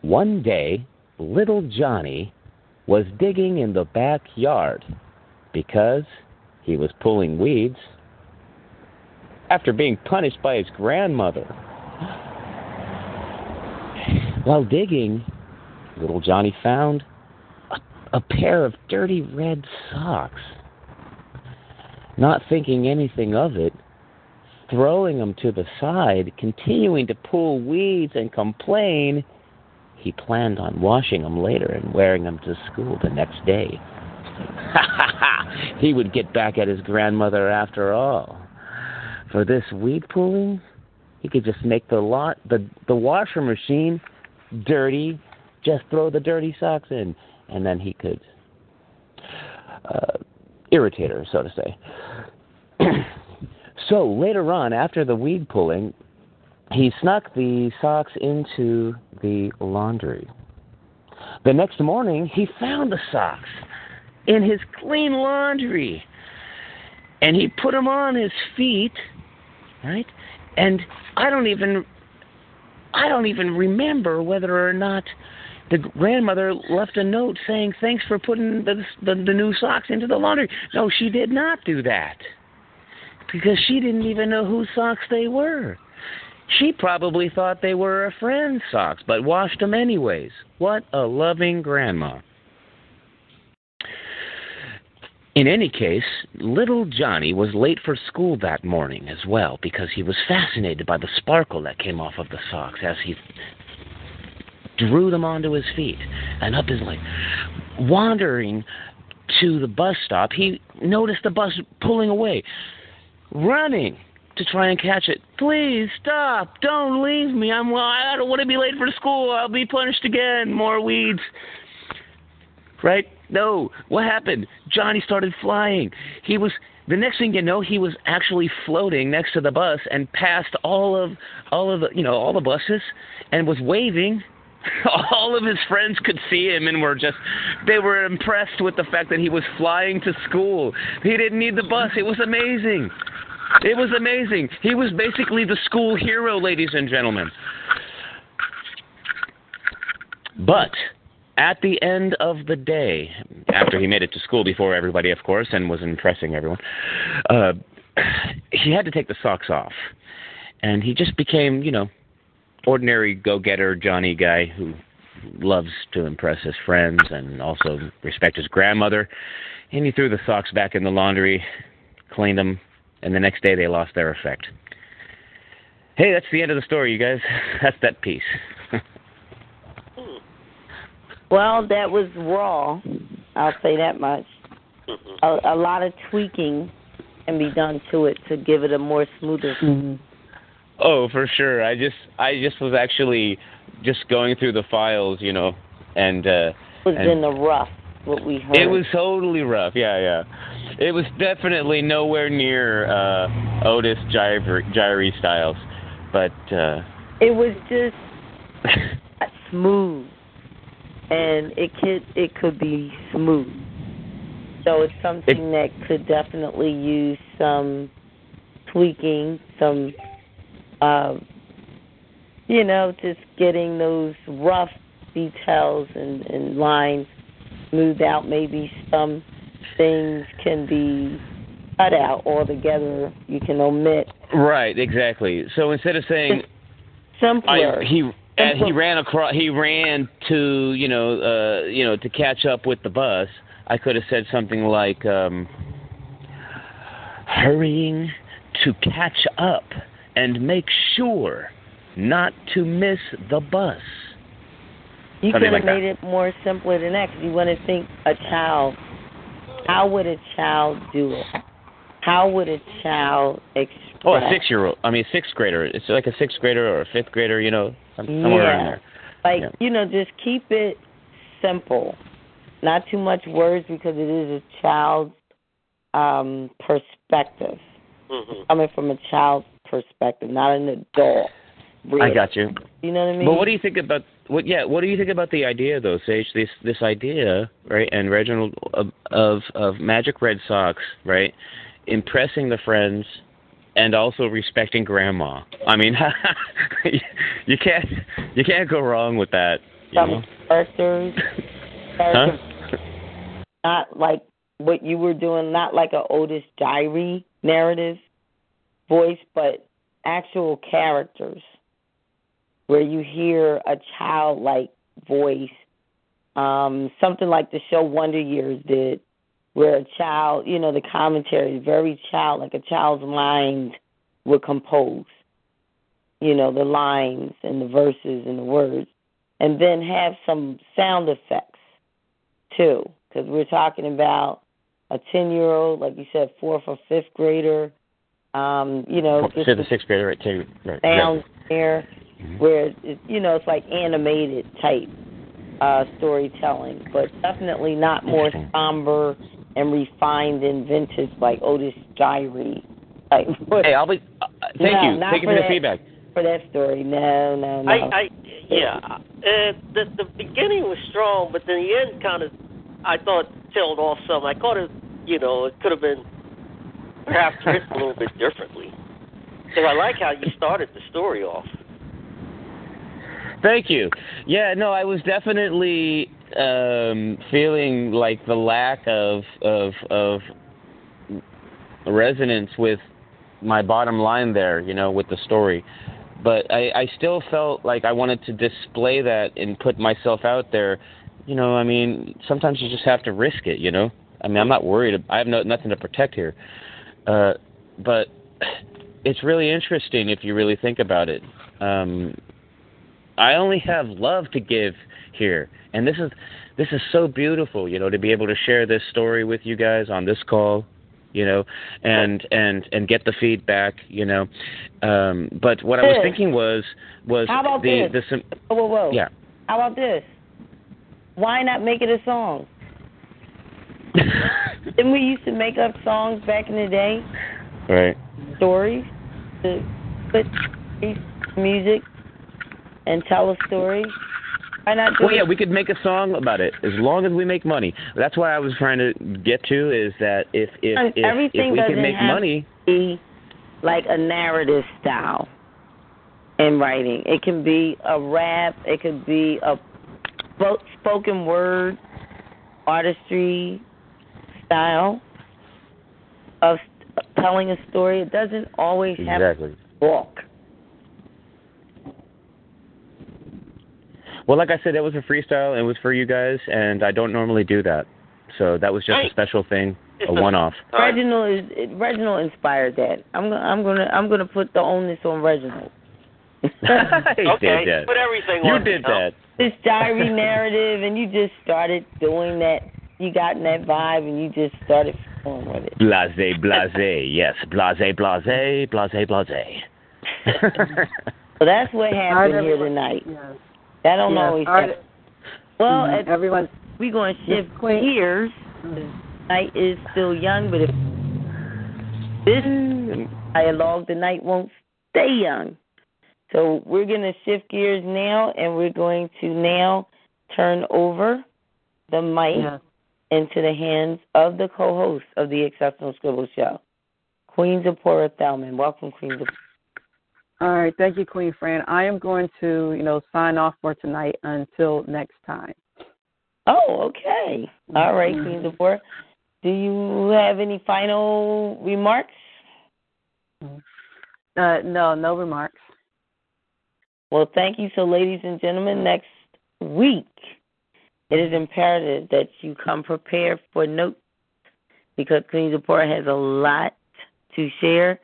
one day, little Johnny was digging in the backyard because he was pulling weeds after being punished by his grandmother. While digging, little Johnny found a, a pair of dirty red socks. Not thinking anything of it, throwing them to the side, continuing to pull weeds and complain, he planned on washing them later and wearing them to school the next day. he would get back at his grandmother after all. For this weed pulling, he could just make the lot the the washer machine dirty, just throw the dirty socks in, and then he could uh, irritate her, so to say. so later on, after the weed pulling, he snuck the socks into the laundry. The next morning, he found the socks in his clean laundry. And he put them on his feet, right? And I don't even I don't even remember whether or not the grandmother left a note saying thanks for putting the, the the new socks into the laundry. No, she did not do that. Because she didn't even know whose socks they were. She probably thought they were a friend's socks, but washed them anyways. What a loving grandma. In any case, little Johnny was late for school that morning as well because he was fascinated by the sparkle that came off of the socks as he drew them onto his feet and up his leg. Wandering to the bus stop, he noticed the bus pulling away, running to try and catch it. Please stop! Don't leave me. I'm I don't want to be late for school. I'll be punished again. More weeds. Right? No. What happened? Johnny started flying. He was the next thing you know, he was actually floating next to the bus and passed all of all of the you know all the buses and was waving. All of his friends could see him and were just they were impressed with the fact that he was flying to school. He didn't need the bus. It was amazing. It was amazing. He was basically the school hero, ladies and gentlemen. But at the end of the day, after he made it to school before everybody, of course, and was impressing everyone, uh, he had to take the socks off. And he just became, you know, ordinary go getter Johnny guy who loves to impress his friends and also respect his grandmother. And he threw the socks back in the laundry, cleaned them, and the next day they lost their effect. Hey, that's the end of the story, you guys. That's that piece. Well, that was raw. I'll say that much. A, a lot of tweaking can be done to it to give it a more smoother. Mm-hmm. Oh, for sure. I just I just was actually just going through the files, you know, and uh It was and in the rough what we heard. It was totally rough. Yeah, yeah. It was definitely nowhere near uh Otis Gyre Gyre Styles, but uh It was just smooth, and it could it could be smooth. So it's something that could definitely use some tweaking, some, uh, you know, just getting those rough details and, and lines smoothed out. Maybe some things can be cut out altogether. You can omit. Right, exactly. So instead of saying Simpler. I, he and he ran across he ran to you know uh you know to catch up with the bus i could have said something like um hurrying to catch up and make sure not to miss the bus You Something could have like that. made it more simpler than that 'cause you want to think a child. How would a child do it? How would a child express? oh a six year old i mean sixth grader it's like a sixth grader or a fifth grader you know somewhere yeah. in there Like Yeah. you know, just keep it simple. Not too much words because it is a child's um perspective. Mhm. Coming from a child's perspective, not an adult. Really. i got you You know what I mean? But what do you think about what? Yeah, what do you think about the idea, though, Sage? This this idea, right? And Reginald of of, of Magic Red Sox, right? Impressing the friends and also respecting Grandma. I mean, you can't you can't go wrong with that. You Some know? characters, Huh? not like what you were doing, not like a Otis Jiry narrative voice, but actual characters where you hear a childlike voice, um, something like the show Wonder Years did, where a child, you know, the commentary is very child, like a child's mind would compose, you know, the lines and the verses and the words, and then have some sound effects too, because we're talking about a ten-year-old, like you said, fourth or fifth grader, um, you know, Said the sixth grader, right? Too, right. sound there Mhm. where it, you know it's like animated type uh storytelling but definitely not more somber and refined and vintage like Otis Jiry type Hey, I'll be. Uh, thank No, you. not Thank you for for the feedback. for that story no no no I, I, yeah, Uh, the the beginning was strong, but then the end kind of, I thought, tailed off some. I thought it, you know, it could have been perhaps written a little bit differently. So I like how you started the story off. Thank you. Yeah, no, I was definitely um feeling like the lack of of of resonance with my bottom line there, you know, with the story. But I, I still felt like I wanted to display that and put myself out there. You know, I mean, sometimes you just have to risk it, you know? I mean, I'm not worried. I have no, nothing to protect here. Uh, but it's really interesting if you really think about it. Um, I only have love to give here, and this is this is so beautiful, you know, to be able to share this story with you guys on this call you know, and and and get the feedback, you know. Um, but what I was thinking was was How about the this? the Whoa, whoa, whoa. yeah. How about this? Why not make it a song? Didn't we used to make up songs back in the day? Right. Stories to put music and tell a story. Why not do Well, yeah, we could make a song about it as long as we make money. That's what I was trying to get to is that if if And if, everything if we doesn't can make have money, to be like a narrative style in writing. It can be a rap. It could be a spoken word artistry style of telling a story. It doesn't always have exactly. to walk. Well, like I said, that was a freestyle. It was for you guys, and I don't normally do that. So that was just a special thing, a one-off. Reginald is Reginald inspired that. I'm gonna I'm gonna I'm gonna put the onus on Reginald. He Okay, did that. put everything You on did me, huh? that. this diary narrative and you just started doing that you got in that vibe and you just started flowing with it. Blase, blase, yes, blase, blase, blase, blase. So that's what happened here tonight. Yes. That don't Yes, always happen. Well, Mhm. everyone. we're going to shift gears. Night is still young, but if this dialogue, the night won't stay young. So we're going to shift gears now, and we're going to now turn over the mic Yes. into the hands of the co-host of the Exceptional Scribble Show, Queen Zipporah Thelman. Welcome, Queen Zipporah. All right, thank you, Queen Fran. I am going to, you know, sign off for tonight until next time. Oh, okay. All right, Queen Zipporah. Do you have any final remarks? Uh, no, no remarks. Well, thank you. So, ladies and gentlemen, next week it is imperative that you come prepared for notes because Queen Zipporah has a lot to share,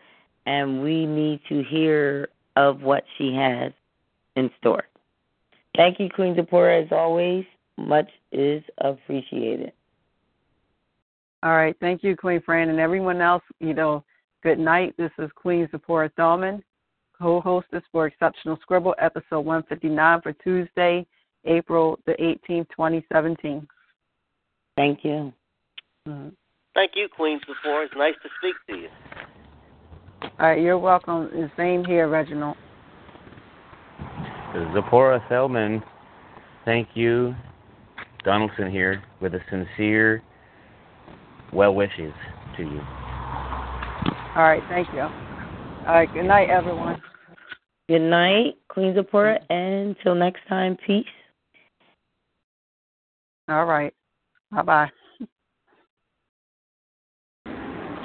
and we need to hear of what she has in store. Thank you, Queen Zipporah, as always. Much is appreciated. All right, thank you, Queen Fran, and everyone else. You know, good night. This is Queen Zipporah Thalman, co-hostess for Exceptional Scribble, episode 159 for Tuesday, April the 18th, 2017. Thank you. Mhm. Thank you, Queen Zipporah. It's nice to speak to you. All right, you're welcome. The same here, Reginald. Zipporah Thelman, thank you. Donaldson here with a sincere well wishes to you. All right, thank you. All right, good night, everyone. Good night, Queen Zipporah, and until next time, peace. All right, bye bye.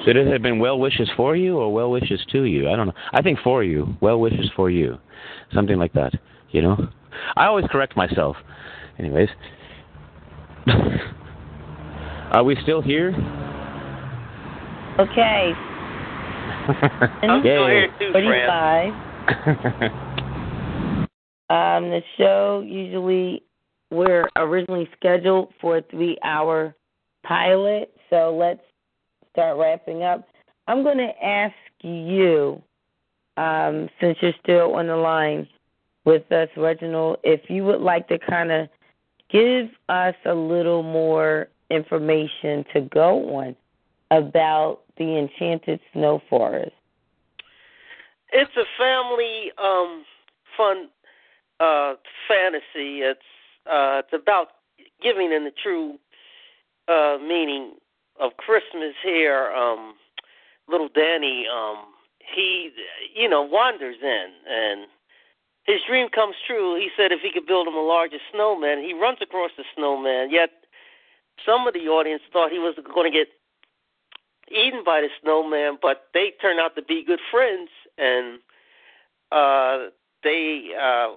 Should it have been well wishes for you or well wishes to you? I don't know. I think for you. Well wishes for you. Something like that. You know? I always correct myself. Anyways. Are we still here? Okay. I'm still here too, Fran. 45. Um, the show usually we're originally scheduled for a three hour pilot, so let's start wrapping up. I'm going to ask you, um, since you're still on the line with us, Reginald, if you would like to kind of give us a little more information to go on about the Enchanted Snow Forest. It's a family um fun uh, fantasy. It's uh, it's about giving in the true uh, meaning of Christmas here. Um, little Danny, um, he you know wanders in and his dream comes true. He said if he could build him a larger snowman, he runs across the snowman. Yet some of the audience thought he was going to get eaten by the snowman, but they turned out to be good friends, and uh, they uh,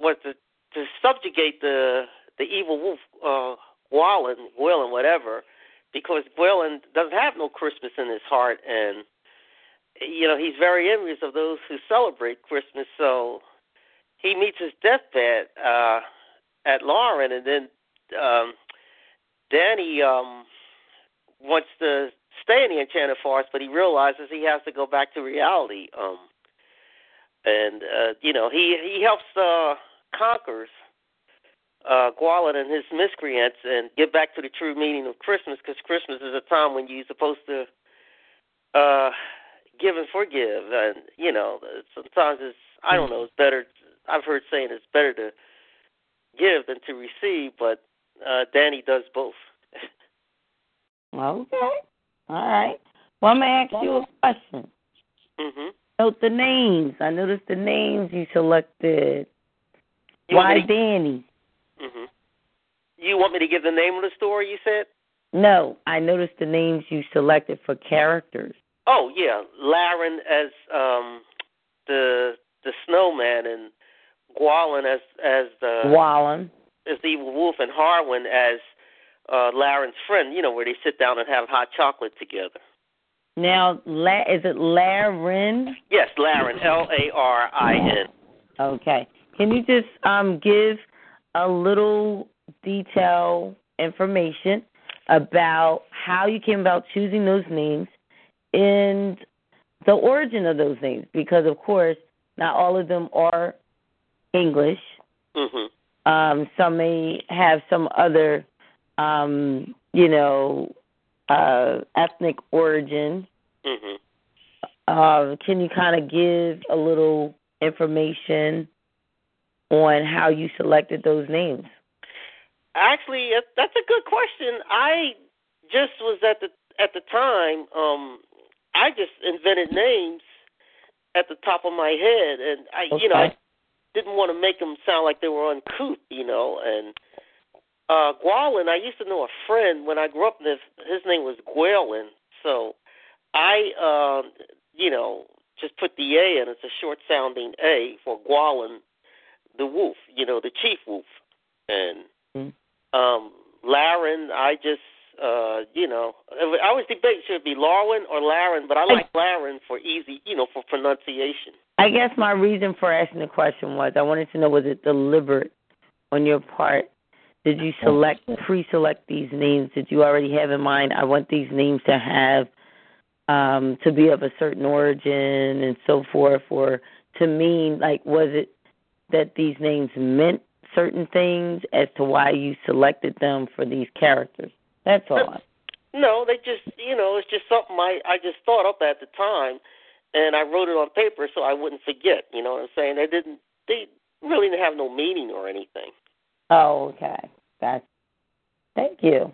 was to, to subjugate the the evil wolf, uh, Gwalin, and whatever, because Gwilyn doesn't have no Christmas in his heart, and you know he's very envious of those who celebrate Christmas. So he meets his deathbed uh, at Lauren, and then um, Danny um, wants to stay in the Enchanted Forest, but he realizes he has to go back to reality. Um, and uh, you know, he he helps uh, conquers uh, Gwalyn and his miscreants and get back to the true meaning of Christmas, because Christmas is a time when you're supposed to uh, give and forgive, and you know, sometimes it's I don't know, it's better. I've heard saying it's better to give than to receive, but uh, Danny does both. okay. All right. Well, I'm going to ask you a question. Mm-hmm. Note the names. I noticed the names you selected. You Why Danny? Mm-hmm. You want me to give the name of the story? You said. No, I noticed the names you selected for characters. Oh yeah, Larin as um the the snowman and Gwalyn as as the Wallen. as the evil wolf and Harwin as uh Larin's friend. You know where they sit down and have hot chocolate together. Now, La- is it Larin? Yes, Larin, L A R I N. Okay. Can you just um give a little detail information about how you came about choosing those names and the origin of those names? Because of course, not all of them are English. Mm-hmm. Um, some may have some other, um, you know, uh, ethnic origin. Mm-hmm. Uh, can you kind of give a little information on how you selected those names? Actually, that's a good question. I just was at the at the time. Um, I just invented names at the top of my head, and I, you know, I didn't want to make them sound like they were uncouth, you know. And uh, Gwalyn, I used to know a friend when I grew up. This his name was Gwalyn, so I, um, you know, just put the A in. It's a short sounding A for Gwalyn, the wolf, you know, the chief wolf, and Mhm. um, Larin, I just, uh, you know, I always debate should it be Larwin or Larin, but I like Larin for easy, you know, for pronunciation. I guess my reason for asking the question was I wanted to know was it deliberate on your part? Did you select pre-select these names? Did you already have in mind? I want these names to have um, to be of a certain origin and so forth, or to mean like was it that these names meant certain things as to why you selected them for these characters? That's all. No, they just, you know, it's just something I I just thought up at the time, and I wrote it on paper so I wouldn't forget. You know what I'm saying? They didn't, they really didn't have no meaning or anything. Oh, okay. That's thank you.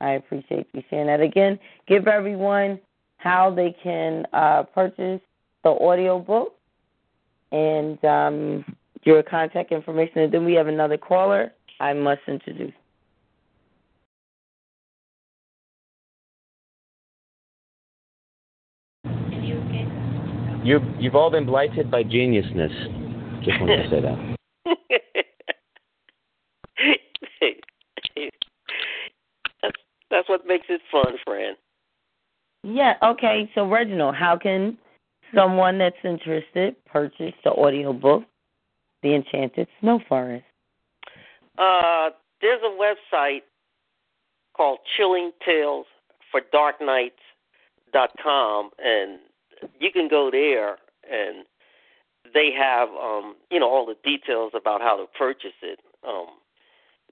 I appreciate you sharing that. Again, give everyone how they can uh, purchase the audio book and um, your contact information. And then we have another caller I must introduce. You've you've all been blighted by geniusness. Just wanted to say that. that's that's what makes it fun, Fran. Yeah, okay. So, Reginald, how can someone that's interested purchase the audio book, The Enchanted Snow Forest? Uh, there's a website called Chilling Tales for Dark Nights.com, and you can go there and they have um, you know all the details about how to purchase it. Um,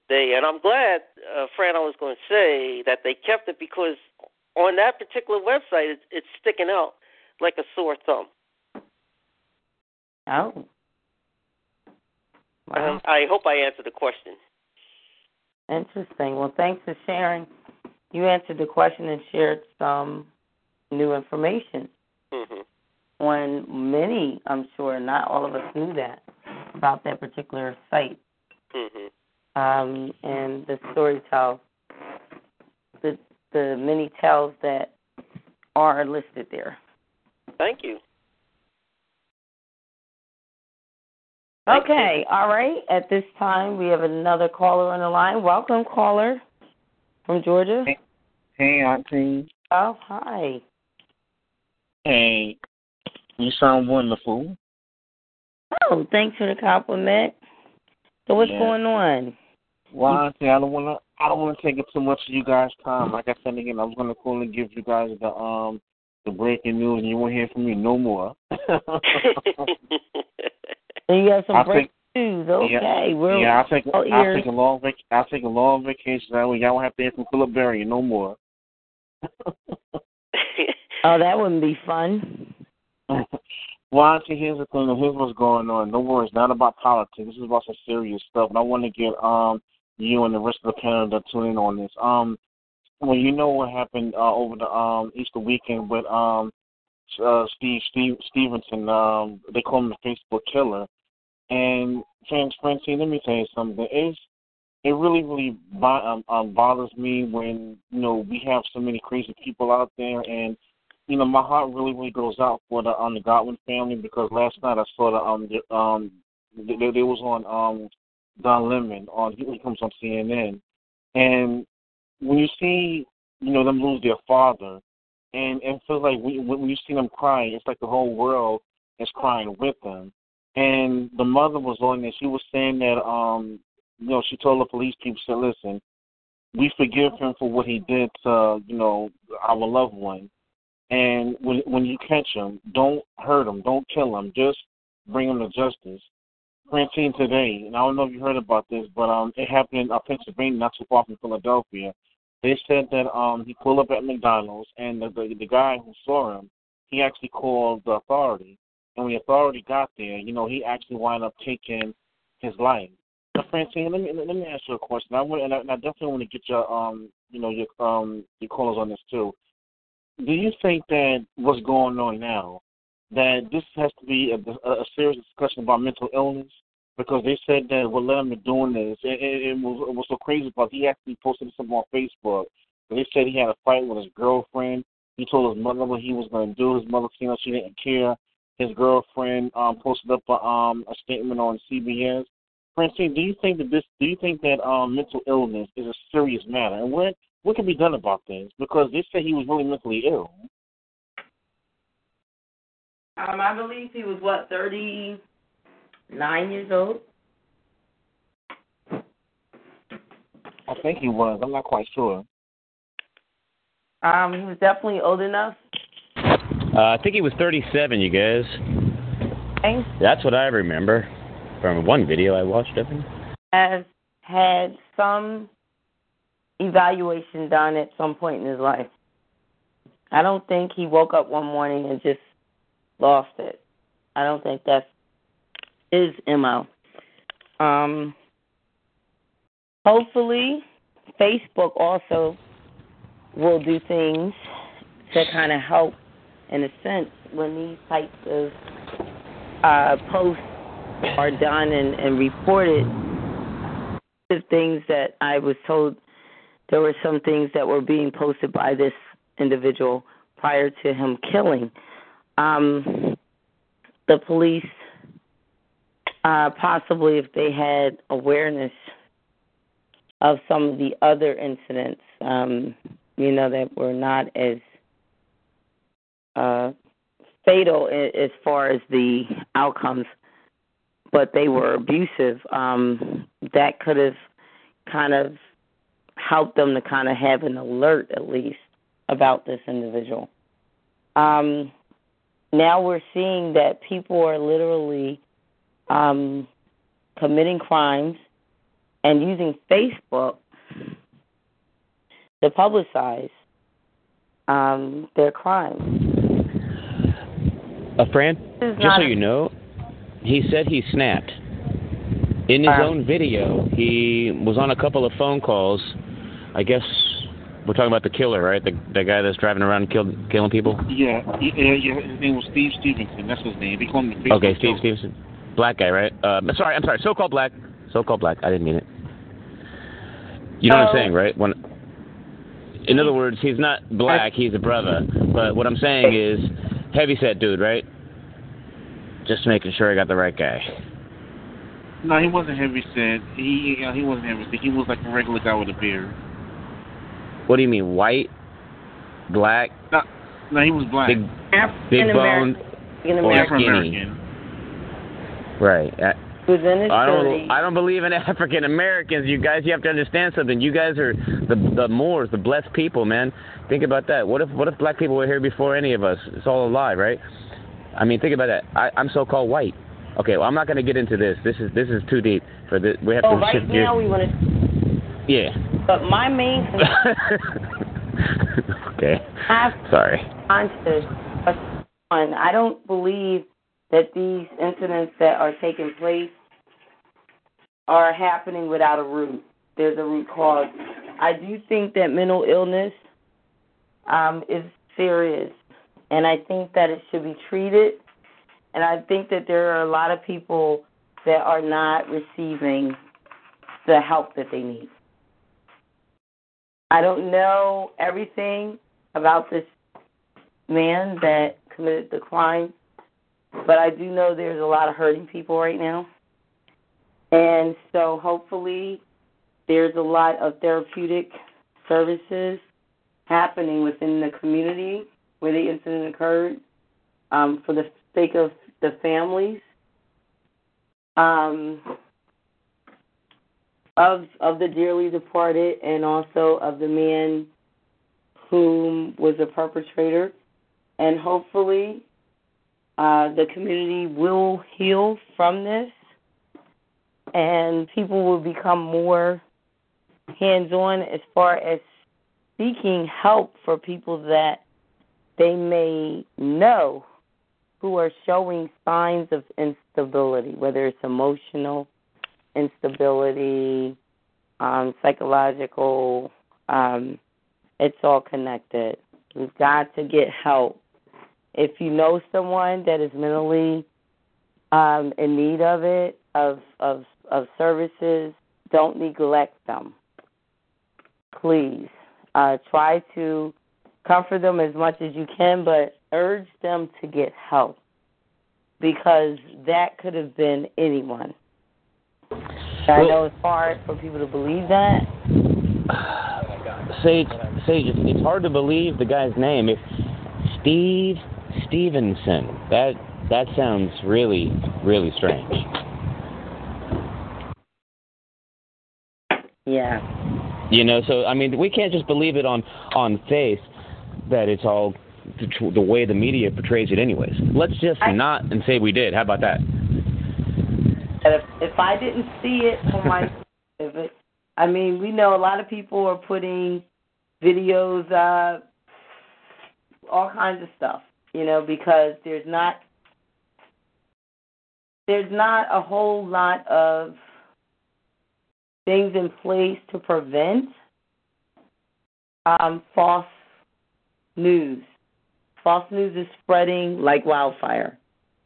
they and I'm glad, uh, Fran, I was going to say that they kept it because on that particular website, it's, it's sticking out like a sore thumb. Oh. Wow. I hope I answered the question. Interesting. Well, thanks for sharing. You answered the question and shared some new information. hmm When many, I'm sure, not all of us knew that about that particular site. hmm Um, and the story tells the the many tells that are listed there. Thank you. Okay, all right. At this time, we have another caller on the line. Welcome, caller from Georgia. Hey, Auntie. Oh, hi. Hey, you sound wonderful. Oh, thanks for the compliment. So what's Yeah. going on? Well, Auntie, I don't wanna, I don't wanna take up too much of you guys' time. Like I said again, I was gonna call and give you guys the um the breaking news, and you won't hear from me no more. And you have some I break think- news. Okay, yeah, we're yeah. I'll take, I'll take a long vac, I'll take a long vacation. That way, y'all won't have to hear from Philip Berry no more. Oh, that wouldn't be fun. well, Auntie, here's the thing. and Here's what's going on. No worries, not about politics. This is about some serious stuff, and I want to get um you and the rest of the panel to tune in on this. Um, well, you know what happened uh, over the um Easter weekend with um uh, Steve Steve Stevenson. Um, they call him the Facebook killer. And Francine, let me tell you something. It's it really really bo- um, um, bothers me when you know we have so many crazy people out there and you know, my heart really, really goes out for the um the Godwin family because last night I saw the um the, um they, they was on um Don Lemon on he comes on CNN, and when you see you know them lose their father, and and feels like when you see them crying, it's like the whole world is crying with them. And the mother was on there. She was saying that um you know she told the police people said listen, we forgive him for what he did to you know our loved one. And when when you catch him, don't hurt him, don't kill him, just bring him to justice. Francine today, and I don't know if you heard about this, but um, it happened in uh, Pennsylvania, not too far from Philadelphia. They said that um, he pulled up at McDonald's, and the, the the guy who saw him, he actually called the authority. And when the authority got there, you know, he actually wound up taking his life. Now, Francine, let me let me ask you a question. I want, and I, and I definitely want to get your um, you know, your um, your callers on this too. Do you think that what's going on now, that this has to be a, a, serious discussion about mental illness? Because they said that what led him to doing this, it, it, it was it was so crazy because he actually posted something on Facebook. They said he had a fight with his girlfriend. He told his mother what he was going to do. His mother seen that she didn't care. His girlfriend um, posted up a, um, a statement on CBS. Francine, do you think that this? Do you think that um, mental illness is a serious matter, and what what can be done about this? Because they said he was really mentally ill. Um, I believe he was what thirty nine years old. I think he was. I'm not quite sure. Um, he was definitely old enough. Uh, I think he was 37, you guys. Okay. That's what I remember from one video I watched of him. Has had some evaluation done at some point in his life. I don't think he woke up one morning and just lost it. I don't think that's his mo. Um, hopefully, Facebook also will do things to kind of help, in a sense, when these types of uh, posts are done and, and reported. The things that I was told, there were some things that were being posted by this individual prior to him killing. Um, the police, uh, possibly if they had awareness of some of the other incidents, um, you know, that were not as uh, fatal as far as the outcomes, but they were abusive. Um, that could have kind of helped them to kind of have an alert at least about this individual. Um, now we're seeing that people are literally um, committing crimes and using Facebook to publicize um, their crimes. Uh, Fran, just so a- you know, he said he snapped. In his Um, own video, he was on a couple of phone calls. I guess we're talking about the killer, right? The the guy that's driving around killed, killing people. Yeah, yeah, yeah. His name was Steve Stevenson. That's his name. They call him the Okay, Steve killer. Stevenson, black guy, right? Uh, sorry, I'm sorry. So-called black. So-called black. I didn't mean it. You know what I'm Oh. saying, right? When, in other words, he's not black. He's a brother. But what I'm saying is, heavy set dude, right? Just making sure I got the right guy. No, he wasn't heavy set. He he wasn't heavy set. He was like a regular guy with a beard. What do you mean, white, black, No, no, he was black. big, African big American. boned, or American. skinny? Right. I, in his I don't. I don't believe in African Americans. You guys, you have to understand something. You guys are the the Moors, the blessed people, man. Think about that. What if what if black people were here before any of us? It's all a lie, right? I mean, think about that. I, I'm so-called white. Okay, well, I'm not going to get into this. This is this is too deep for this. We have So to Oh, right shift gears. now we want to. Yeah. But my main okay. have Sorry. I don't believe that these incidents that are taking place are happening without a root. There's a root cause. I do think that mental illness um, is serious, and I think that it should be treated. And I think that there are a lot of people that are not receiving the help that they need. I don't know everything about this man that committed the crime, but I do know there's a lot of hurting people right now. And so hopefully there's a lot of therapeutic services happening within the community where the incident occurred um, for the sake of the families um, of of the dearly departed and also of the man whom was a perpetrator. And hopefully uh, the community will heal from this and people will become more hands on as far as seeking help for people that they may know who are showing signs of instability, whether it's emotional instability, um, psychological, um, it's all connected. We've got to get help. If you know someone that is mentally um, in need of it, of, of of services, don't neglect them. Please uh, try to comfort them as much as you can, but urge them to get help because that could have been anyone. I know it's hard for people to believe that. Sage, Sage, it's, it's hard to believe the guy's name. If Steve Stevenson, that that sounds really, really strange. Yeah. You know, so I mean, we can't just believe it on on face that it's all the, the way the media portrays it, anyways. Let's just not and say we did. How about that? And if if I didn't see it for my, if it, I mean, we know a lot of people are putting videos up, all kinds of stuff, you know, because there's not there's not a whole lot of things in place to prevent um, false news. False news is spreading like wildfire.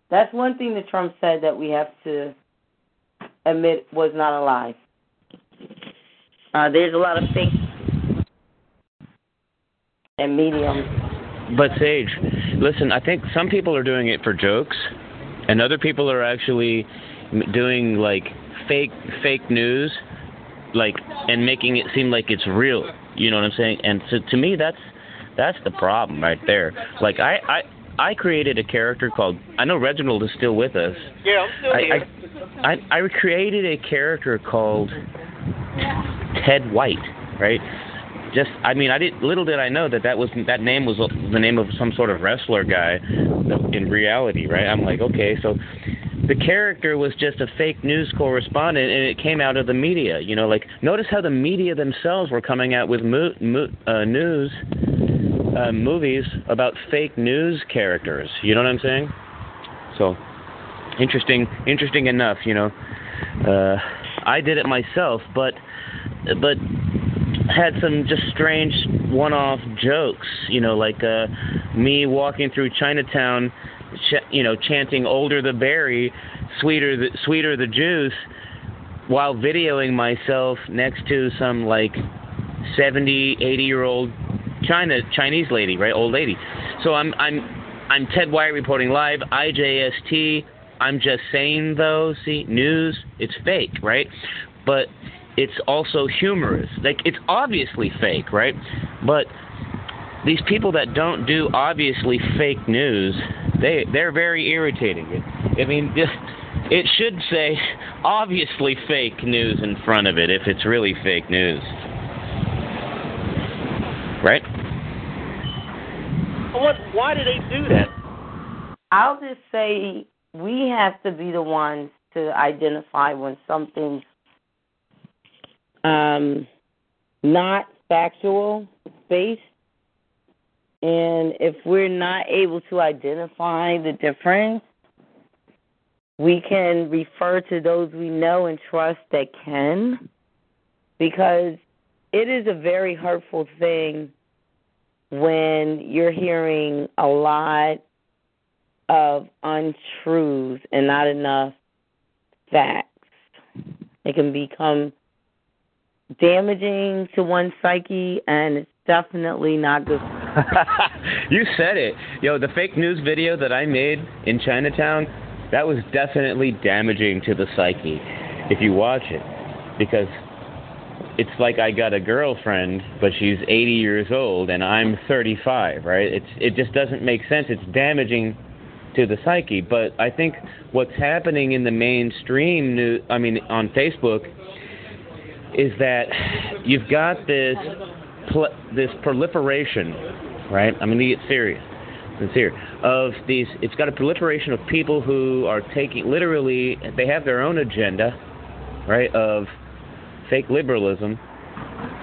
That's one thing that Trump said that we have to admit was not a lie. Uh, there's a lot of fake and mediums. But Sage, listen, I think some people are doing it for jokes, and other people are actually doing like fake fake news, like and making it seem like it's real. You know what I'm saying? And so to me, that's that's the problem right there. Like I I I created a character called I know Reginald is still with us. Yeah, I'm still I, here. I, I I created a character called Ted White, right? Just I mean I did little did I know that that was that name was the name of some sort of wrestler guy in reality, right? I'm like, okay, so the character was just a fake news correspondent and it came out of the media, you know, like notice how the media themselves were coming out with mo- mo- uh, news uh, movies about fake news characters. You know what I'm saying? So interesting, interesting enough, you know. Uh, I did it myself, but but had some just strange one-off jokes. You know, like uh, me walking through Chinatown, ch- you know, chanting "Older the berry, sweeter the sweeter the juice," while videoing myself next to some like 70, 80 year old China Chinese lady, right, old lady. So I'm I'm I'm Ted White reporting live, IJST. I'm just saying though, see, news, it's fake, right? But it's also humorous. Like it's obviously fake, right? But these people that don't do obviously fake news, they they're very irritating. I mean, just it should say obviously fake news in front of it if it's really fake news. Right? What? Why do they do that? I'll just say we have to be the ones to identify when something's um, not factual based. And if we're not able to identify the difference, we can refer to those we know and trust that can, because it is a very hurtful thing when you're hearing a lot of untruths and not enough facts. It can become damaging to one's psyche, and it's definitely not good. you said it. Yo, the fake news video that I made in Chinatown, that was definitely damaging to the psyche if you watch it. Because it's like I got a girlfriend, but she's 80 years old and I'm 35, right? It's it just doesn't make sense. It's damaging to the psyche. But I think what's happening in the mainstream news, I mean on Facebook is that you've got this pl- this proliferation, right? I'm going to get serious, sincere, of these. It's got a proliferation of people who are taking literally. They have their own agenda, right? Of fake liberalism,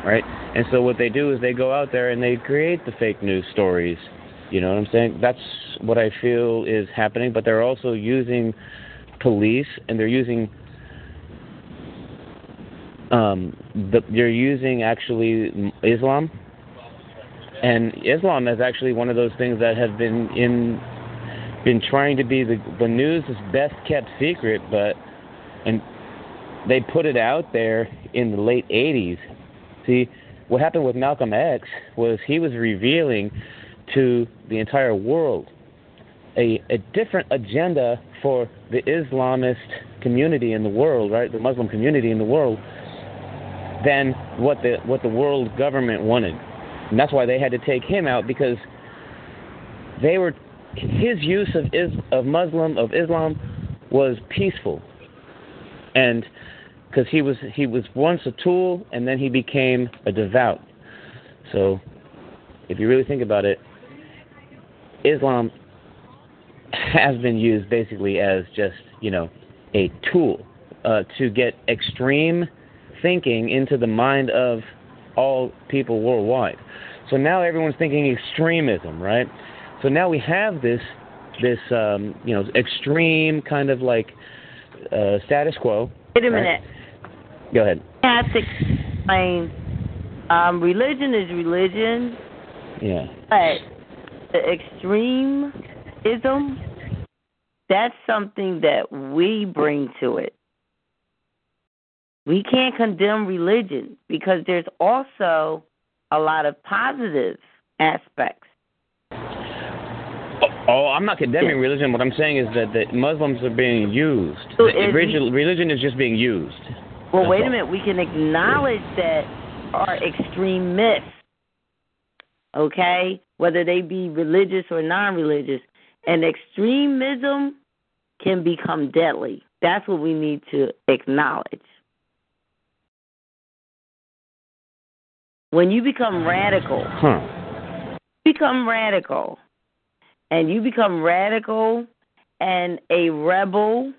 right? And so what they do is they go out there and they create the fake news stories. You know what I'm saying? That's what I feel is happening. But they're also using police and they're using um, the, they're using actually Islam, and Islam is actually one of those things that have been in been trying to be the the news is best kept secret, but and they put it out there in the late 80s. See, what happened with Malcolm X was he was revealing to the entire world a, a different agenda for the Islamist community in the world, right? The Muslim community in the world than what the what the world government wanted. And that's why they had to take him out because they were his use of is of Muslim of Islam was peaceful. And because he was he was once a tool and then he became a devout. So if you really think about it, Islam has been used basically as just, you know, a tool uh, to get extreme thinking into the mind of all people worldwide. So now everyone's thinking extremism, right? So now we have this this um, you know extreme kind of like uh, status quo. Wait a right? minute. Go ahead. I have to explain. Um, religion is religion, Yeah. but the extremism, that's something that we bring to it. We can't condemn religion because there's also a lot of positive aspects. Oh, oh I'm not condemning religion. What I'm saying is that, that Muslims are being used. So The religion, religion is just being used. Well, That's wait a minute. We can acknowledge that are myths, okay? Whether they be religious or non religious. And extremism can become deadly. That's what we need to acknowledge. When you become radical, Huh. become radical, and you become radical and a rebel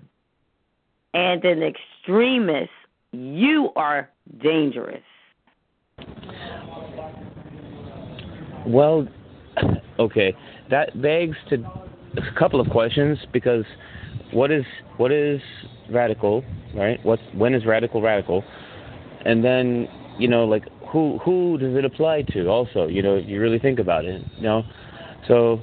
and an extremist, you are dangerous. Well, okay, that begs to a couple of questions because what is what is radical right? What's when is radical radical? And then you know, like who who does it apply to? Also, you know, you really think about it. You know, so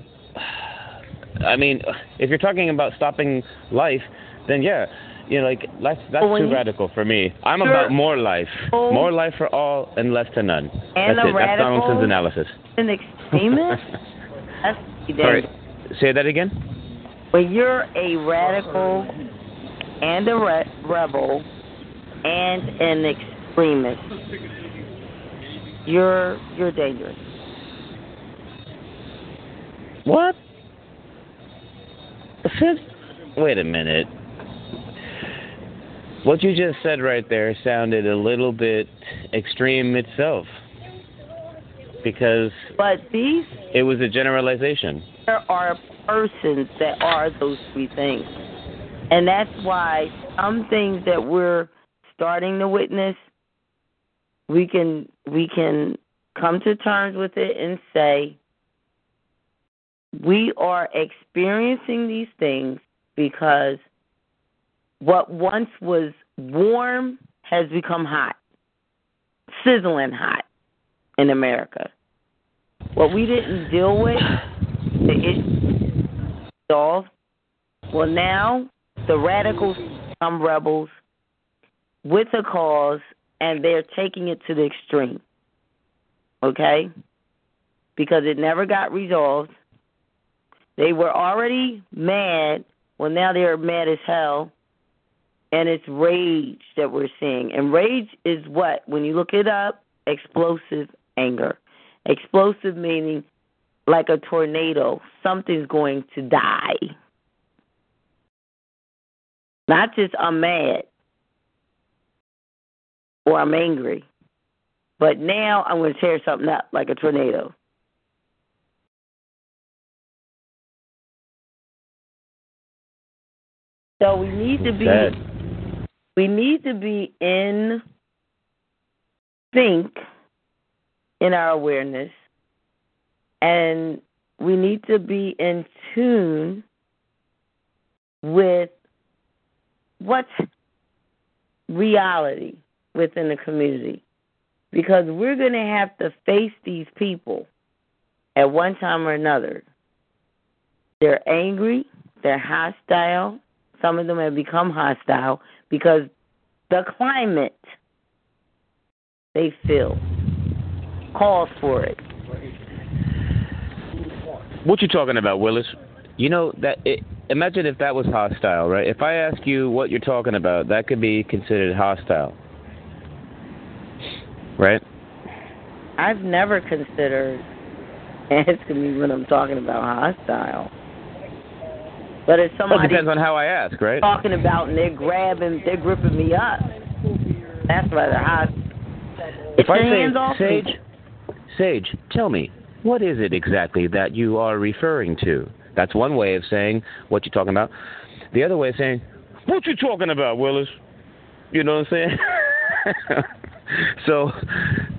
I mean, if you're talking about stopping life, then yeah, you know, like that's that's Well, too radical for me. I'm Sure. about more life, Oh. more life for all and less to none. And that's it. That's Donaldson's analysis. An extremist? That's Sorry, say that again. When you're a radical and a re- rebel and an extremist, you're you're dangerous. What? Sid, wait a minute. What you just said right there sounded a little bit extreme itself. Because But these it was a generalization. there are persons that are those three things. And that's why some things that we're starting to witness we can we can come to terms with it and say we are experiencing these things because what once was warm has become hot, sizzling hot in America. What we didn't deal with, issue solved. Well, now the radicals become rebels with a cause, and they're taking it to the extreme. Okay? Because it never got resolved. They were already mad. Well, now they're mad as hell. And it's rage that we're seeing. And rage is what? When you look it up, explosive anger. Explosive meaning like a tornado, something's going to die. Not just I'm mad or I'm angry, but now I'm going to tear something up like a tornado. So we need to be Sad. we need to be in sync in our awareness and we need to be in tune with what's reality within the community because we're going to have to face these people at one time or another. They're angry, they're hostile. Some of them have become hostile because the climate they feel calls for it. What you talking about, Willis? You know that. It, imagine if that was hostile, right? If I ask you what you're talking about, that could be considered hostile, right? I've never considered asking me when I'm talking about hostile. But if Well, it somebody depends on how I ask, right? talking about and they're grabbing, they're gripping me up, that's rather hostile. If I say, hands off me. Sage, Sage, tell me, what is it exactly that you are referring to? That's one way of saying what you're talking about. The other way of saying, what you talking about, Willis? You know what I'm saying? so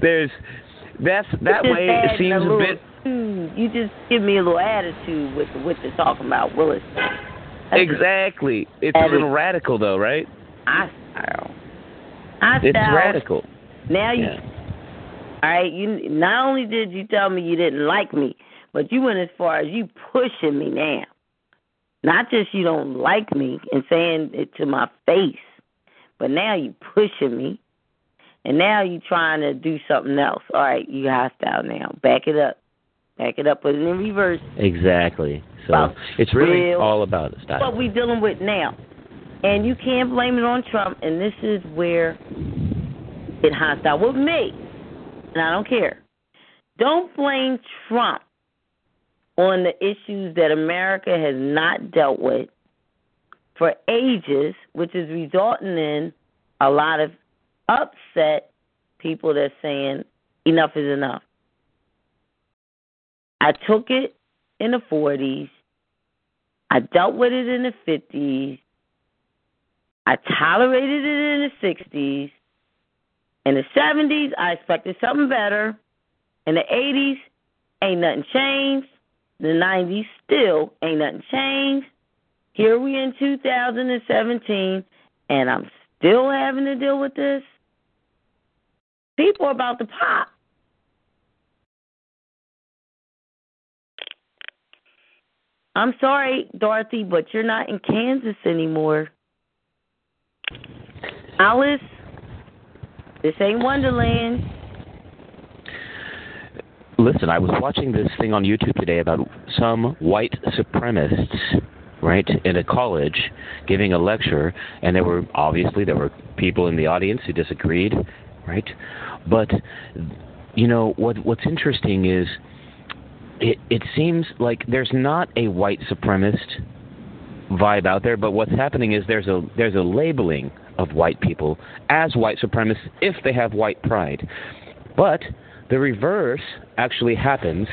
there's that's that way it seems a a bit "Hmm, You just give me a little attitude with what you're talking about, Willis. That's exactly. It's a little radical though, right? hostile. Hostile. It's radical. Now you, Yeah. all right. You not only did you tell me you didn't like me, but you went as far as you pushing me now. Not just you don't like me and saying it to my face, but now you pushing me, and now you're trying to do something else. All right, you hostile now. Back it up. Back it up. Put it in reverse. Exactly. So Well, it's really real- all about style. what we're dealing with now. And you can't blame it on Trump, and this is where it hostile with me. And I don't care. Don't blame Trump on the issues that America has not dealt with for ages, which is resulting in a lot of upset people that's saying enough is enough. I took it in the 40s. I dealt with it in the 50s. I tolerated it in the 60s. In the 70s, I expected something better. In the 80s, ain't nothing changed. The 90s, still ain't nothing changed. Here we in 2017, and I'm still having to deal with this? People about to pop. I'm sorry, Dorothy, but you're not in Kansas anymore. Alice, this ain't Wonderland. Listen, I was watching this thing on YouTube today about some white supremacists, right, in a college giving a lecture, and there were obviously there were people in the audience who disagreed, right? But you know what what's interesting is it it seems like there's not a white supremacist vibe out there, but what's happening is there's a there's a labeling of white people as white supremacists if they have white pride. But the reverse actually happens,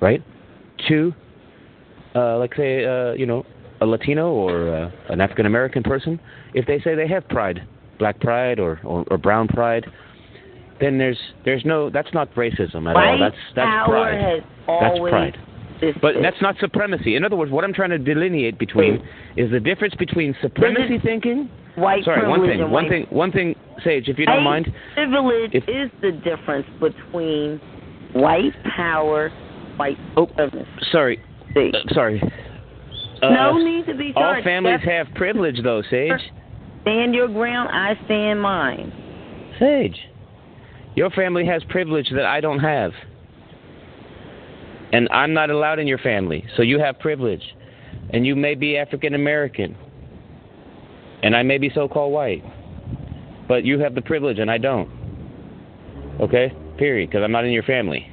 right? To, uh, like say, uh, you know, a Latino or uh, an African American person, if they say they have pride, black pride or, or, or brown pride, then there's there's no that's not racism at White all. That's that's pride. That's pride. existed. But that's not supremacy. In other words, what I'm trying to delineate between is the difference between supremacy thinking. white Sorry, one thing, one thing, one thing, Sage, if you don't mind. privilege If- is the difference between white power, white Oh. Sorry, uh, sorry. no Uh, need to be All families That's- have privilege, though, Sage. Stand your ground. I stand mine. Sage, your family has privilege that I don't have. And I'm not allowed in your family, so you have privilege. And you may be African American. And I may be so called white. But you have the privilege and I don't. Okay? Period. Because I'm not in your family.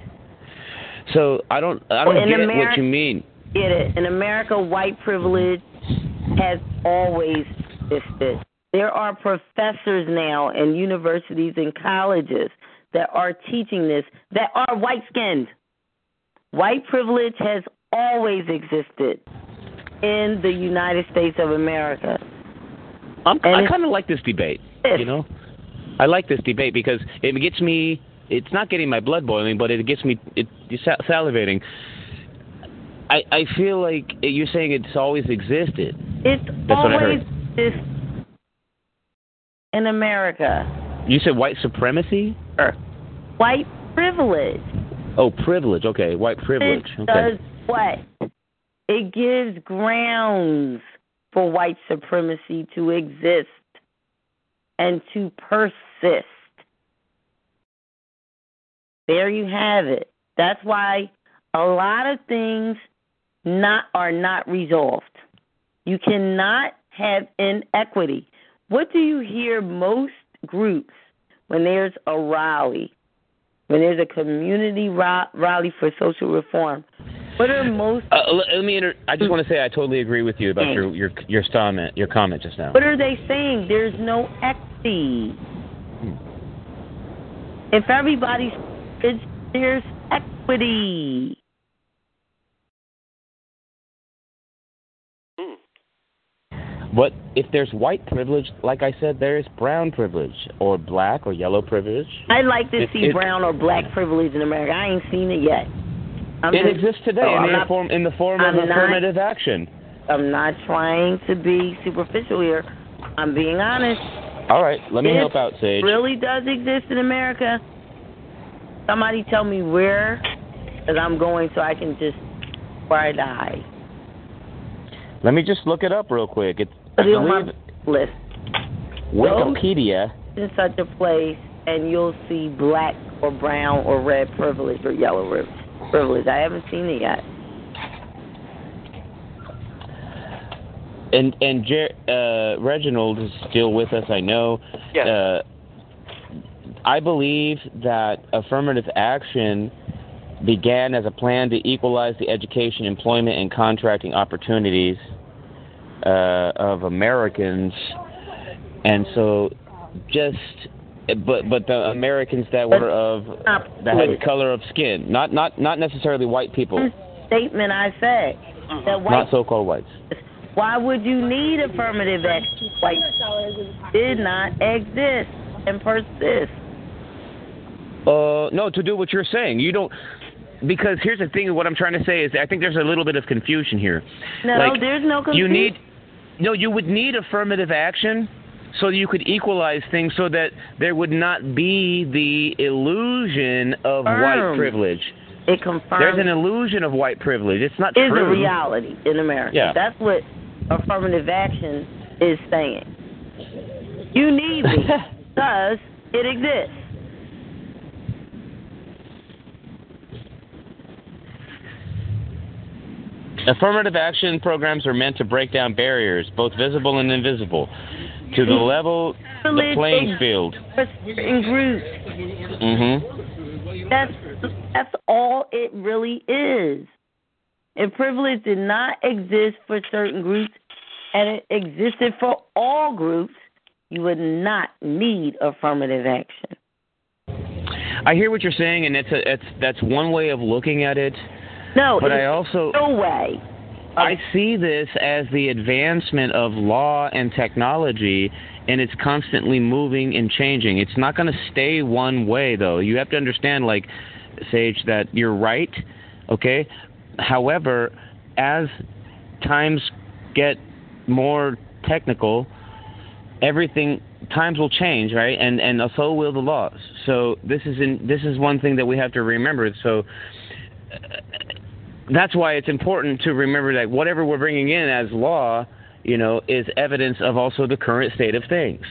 So I don't I don't Well, in get Ameri- what you mean. Get it? In America, white privilege has always existed. There are professors now in universities and colleges that are teaching this that are white skinned. White privilege has always existed in the United States of America. I'm, And I kind of like this debate. You know, I like this debate because it gets me. It's not getting my blood boiling, but it gets me it salivating. I I feel like you're saying it's always existed. It's That's always heard. In America. You said white supremacy? Or White privilege. Oh, privilege. Okay, white privilege. It Okay. does what? It gives grounds for white supremacy to exist and to persist. There you have it. That's why a lot of things not are not resolved. You cannot have inequity. What do you hear most groups when there's a rally, when there's a community rally for social reform? What are most Uh, let, me. Inter- I just want to say I totally agree with you about your your your comment your comment just now. What are they saying? There's no equity. If everybody's it's, there's equity. But if there's white privilege, like I said, there is brown privilege or black or yellow privilege. I'd like to It- see it- brown or black privilege in America. I ain't seen it yet. I'm it just- exists today Oh, in, the not- form in the form I'm of not- affirmative action. I'm not trying to be superficial here. I'm being honest. All right, let me It help out, Sage. It really does exist in America. Somebody tell me where, because I'm going so I can just where I die. Let me just look it up real quick. It's I Put it on my list. Wikipedia. In such a place, and you'll see black or brown or red privilege or yellow ri- privilege. I haven't seen it yet. And and Jer- uh, Reginald is still with us. I know. Yes. Uh, I believe that affirmative action began as a plan to equalize the education, employment, and contracting opportunities uh, of Americans, and so just. But but the Americans that were of that had the color of skin, not not not necessarily white people, Statement I said that white. not so-called whites. Why would you need affirmative action? White did not exist and persist. Uh, no, to do what you're saying. You don't because here's the thing. What I'm trying to say is, I think there's a little bit of confusion here. No, Like, there's no confusion. You need no. You would need affirmative action so you could equalize things so that there would not be the illusion of white privilege. It confirms There's an illusion of white privilege. It's not is true. a reality in America. Yeah. That's what affirmative action is saying. You need me because it exists. Affirmative action programs are meant to break down barriers, both visible and invisible, to the level the playing field. certain groups. Mhm. That's that's all it really is. If privilege did not exist for certain groups and it existed for all groups, you would not need affirmative action. I hear what you're saying, and it's a, it's that's one way of looking at it. No, but I also no way. I see this as the advancement of law and technology, and it's constantly moving and changing. It's not going to stay one way, though. You have to understand, like Sage, that you're right. Okay. However, as times get more technical, everything times will change, right? And and so will the laws. So this is in this is one thing that we have to remember. So that's why it's important to remember that whatever we're bringing in as law, you know, is evidence of also the current state of things.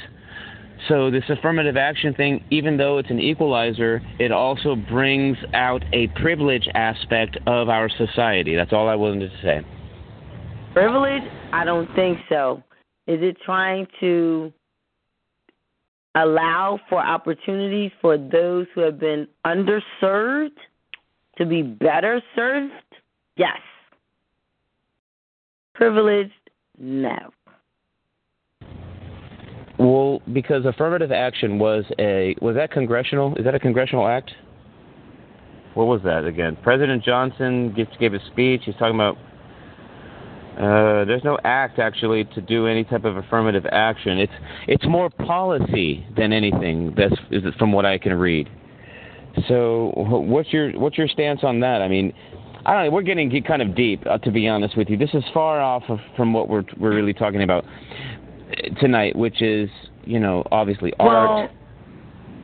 So this affirmative action thing, even though it's an equalizer, it also brings out a privilege aspect of our society. That's all I wanted to say. Privilege? I don't think so. Is it trying to allow for opportunities for those who have been underserved to be better served? Yes. Privileged? No. Well, because affirmative action was a was that congressional? Is that a congressional act? What was that again? President Johnson gave, gave a speech. He's talking about uh, there's no act actually to do any type of affirmative action. It's it's more policy than anything. That's is it from what I can read. So what's your what's your stance on that? I mean, I don't know. We're getting kind of deep, uh, to be honest with you. This is far off of, from what we're we're really talking about uh, tonight, which is you know obviously art.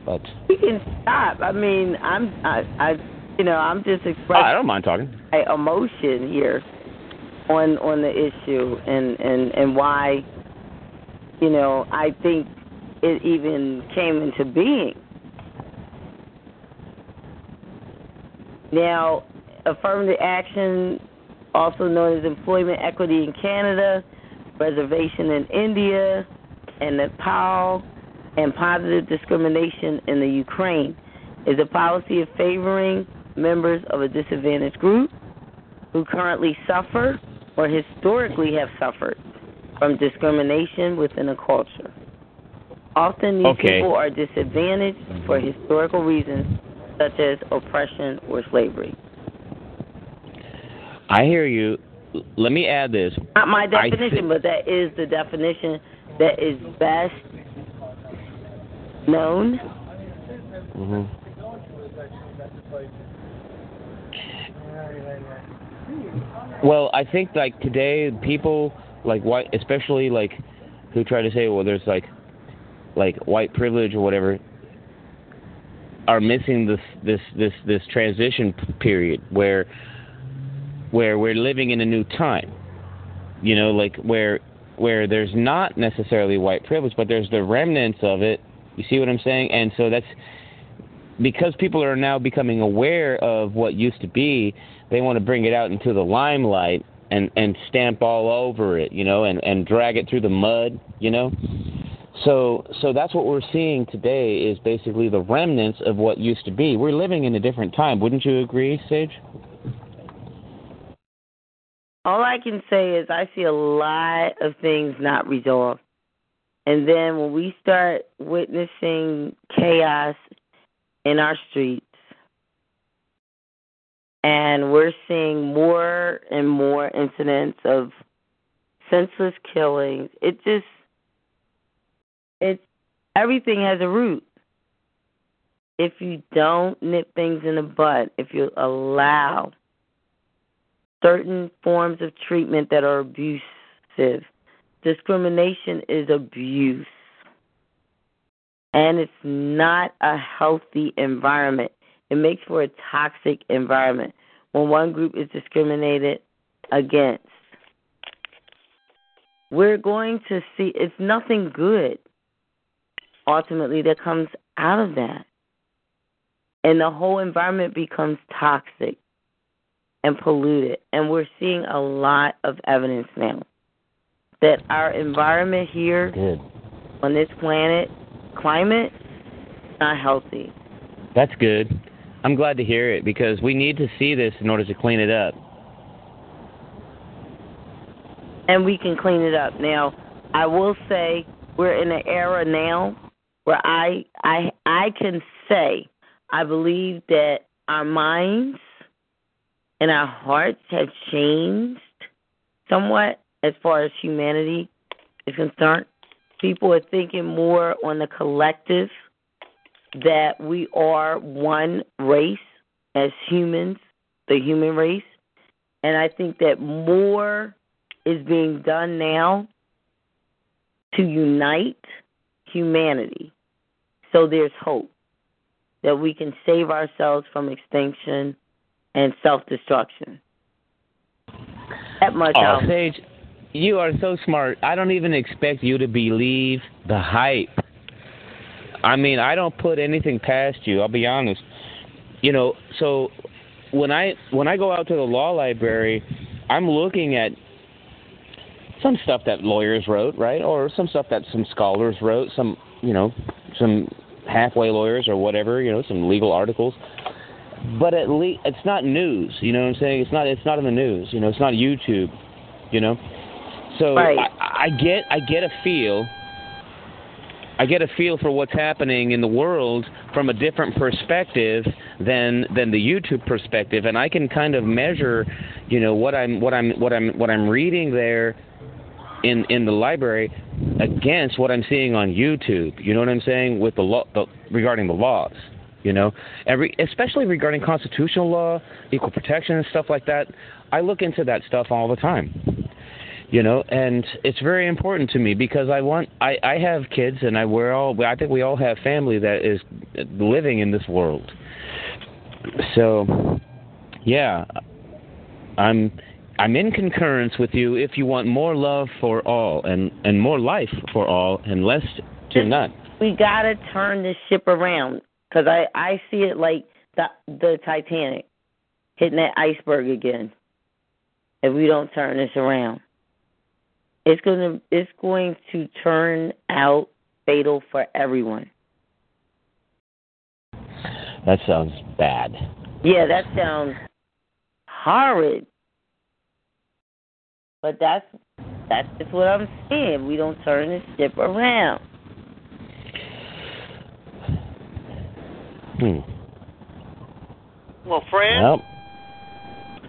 But We can stop. I mean, I'm I, I you know, I'm just expressing. I don't mind talking. my emotion here on on the issue and and and why you know I think it even came into being. Now, affirmative action, also known as employment equity in Canada, reservation in India and Nepal, and positive discrimination in the Ukraine, is a policy of favoring members of a disadvantaged group who currently suffer or historically have suffered from discrimination within a culture. Often these Okay. people are disadvantaged for mm-hmm. historical reasons such as oppression or slavery. I hear you. Let me add this. Not my definition, thi- but that is the definition that is best known. hmm Well, I think like today, people like white, especially like who try to say, well, there's like like white privilege or whatever, are missing this this this this transition period where where we're living in a new time. You know, like where where there's not necessarily white privilege, but there's the remnants of it. You see what I'm saying? And so that's because people are now becoming aware of what used to be, they want to bring it out into the limelight and and stamp all over it, you know, and and drag it through the mud, you know. So so that's what we're seeing today is basically the remnants of what used to be. We're living in a different time, wouldn't you agree, Sage? All I can say is I see a lot of things not resolved. And then when we start witnessing chaos in our streets, and we're seeing more and more incidents of senseless killings, it just, it's, everything has a root. If you don't nip things in the bud, if you allow certain forms of treatment that are abusive. Discrimination is abuse. And it's not a healthy environment. It makes for a toxic environment when one group is discriminated against. We're going to see it's nothing good ultimately that comes out of that. And the whole environment becomes toxic and polluted. And we're seeing a lot of evidence now that our environment here Good. on this planet, climate, not healthy. That's good. I'm glad to hear it because we need to see this in order to clean it up. And we can clean it up. Now, I will say we're in an era now where I I I can say I believe that our minds and our hearts have changed somewhat as far as humanity is concerned. People are thinking more on the collective that we are one race as humans, the human race. And I think that more is being done now to unite humanity. So there's hope that we can save ourselves from extinction and self destruction. That much Oh, I'll Sage, you are so smart. I don't even expect you to believe the hype. I mean, I don't put anything past you. I'll be honest. You know, so when I when I go out to the law library, I'm looking at some stuff that lawyers wrote, right? Or some stuff that some scholars wrote, some, you know, some halfway lawyers or whatever, you know, some legal articles. But at least it's not news, you know what I'm saying? It's not it's not in the news, you know, it's not YouTube, you know. So Right. I, I get I get a feel I get a feel for what's happening in the world from a different perspective than than the YouTube perspective, and I can kind of measure, you know, what I'm what I'm what I'm what I'm reading there in in the library against what I'm seeing on YouTube. You know what I'm saying with the law the, regarding the laws. You know, every especially regarding constitutional law, equal protection, and stuff like that. I look into that stuff all the time you know? And it's very important to me because i want i i have kids and i we're all i think we all have family that is living in this world. So yeah i'm i'm in concurrence with you if you want more love for all and and more life for all and less to none. We gotta turn this ship around because I I see it like the the Titanic hitting that iceberg again. If we don't turn this around, it's gonna it's going to turn out fatal for everyone. that sounds bad Yeah, that sounds horrid, but that's that's just what I'm saying. We don't turn this ship around. Hmm Well, Fran. well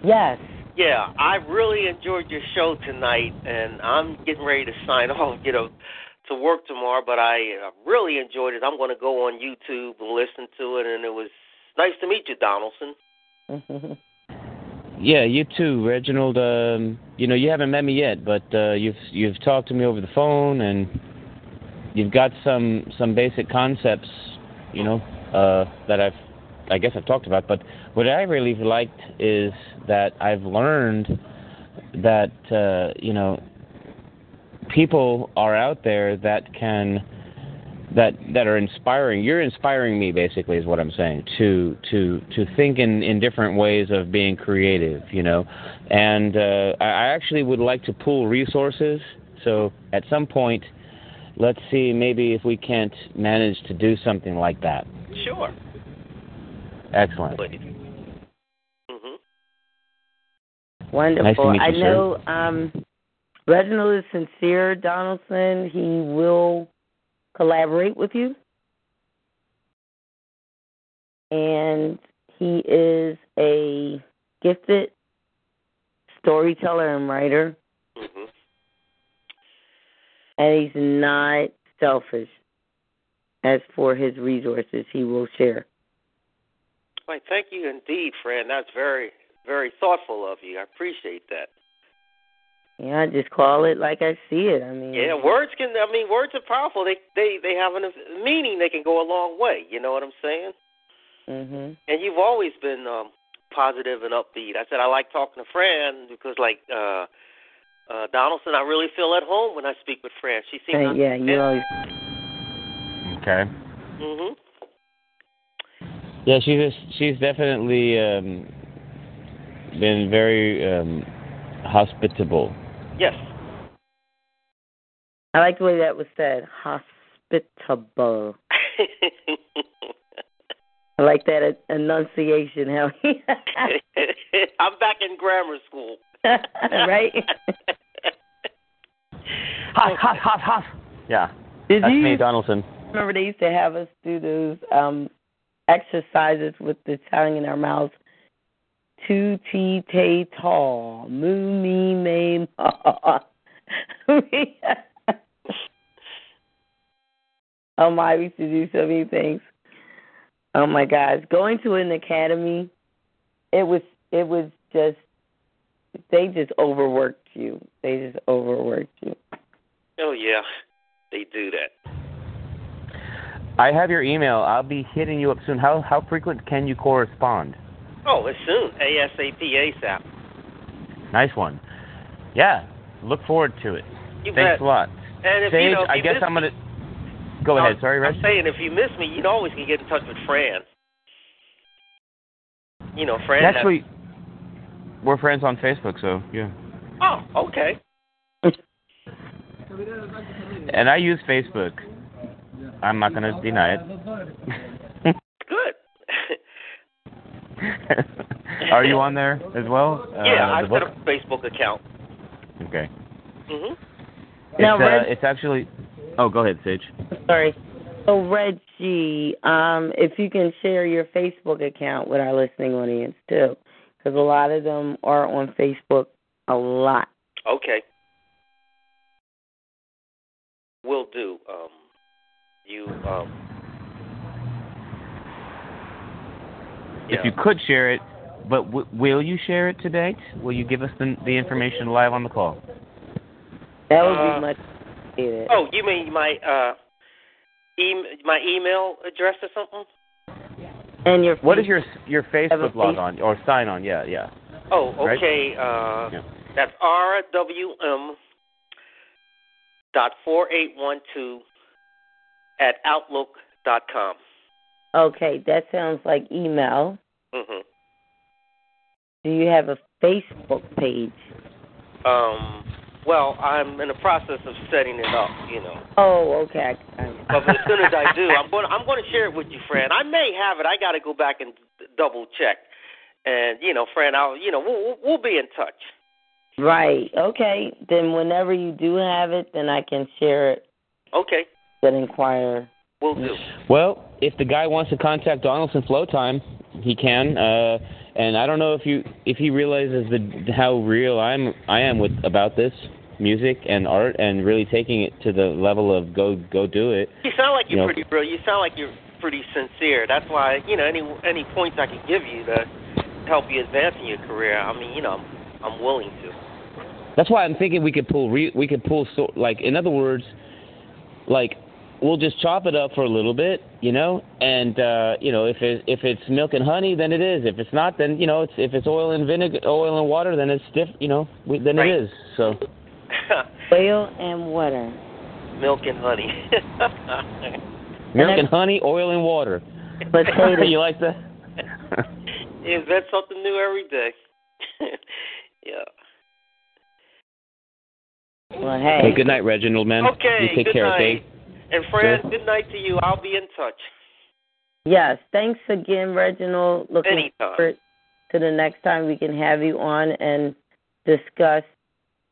Yes. Yeah, I really enjoyed your show tonight, and I'm getting ready to sign off, you know, to work tomorrow. But I uh, really enjoyed it. I'm going to go on YouTube and listen to it, and it was nice to meet you, Donaldson. Yeah, you too, Reginald. Um, you know, you haven't met me yet, but uh, you've you've talked to me over the phone, and you've got some some basic concepts, you know, uh, that I've I guess I've talked about. But what I really liked is that I've learned that uh, you know people are out there that can that that are inspiring. You're inspiring me, basically, is what I'm saying. To to to think in in different ways of being creative, you know. And uh, I I actually would like to pool resources. So at some point, let's see maybe if we can't manage to do something like that. Sure. Excellent. Mm-hmm. Wonderful. Nice to meet you, I sir. know um, Reginald is sincere, Donaldson. He will collaborate with you. And he is a gifted storyteller and writer, and he's not selfish. As for his resources, he will share. Right. Thank you indeed, friend. That's very, very thoughtful of you. I appreciate that. Yeah, I just call it like I see it. I mean, Yeah, words can. I mean, words are powerful. They they they have a meaning. They can go a long way. You know what I'm saying? Mhm. And you've always been um positive and upbeat. I said I like talking to Fran because, like uh uh Donaldson, I really feel at home when I speak with Fran. She seems. Uh, yeah, you always. Okay. Mhm. Yeah, she's she's definitely um, been very um, hospitable. Yes. I like the way that was said. Hospitable. I like that enunciation. How he I'm back in grammar school. right? Hot, hot, hot, hot. Yeah. Did That's you me, Donaldson. remember they used to have us do those um exercises with the tongue in our mouths? Tu ti te ta moo me me ma. oh my, we used to do so many things. Oh my gosh, going to an academy, it was it was just they just overworked you. They just overworked you. Oh yeah, they do that. I have your email. I'll be hitting you up soon. How how frequent can you correspond? Oh, as soon ASAP ASAP. Nice one. Yeah. Look forward to it. You Thanks bet. a lot. And if Sage, you know, if I you guess miss I'm gonna go ahead. Sorry, Reg. I'm saying if you miss me, you always can get in touch with Fran. You know, Fran. has- Actually, we're friends on Facebook, so yeah. oh, okay. And I use Facebook. I'm not gonna deny it. Good. Are you on there as well? yeah, uh, I the set book? up a Facebook account. Okay. Mhm. It's, Now, uh, it's actually. Oh, go ahead, Sage. Sorry. So Reggie, um, if you can share your Facebook account with our listening audience too, because a lot of them are on Facebook a lot. Okay. Will do. Um, you um. If you could share it, but w- will you share it today? Will you give us the, the information live on the call? That would Uh, be much appreciated. Oh, you mean my uh, e- my email address or something? And your What is your your Facebook log face- on or sign on? Yeah, yeah. Oh, Right? okay. Uh, Yeah. that's rwm dot four eight one two at outlook dot com. Okay, that sounds like email. Mm-hmm. Do you have a Facebook page? Um, well, I'm in the process of setting it up. You know. Oh, okay. I, I, But as soon as I do, I'm going. I'm going to share it with you, Fran. I may have it. I got to go back and double check. And you know, Fran, I'll. You know, we'll we'll- we'll be in touch. right. Okay. Then whenever you do have it, then I can share it. Okay, Then inquire. we'll do. Well, if the guy wants to contact Donaldson Flow Time, he can. Uh, and I don't know if you if he realizes the how real I'm I am with about this music and art and really taking it to the level of go go do it. You sound like you're You know- pretty real. You sound like you're pretty sincere. That's why you know any any points I can give you to help you advance in your career. I mean, you know, I'm, I'm willing to. That's why I'm thinking we could pull re- we could pull so like in other words, like we'll just chop it up for a little bit, you know, and uh, you know if it if it's milk and honey, then it is. If it's not, then you know it's if it's oil and vinegar, oil and water, then it's diff, you know, we, then Right. it is. So Oil and water. Milk and honey. milk and honey, oil and water. Potato. you like that? Is that? Something new every day. yeah. Well, hey. Hey, good night, Reginald, man. Okay. You take good care, night. okay? And Fran, Sure. good night to you. I'll be in touch. Yes. Thanks again, Reginald. Looking Anytime. forward to the next time we can have you on and discuss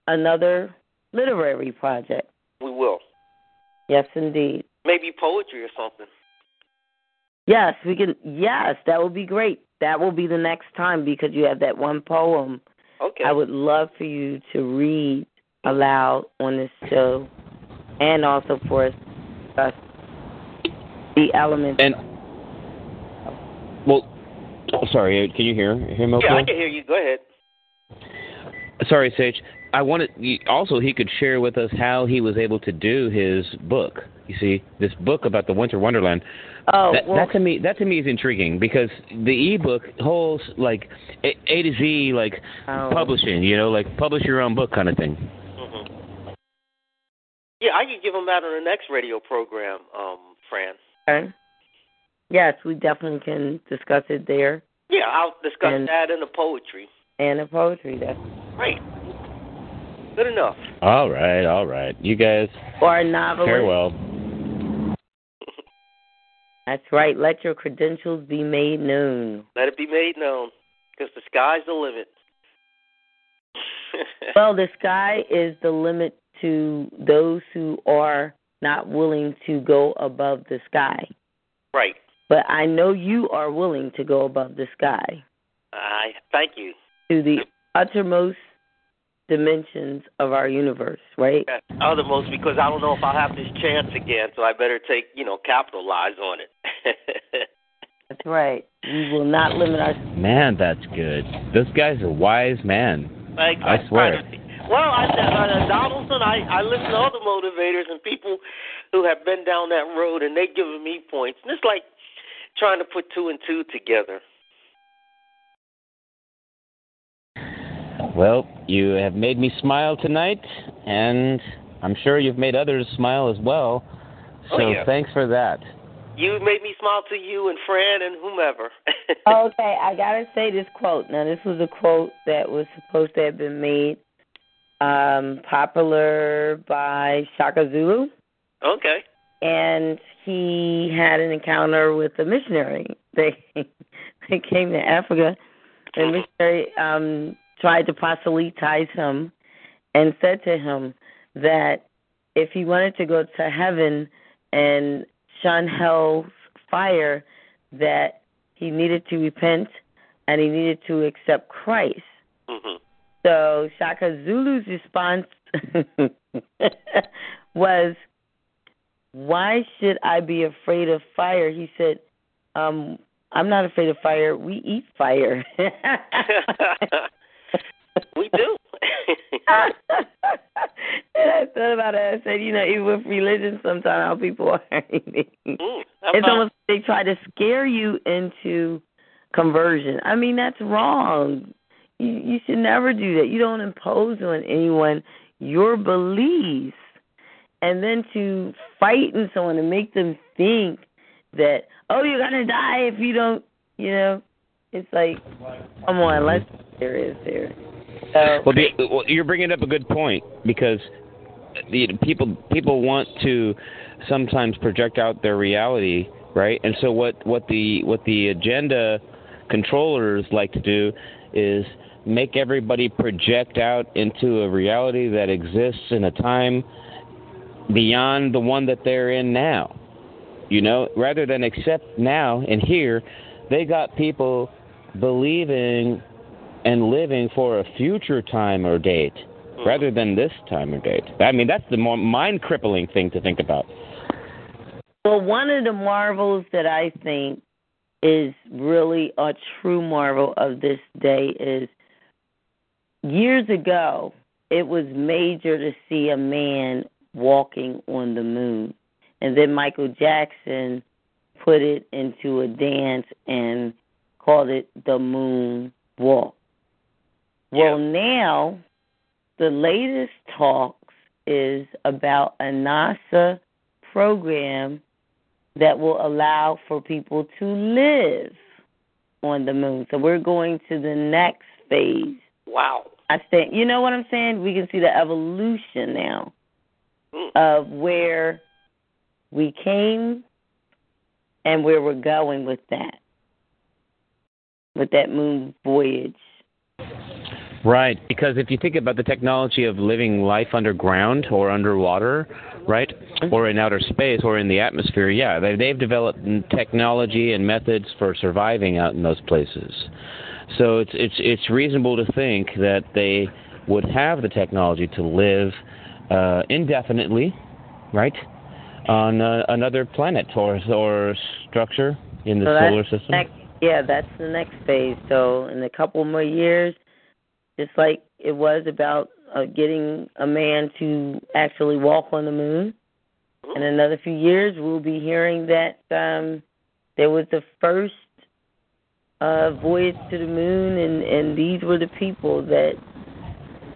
another literary project. We will. Yes, indeed. Maybe poetry or something. Yes, we can. Yes, that would be great. That will be the next time because you have that one poem. Okay. I would love for you to read aloud on this show, and also for us to discuss the elements. And well, sorry, can you hear hear me? yeah, I can hear you. Go ahead. Sorry, Sage. I wanted also he could share with us how he was able to do his book. You see, this book about the Winter Wonderland. Oh, that, well, that to me that to me is intriguing because the ebook holds like a, a to Z like Oh. publishing. You know, like publish your own book kind of thing. hmm Yeah, I could give them that on the next radio program, um, Fran. okay. Yes, we definitely can discuss it there. Yeah, I'll discuss And- that in the poetry. And the poetry, that's Great. Good enough. All right, all right. You guys or a novelist. farewell. That's right. Let your credentials be made known. Let it be made known, because the sky's the limit. Well, the sky is the limit to those who are not willing to go above the sky. right. But I know you are willing to go above the sky I thank you. to the uttermost dimensions of our universe, right? At Othermost, because I don't know if I'll have this chance again, so I better take, you know, capitalize on it. That's right. We will not limit our. Man, that's good. This guy's a wise man. Like, I swear. Well, I, uh, Donaldson, I, I listen to other motivators and people who have been down that road, and they giving me points. And it's like trying to put two and two together. Well, you have made me smile tonight, and I'm sure you've made others smile as well. Oh, So yeah. thanks for that. You made me smile to you and Fran and whomever. Okay, I gotta say this quote. Now, this was a quote that was supposed to have been made um, popular by Shaka Zulu, okay. and he had an encounter with a missionary. They they came to Africa. The missionary um, tried to proselytize him and said to him that if he wanted to go to heaven and shun hell's fire, that he needed to repent and he needed to accept Christ. hmm So Shaka Zulu's response was, "Why should I be afraid of fire?" He said, um, "I'm not afraid of fire. We eat fire." we do. and I thought about it. I said, you know, even with religion, sometimes how people are. it's Mm, not- almost they try to scare you into conversion. I mean, that's wrong. You, you should never do that. You don't impose on anyone your beliefs, and then to frighten someone and make them think that oh, you're gonna die if you don't. You know, it's like, come on, let's be serious here. So, Well, the, well, you're bringing up a good point because the people people want to sometimes project out their reality, right? And so what what the what the agenda controllers like to do is make everybody project out into a reality that exists in a time beyond the one that they're in now. You know, rather than accept now and here, they got people believing and living for a future time or date hmm. rather than this time or date. I mean, that's the more mind crippling thing to think about. Well, one of the marvels that I think is really a true marvel of this day is years ago, it was major to see a man walking on the moon. And then Michael Jackson put it into a dance and called it the moon walk. Well, now the latest talks is about a NASA program that will allow for people to live on the moon. So we're going to the next phase. wow. I think you know what I'm saying? We can see the evolution now Mm. of where we came and where we're going with that. With that moon voyage. Right, because if you think about the technology of living life underground or underwater, right, or in outer space or in the atmosphere, yeah, they, they've developed technology and methods for surviving out in those places. So it's it's it's reasonable to think that they would have the technology to live uh, indefinitely, right, on uh, another planet or or structure in the So solar system. Yeah, that's the next phase. So in a couple more years, just like it was about uh, getting a man to actually walk on the moon. In another few years, we'll be hearing that um, there was the first uh, voyage to the moon, and and these were the people that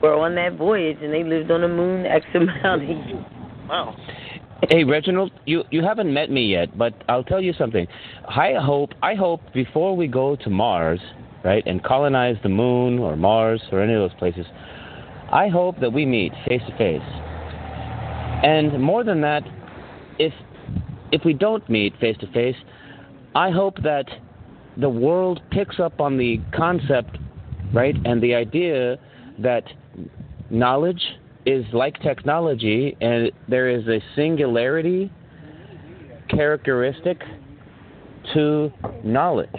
were on that voyage, and they lived on the moon X amount of years. Wow. Hey Reginald, you you haven't met me yet, but I'll tell you something. I hope I hope before we go to Mars, right, and colonize the moon or Mars or any of those places, I hope that we meet face to face. And more than that, if if we don't meet face to face, I hope that the world picks up on the concept, right, and the idea that knowledge is like technology and there is a singularity characteristic to knowledge.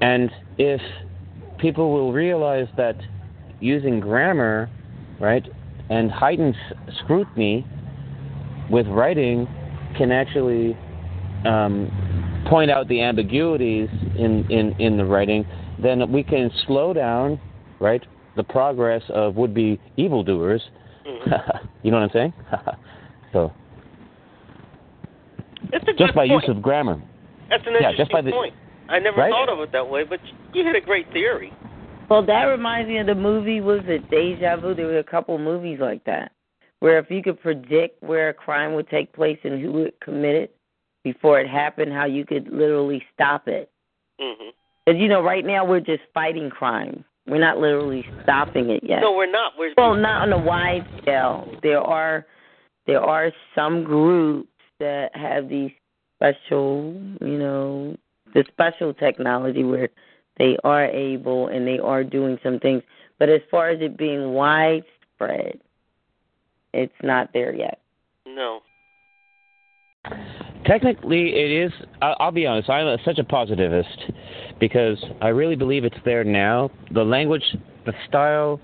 And if people will realize that using grammar, right, and heightened scrutiny with writing can actually um, point out the ambiguities in, in, in the writing, then we can slow down, right, the progress of would-be evildoers. Mm-hmm. you know what I'm saying? so It's a just by point. use of grammar. That's an yeah, interesting just by the- point. I never Right? thought of it that way, but you had a great theory. Well, that reminds me of the movie. Was it Deja Vu? There were a couple movies like that, where if you could predict where a crime would take place and who would commit it before it happened, how you could literally stop it. Because you know, right now we're just fighting crime. We're not literally stopping it yet. No, we're not. We're Well, not on a wide scale. There are there are some groups that have these special, you know, the special technology where they are able and they are doing some things. But as far as it being widespread, it's not there yet. no. Technically, it is. I'll be honest. I'm such a positivist because I really believe it's there now. The language, the style,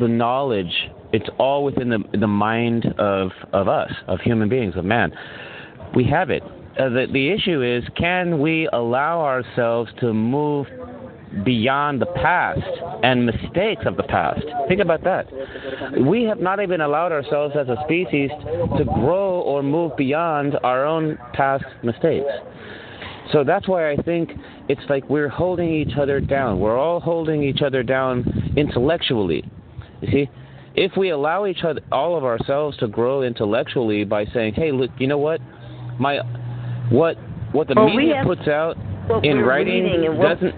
the knowledge. It's all within the the mind of of us, of human beings, of man. We have it. Uh, the the issue is, can we allow ourselves to move beyond the past and mistakes of the past? Think about that. We have not even allowed ourselves as a species to grow or move beyond our own past mistakes. So that's why I think it's like we're holding each other down. We're all holding each other down intellectually. You see, if we allow each other, all of ourselves, to grow intellectually by saying, "Hey, look, you know what? My, what, what the Well, media have- puts out in writing and what doesn't."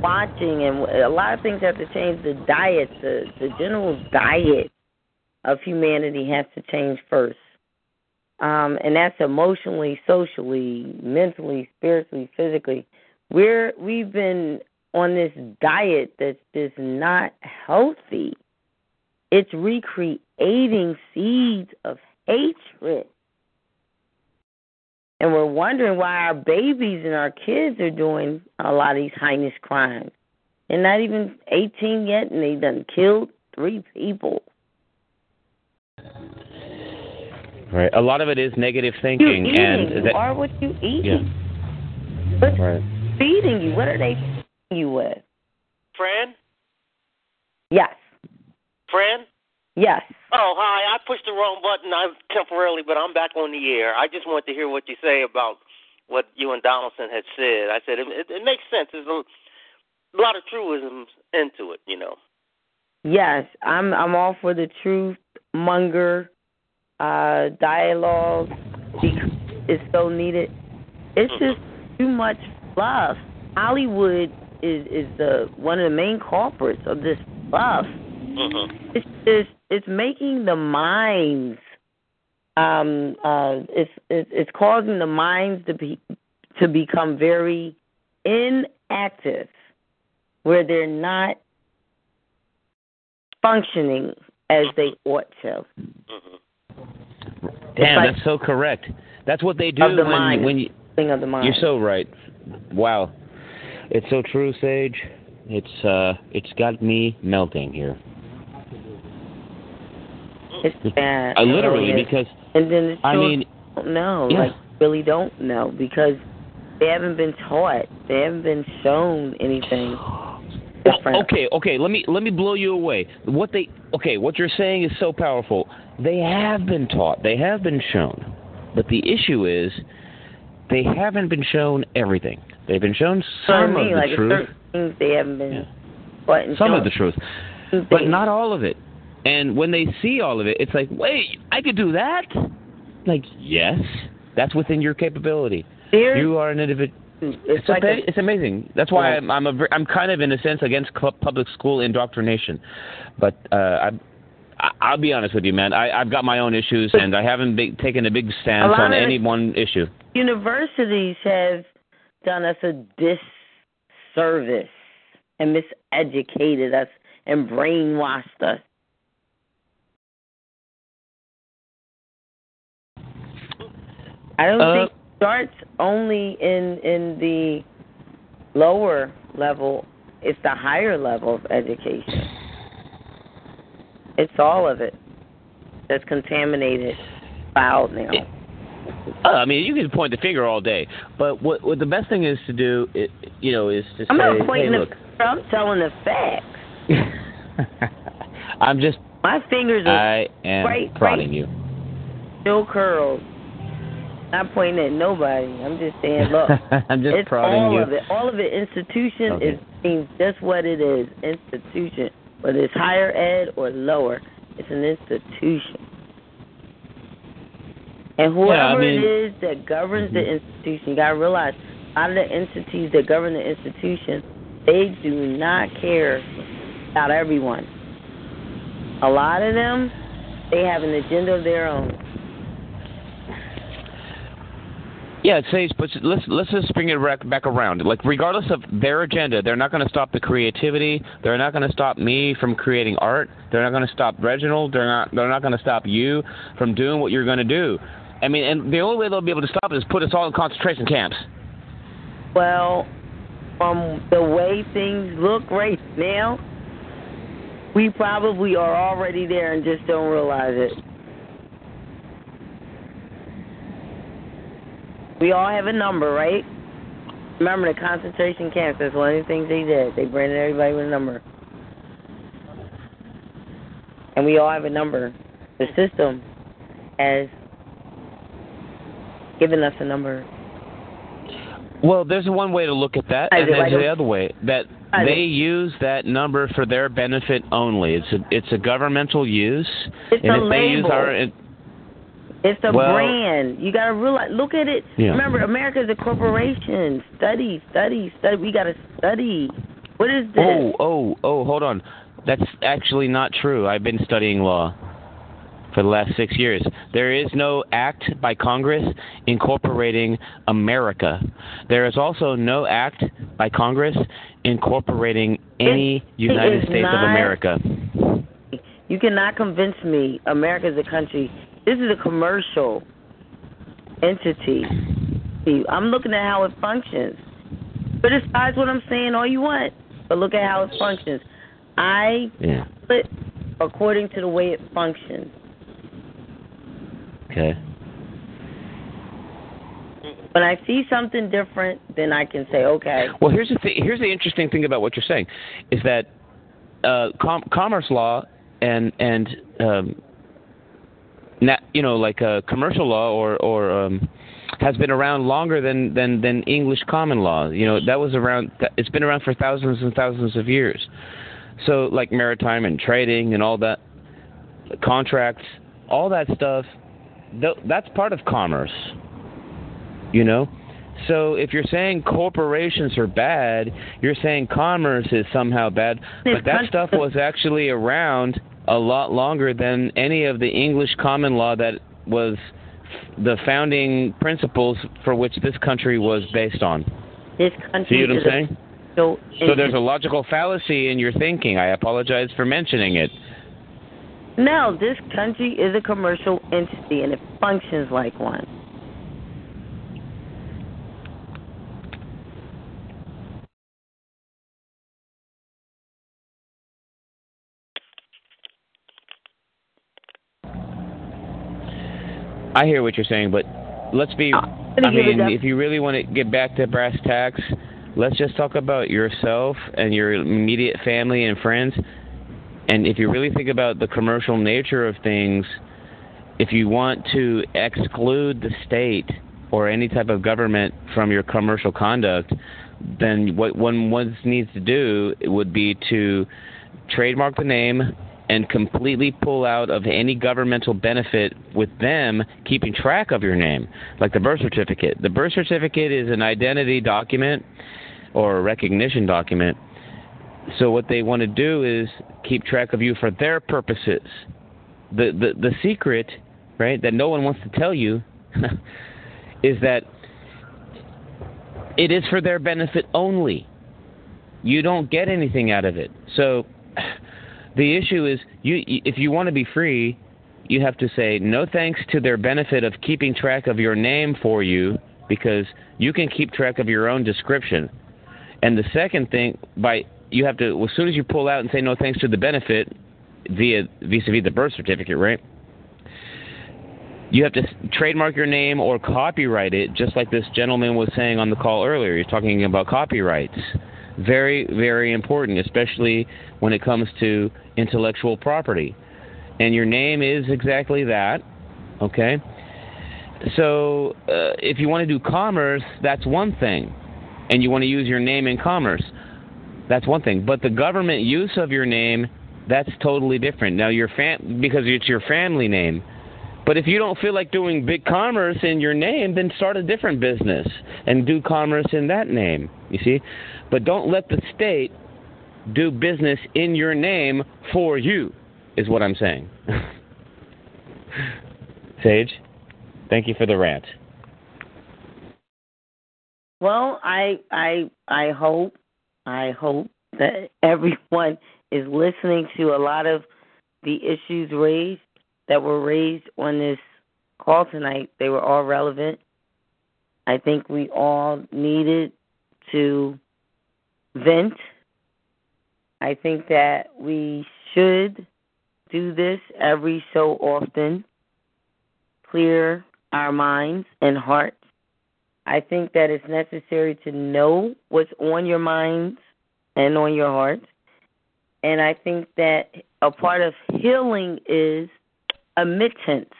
Watching and a lot of things have to change. The diet, the the general diet of humanity has to change first, um, and that's emotionally, socially, mentally, spiritually, physically. We're we've been on this diet that's just not healthy. It's recreating seeds of hatred. And we're wondering why our babies and our kids are doing a lot of these heinous crimes. They're not even 18 yet, and they've done killed three people. Right. A lot of it is negative You thinking, eating. and you that, are what you eat. yeah. What's Right. feeding you? What are they feeding you with? Fran? Yes. Fran? Yes. Oh, hi. I pushed the wrong button I temporarily, but I'm back on the air. I just wanted to hear what you say about what you and Donaldson had said. I said it, it, it makes sense. There's a, a lot of truisms into it, you know. Yes, I'm I'm all for the truth monger uh dialogue is so needed. It's just too much fluff. Hollywood is is the one of the main culprits of this fluff. Mm-hmm. It's it's it's making the minds um uh it's it's it's causing the minds to be to become very inactive where they're not functioning as they ought to. Damn, like- that's so correct. That's what they do Of the when mind. when you. Thing of the mind. You're so right. Wow, it's so true, Sage. It's uh, it's got me melting here. It's bad. I literally really because and then the I mean, don't know, yeah. like really don't know because they haven't been taught. They haven't been shown anything. different. Okay, okay. Let me let me blow you away. What they okay? What you're saying is so powerful. They have been taught. They have been shown. But the issue is, they haven't been shown everything. They've been shown some of the like truth. things they haven't been taught and some shown. of the truth, but not all of it. And when they see all of it, it's like, wait, I could do that. Like, yes, that's within your capability. You are an individual. It's, It's, like a, it's amazing. That's why. I'm I'm, a, I'm kind of in a sense against public school indoctrination, but uh, I, I'll be honest with you, man. I I've got my own issues, and I haven't big, taken a big stance lot on any one issue. universities have done us a disservice and miseducated us and brainwashed us. I don't Uh, think it starts only in in the lower level. It's the higher level of education. It's all of it that's contaminated, fouled now. Uh, I mean, you can point the finger all day, but what what the best thing is to do, it, you know, is to I'm say, not pointing hey, the look, finger, I'm telling the facts. I'm just My fingers are I am Right, prodding right. you. still curled. I'm not pointing at nobody. I'm just saying, look, I'm just it's prodding all you. of it. All of it. Institution Okay. is means just what it is. Institution, whether it's higher ed or lower, it's an institution. And whoever Yeah, I mean- it is that governs the mm-hmm. institution, you gotta realize a lot of the entities that govern the institution, they do not care about everyone. A lot of them, they have an agenda of their own. Yeah, it says, but let's let's just bring it back, back around. Like, regardless of their agenda, they're not going to stop the creativity. They're not going to stop me from creating art. They're not going to stop Reginald. They're not. They're not going to stop you from doing what you're going to do. I mean, and the only way they'll be able to stop it is put us all in concentration camps. Well, from the way things look right now, we probably are already there and just don't realize it. We all have a number, right? Remember the concentration camps, that's one of the things they did. They branded everybody with a number. And we all have a number. The system has given us a number. Well, there's one way to look at that, and there's the other way that they use that number for their benefit only. It's a it's a governmental use, It's and a if they use our it- It's a Well- brand. You gotta realize. Look at it. Yeah. Remember, is a corporation. Study, study, study. We gotta study. What is this? Oh, oh, oh, hold on. That's actually not true. I've been studying law for the last six years. There is no act by Congress incorporating America. There is also no act by Congress incorporating any It- it United is States of America. You cannot convince me America is a country. This is a commercial entity. I'm looking at how it functions. Criticize what I'm saying all you want, but look at how it functions. I Yeah. put according to the way it functions. Okay. When I see something different, then I can say, okay. Well, here's the th- here's the interesting thing about what you're saying, is that uh, com- commerce law and and um, na- you know like uh, commercial law or or um, has been around longer than than than English common law. You know that was around. Th- it's been around for thousands and thousands of years. So like maritime and trading and all that, contracts, all that stuff. Th- that's part of commerce. You know. So if you're saying corporations are bad, you're saying commerce is somehow bad. But that stuff was actually around a lot longer than any of the English common law that was the founding principles for which this country was based on. This country See what I'm saying? so, So there's a logical fallacy in your thinking. I apologize for mentioning it. No, this country is a commercial entity and it functions like one. I hear what you're saying, but let's be. gonna I mean, if you really want to get back to brass tacks, let's just talk about yourself and your immediate family and friends. And if you really think about the commercial nature of things, if you want to exclude the state or any type of government from your commercial conduct, then what one needs to do would be to trademark the name and completely pull out of any governmental benefit with them keeping track of your name, like the birth certificate. The birth certificate is an identity document or a recognition document. So what they want to do is keep track of you for their purposes. The the the secret, right, that no one wants to tell you is that it is for their benefit only. You don't get anything out of it. So the issue is you if you want to be free, you have to say no thanks to their benefit of keeping track of your name for you because you can keep track of your own description. And the second thing by you have to as soon as you pull out and say no thanks to the benefit via vis-a-vis the birth certificate, right? You have to trademark your name or copyright it, just like this gentleman was saying on the call earlier. You're talking about copyrights. Very, very important, especially when it comes to intellectual property. And your name is exactly that, okay? So uh, if you want to do commerce, that's one thing. And you want to use your name in commerce, that's one thing. But the government use of your name, that's totally different. Now, your fam- because it's your family name but if you don't feel like doing big commerce in your name, then start a different business and do commerce in that name. You see? But don't let the state do business in your name for you, is what I'm saying. Sage, thank you for the rant. Well, I I I hope I hope that everyone is listening to a lot of the issues raised that were raised on this call tonight, they were all relevant. I think we all needed to vent. I think that we should do this every so often, clear our minds and hearts. I think that it's necessary to know what's on your minds and on your heart. And I think that a part of healing is admittance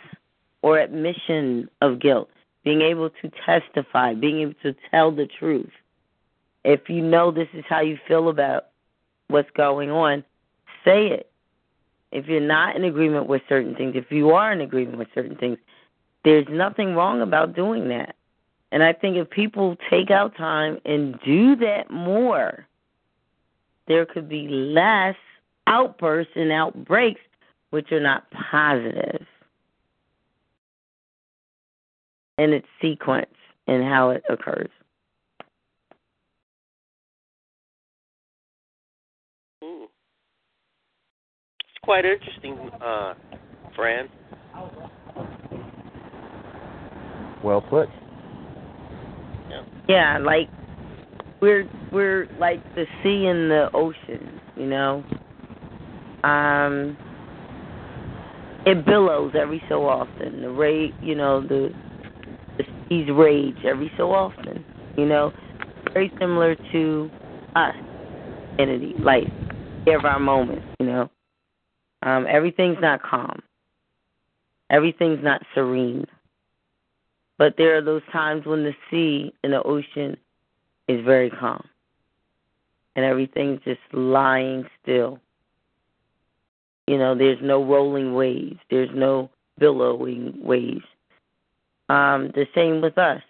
or admission of guilt, being able to testify, being able to tell the truth. If you know this is how you feel about what's going on, say it. If you're not in agreement with certain things, if you are in agreement with certain things, there's nothing wrong about doing that. And I think if people take out time and do that more, there could be less outbursts and outbreaks which are not positive in its sequence and how it occurs. Hmm. It's quite interesting, uh, Fran. Well put. Yeah. Yeah, like we're we're like the sea and the ocean, you know. Um it billows every so often. The rage, you know, the the seas rage every so often. You know, very similar to us, entity, life. We have our moments. You know, um, everything's not calm. Everything's not serene. But there are those times when the sea and the ocean is very calm, and everything's just lying still you know, there's no rolling waves, there's no billowing waves. Um, the same with us,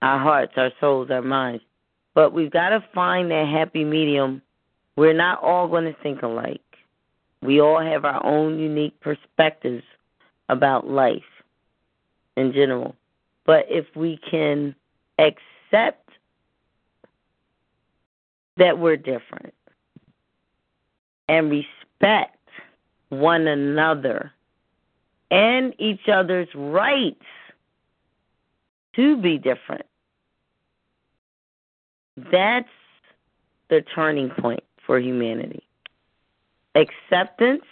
our hearts, our souls, our minds. But we've got to find that happy medium. We're not all going to think alike. We all have our own unique perspectives about life in general. But if we can accept that we're different and respect one another and each other's rights to be different. That's the turning point for humanity. Acceptance,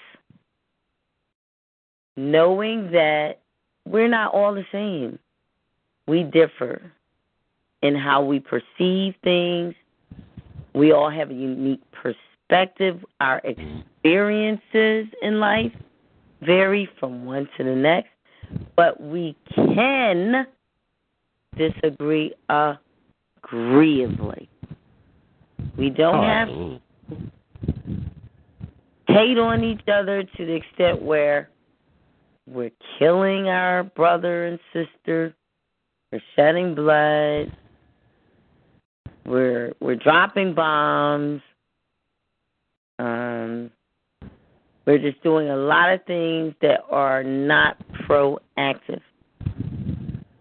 knowing that we're not all the same, we differ. in how we perceive things. We all have a unique perspective. Our mm-hmm. experiences in life vary from one to the next, but we can disagree agreeably. We don't Oh, have. Hate on each other to the extent where we're killing our brother and sister, we're shedding blood, we're we're dropping bombs, um, we're just doing a lot of things that are not proactive.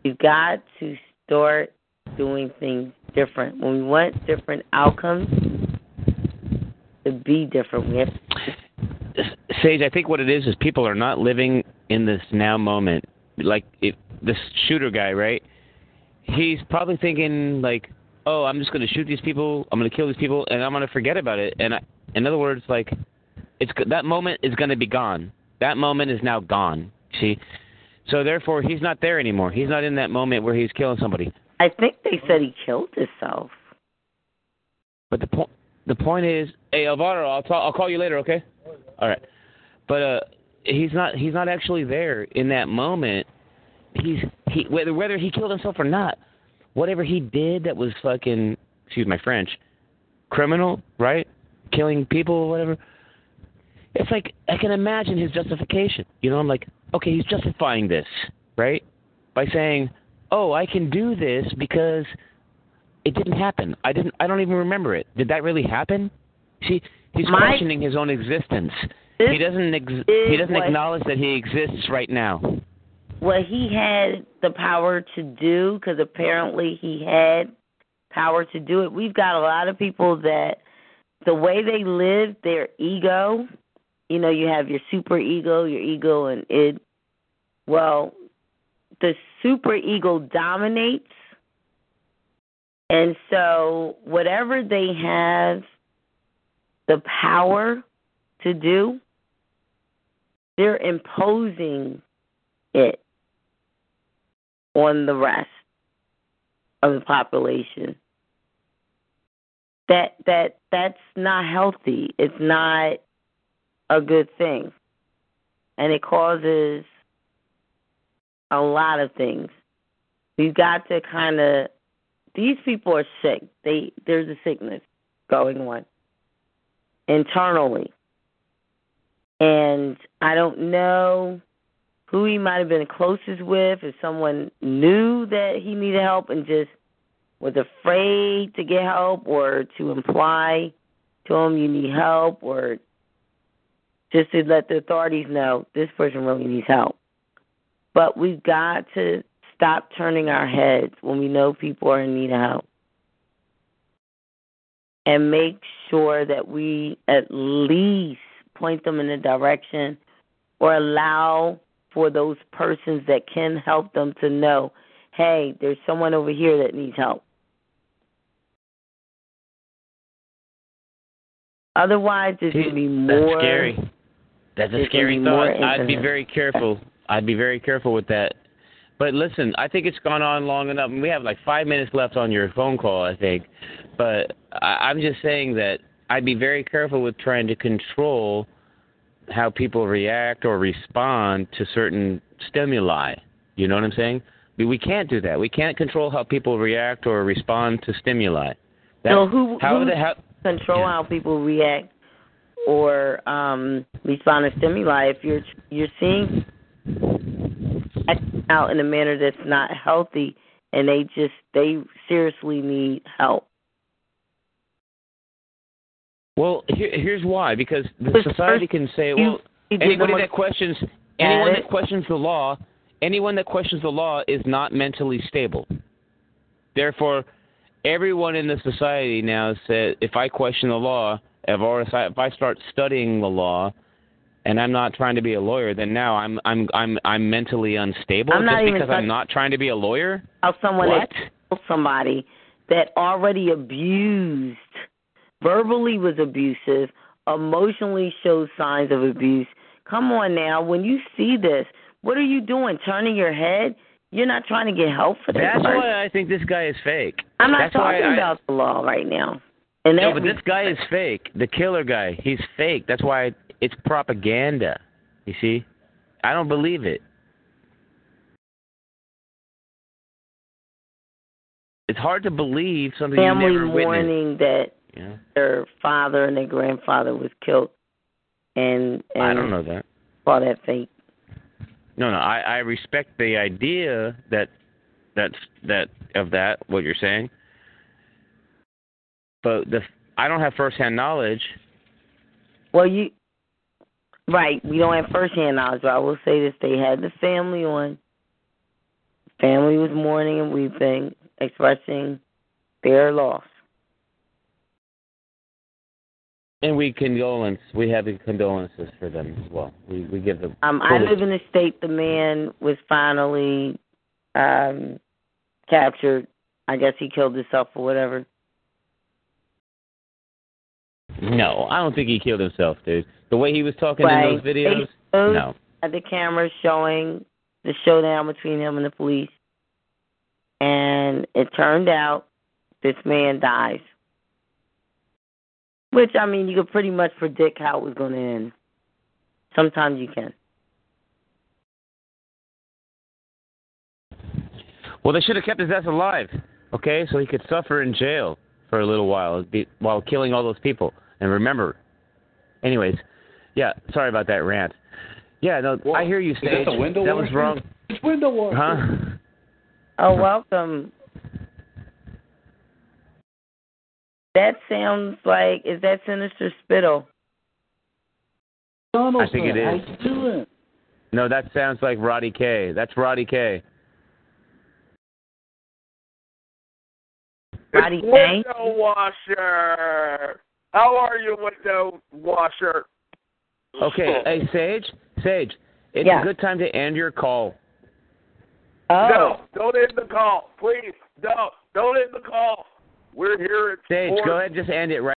You've got to start doing things different. When we want different outcomes, to be different, we have Sage, I think what it is is people are not living in this now moment. Like if this shooter guy, right? He's probably thinking like, "Oh, I'm just going to shoot these people. I'm going to kill these people, and I'm going to forget about it." And I, in other words, like, it's that moment is going to be gone. That moment is now gone. See, so therefore he's not there anymore. He's not in that moment where he's killing somebody. I think they said he killed himself. But the point the point is, hey Alvaro, I'll talk, I'll call you later, okay? All right. But uh, he's not he's not actually there in that moment. He's he whether whether he killed himself or not, whatever he did that was fucking excuse my French, criminal, right? Killing people or whatever. It's like I can imagine his justification. You know, I'm like, okay, he's justifying this, right? By saying, "Oh, I can do this because it didn't happen. I didn't. I don't even remember it. Did that really happen? See, he's My- questioning his own existence. This he doesn't. Ex- he doesn't acknowledge that he exists right now. What he had the power to do, because apparently he had power to do it. We've got a lot of people that the way they live their ego, you know, you have your super ego, your ego, and it. Well, the super ego dominates, and so whatever they have the power to do, they're imposing it on the rest of the population. That that that's not healthy. It's not a good thing. And it causes a lot of things. We've got to kind of these people are sick. They there's a sickness going on internally. And I don't know who he might have been closest with, if someone knew that he needed help and just was afraid to get help or to imply to him you need help or just to let the authorities know this person really needs help. But we've got to stop turning our heads when we know people are in need of help. And make sure that we at least point them in a direction or allow for those persons that can help them to know, hey, there's someone over here that needs help. Otherwise, there's going to be more. That's scary. That's a scary thought. I'd be very careful. I'd be very careful with that. But listen, I think it's gone on long enough. We have like five minutes left on your phone call, I think. But I, I'm just saying that I'd be very careful with trying to control how people react or respond to certain stimuli. You know what I'm saying? We, we can't do that. We can't control how people react or respond to stimuli. That, so who, how who the hell? control how people react or um respond to stimuli if you're you're seeing acting out in a manner that's not healthy and they just they seriously need help. Well, here, here's why. Because the But society can say, well, you anybody that questions anyone that questions the law, anyone that questions the law is not mentally stable. Therefore, everyone in the society now says, if I question the law, if I if I start studying the law, and I'm not trying to be a lawyer, then now I'm I'm I'm I'm mentally unstable I'm just because I'm not trying to be a lawyer. How someone What? that somebody that already abused, verbally was abusive, emotionally shows signs of abuse. Come on now, when you see this, what are you doing? Turning your head? You're not trying to get help for this. That's person. why I think this guy is fake. I'm not That's talking I- about the law right now. And No, but this guy is fake. The killer guy, he's fake. That's why it's propaganda. You see? I don't believe it. It's hard to believe something family you never witnessed. mourning that Yeah. their father and their grandfather was killed, and, and I don't know that. Call that fake. No, no. I, I respect the idea that that's that of that what you're saying, but the I don't have firsthand knowledge. Well, you right. We don't have firsthand knowledge, but I will say this: they had the family on. Family was mourning and weeping, expressing their loss. And we condolence. We have condolences for them as well. We we give them. Um, I live in the state the man was finally um, captured. I guess he killed himself or whatever. No, I don't think he killed himself, dude. The way he was talking Right. in those videos. No. At the camera showing the showdown between him and the police, and it turned out this man dies. Which I mean, you could pretty much predict how it was going to end. Sometimes you can. Well, they should have kept his ass alive, okay, so he could suffer in jail for a little while be- while killing all those people. And remember, anyways, yeah, sorry about that rant. Yeah, no, I hear you, Is that Sage. the window that was wrong. It's window washer. Huh? Oh, welcome. That sounds like is that Sinister Spittle? I think it How is. you doing? No, that sounds like Roddy K. That's Roddy K. Roddy K. Window washer. How are you, window washer? Okay, hey Sage, Sage, it's Yeah. a good time to end your call. Oh. No, don't end the call, please. No, don't end the call. We're here at four- go ahead, just end it right.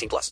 18 plus.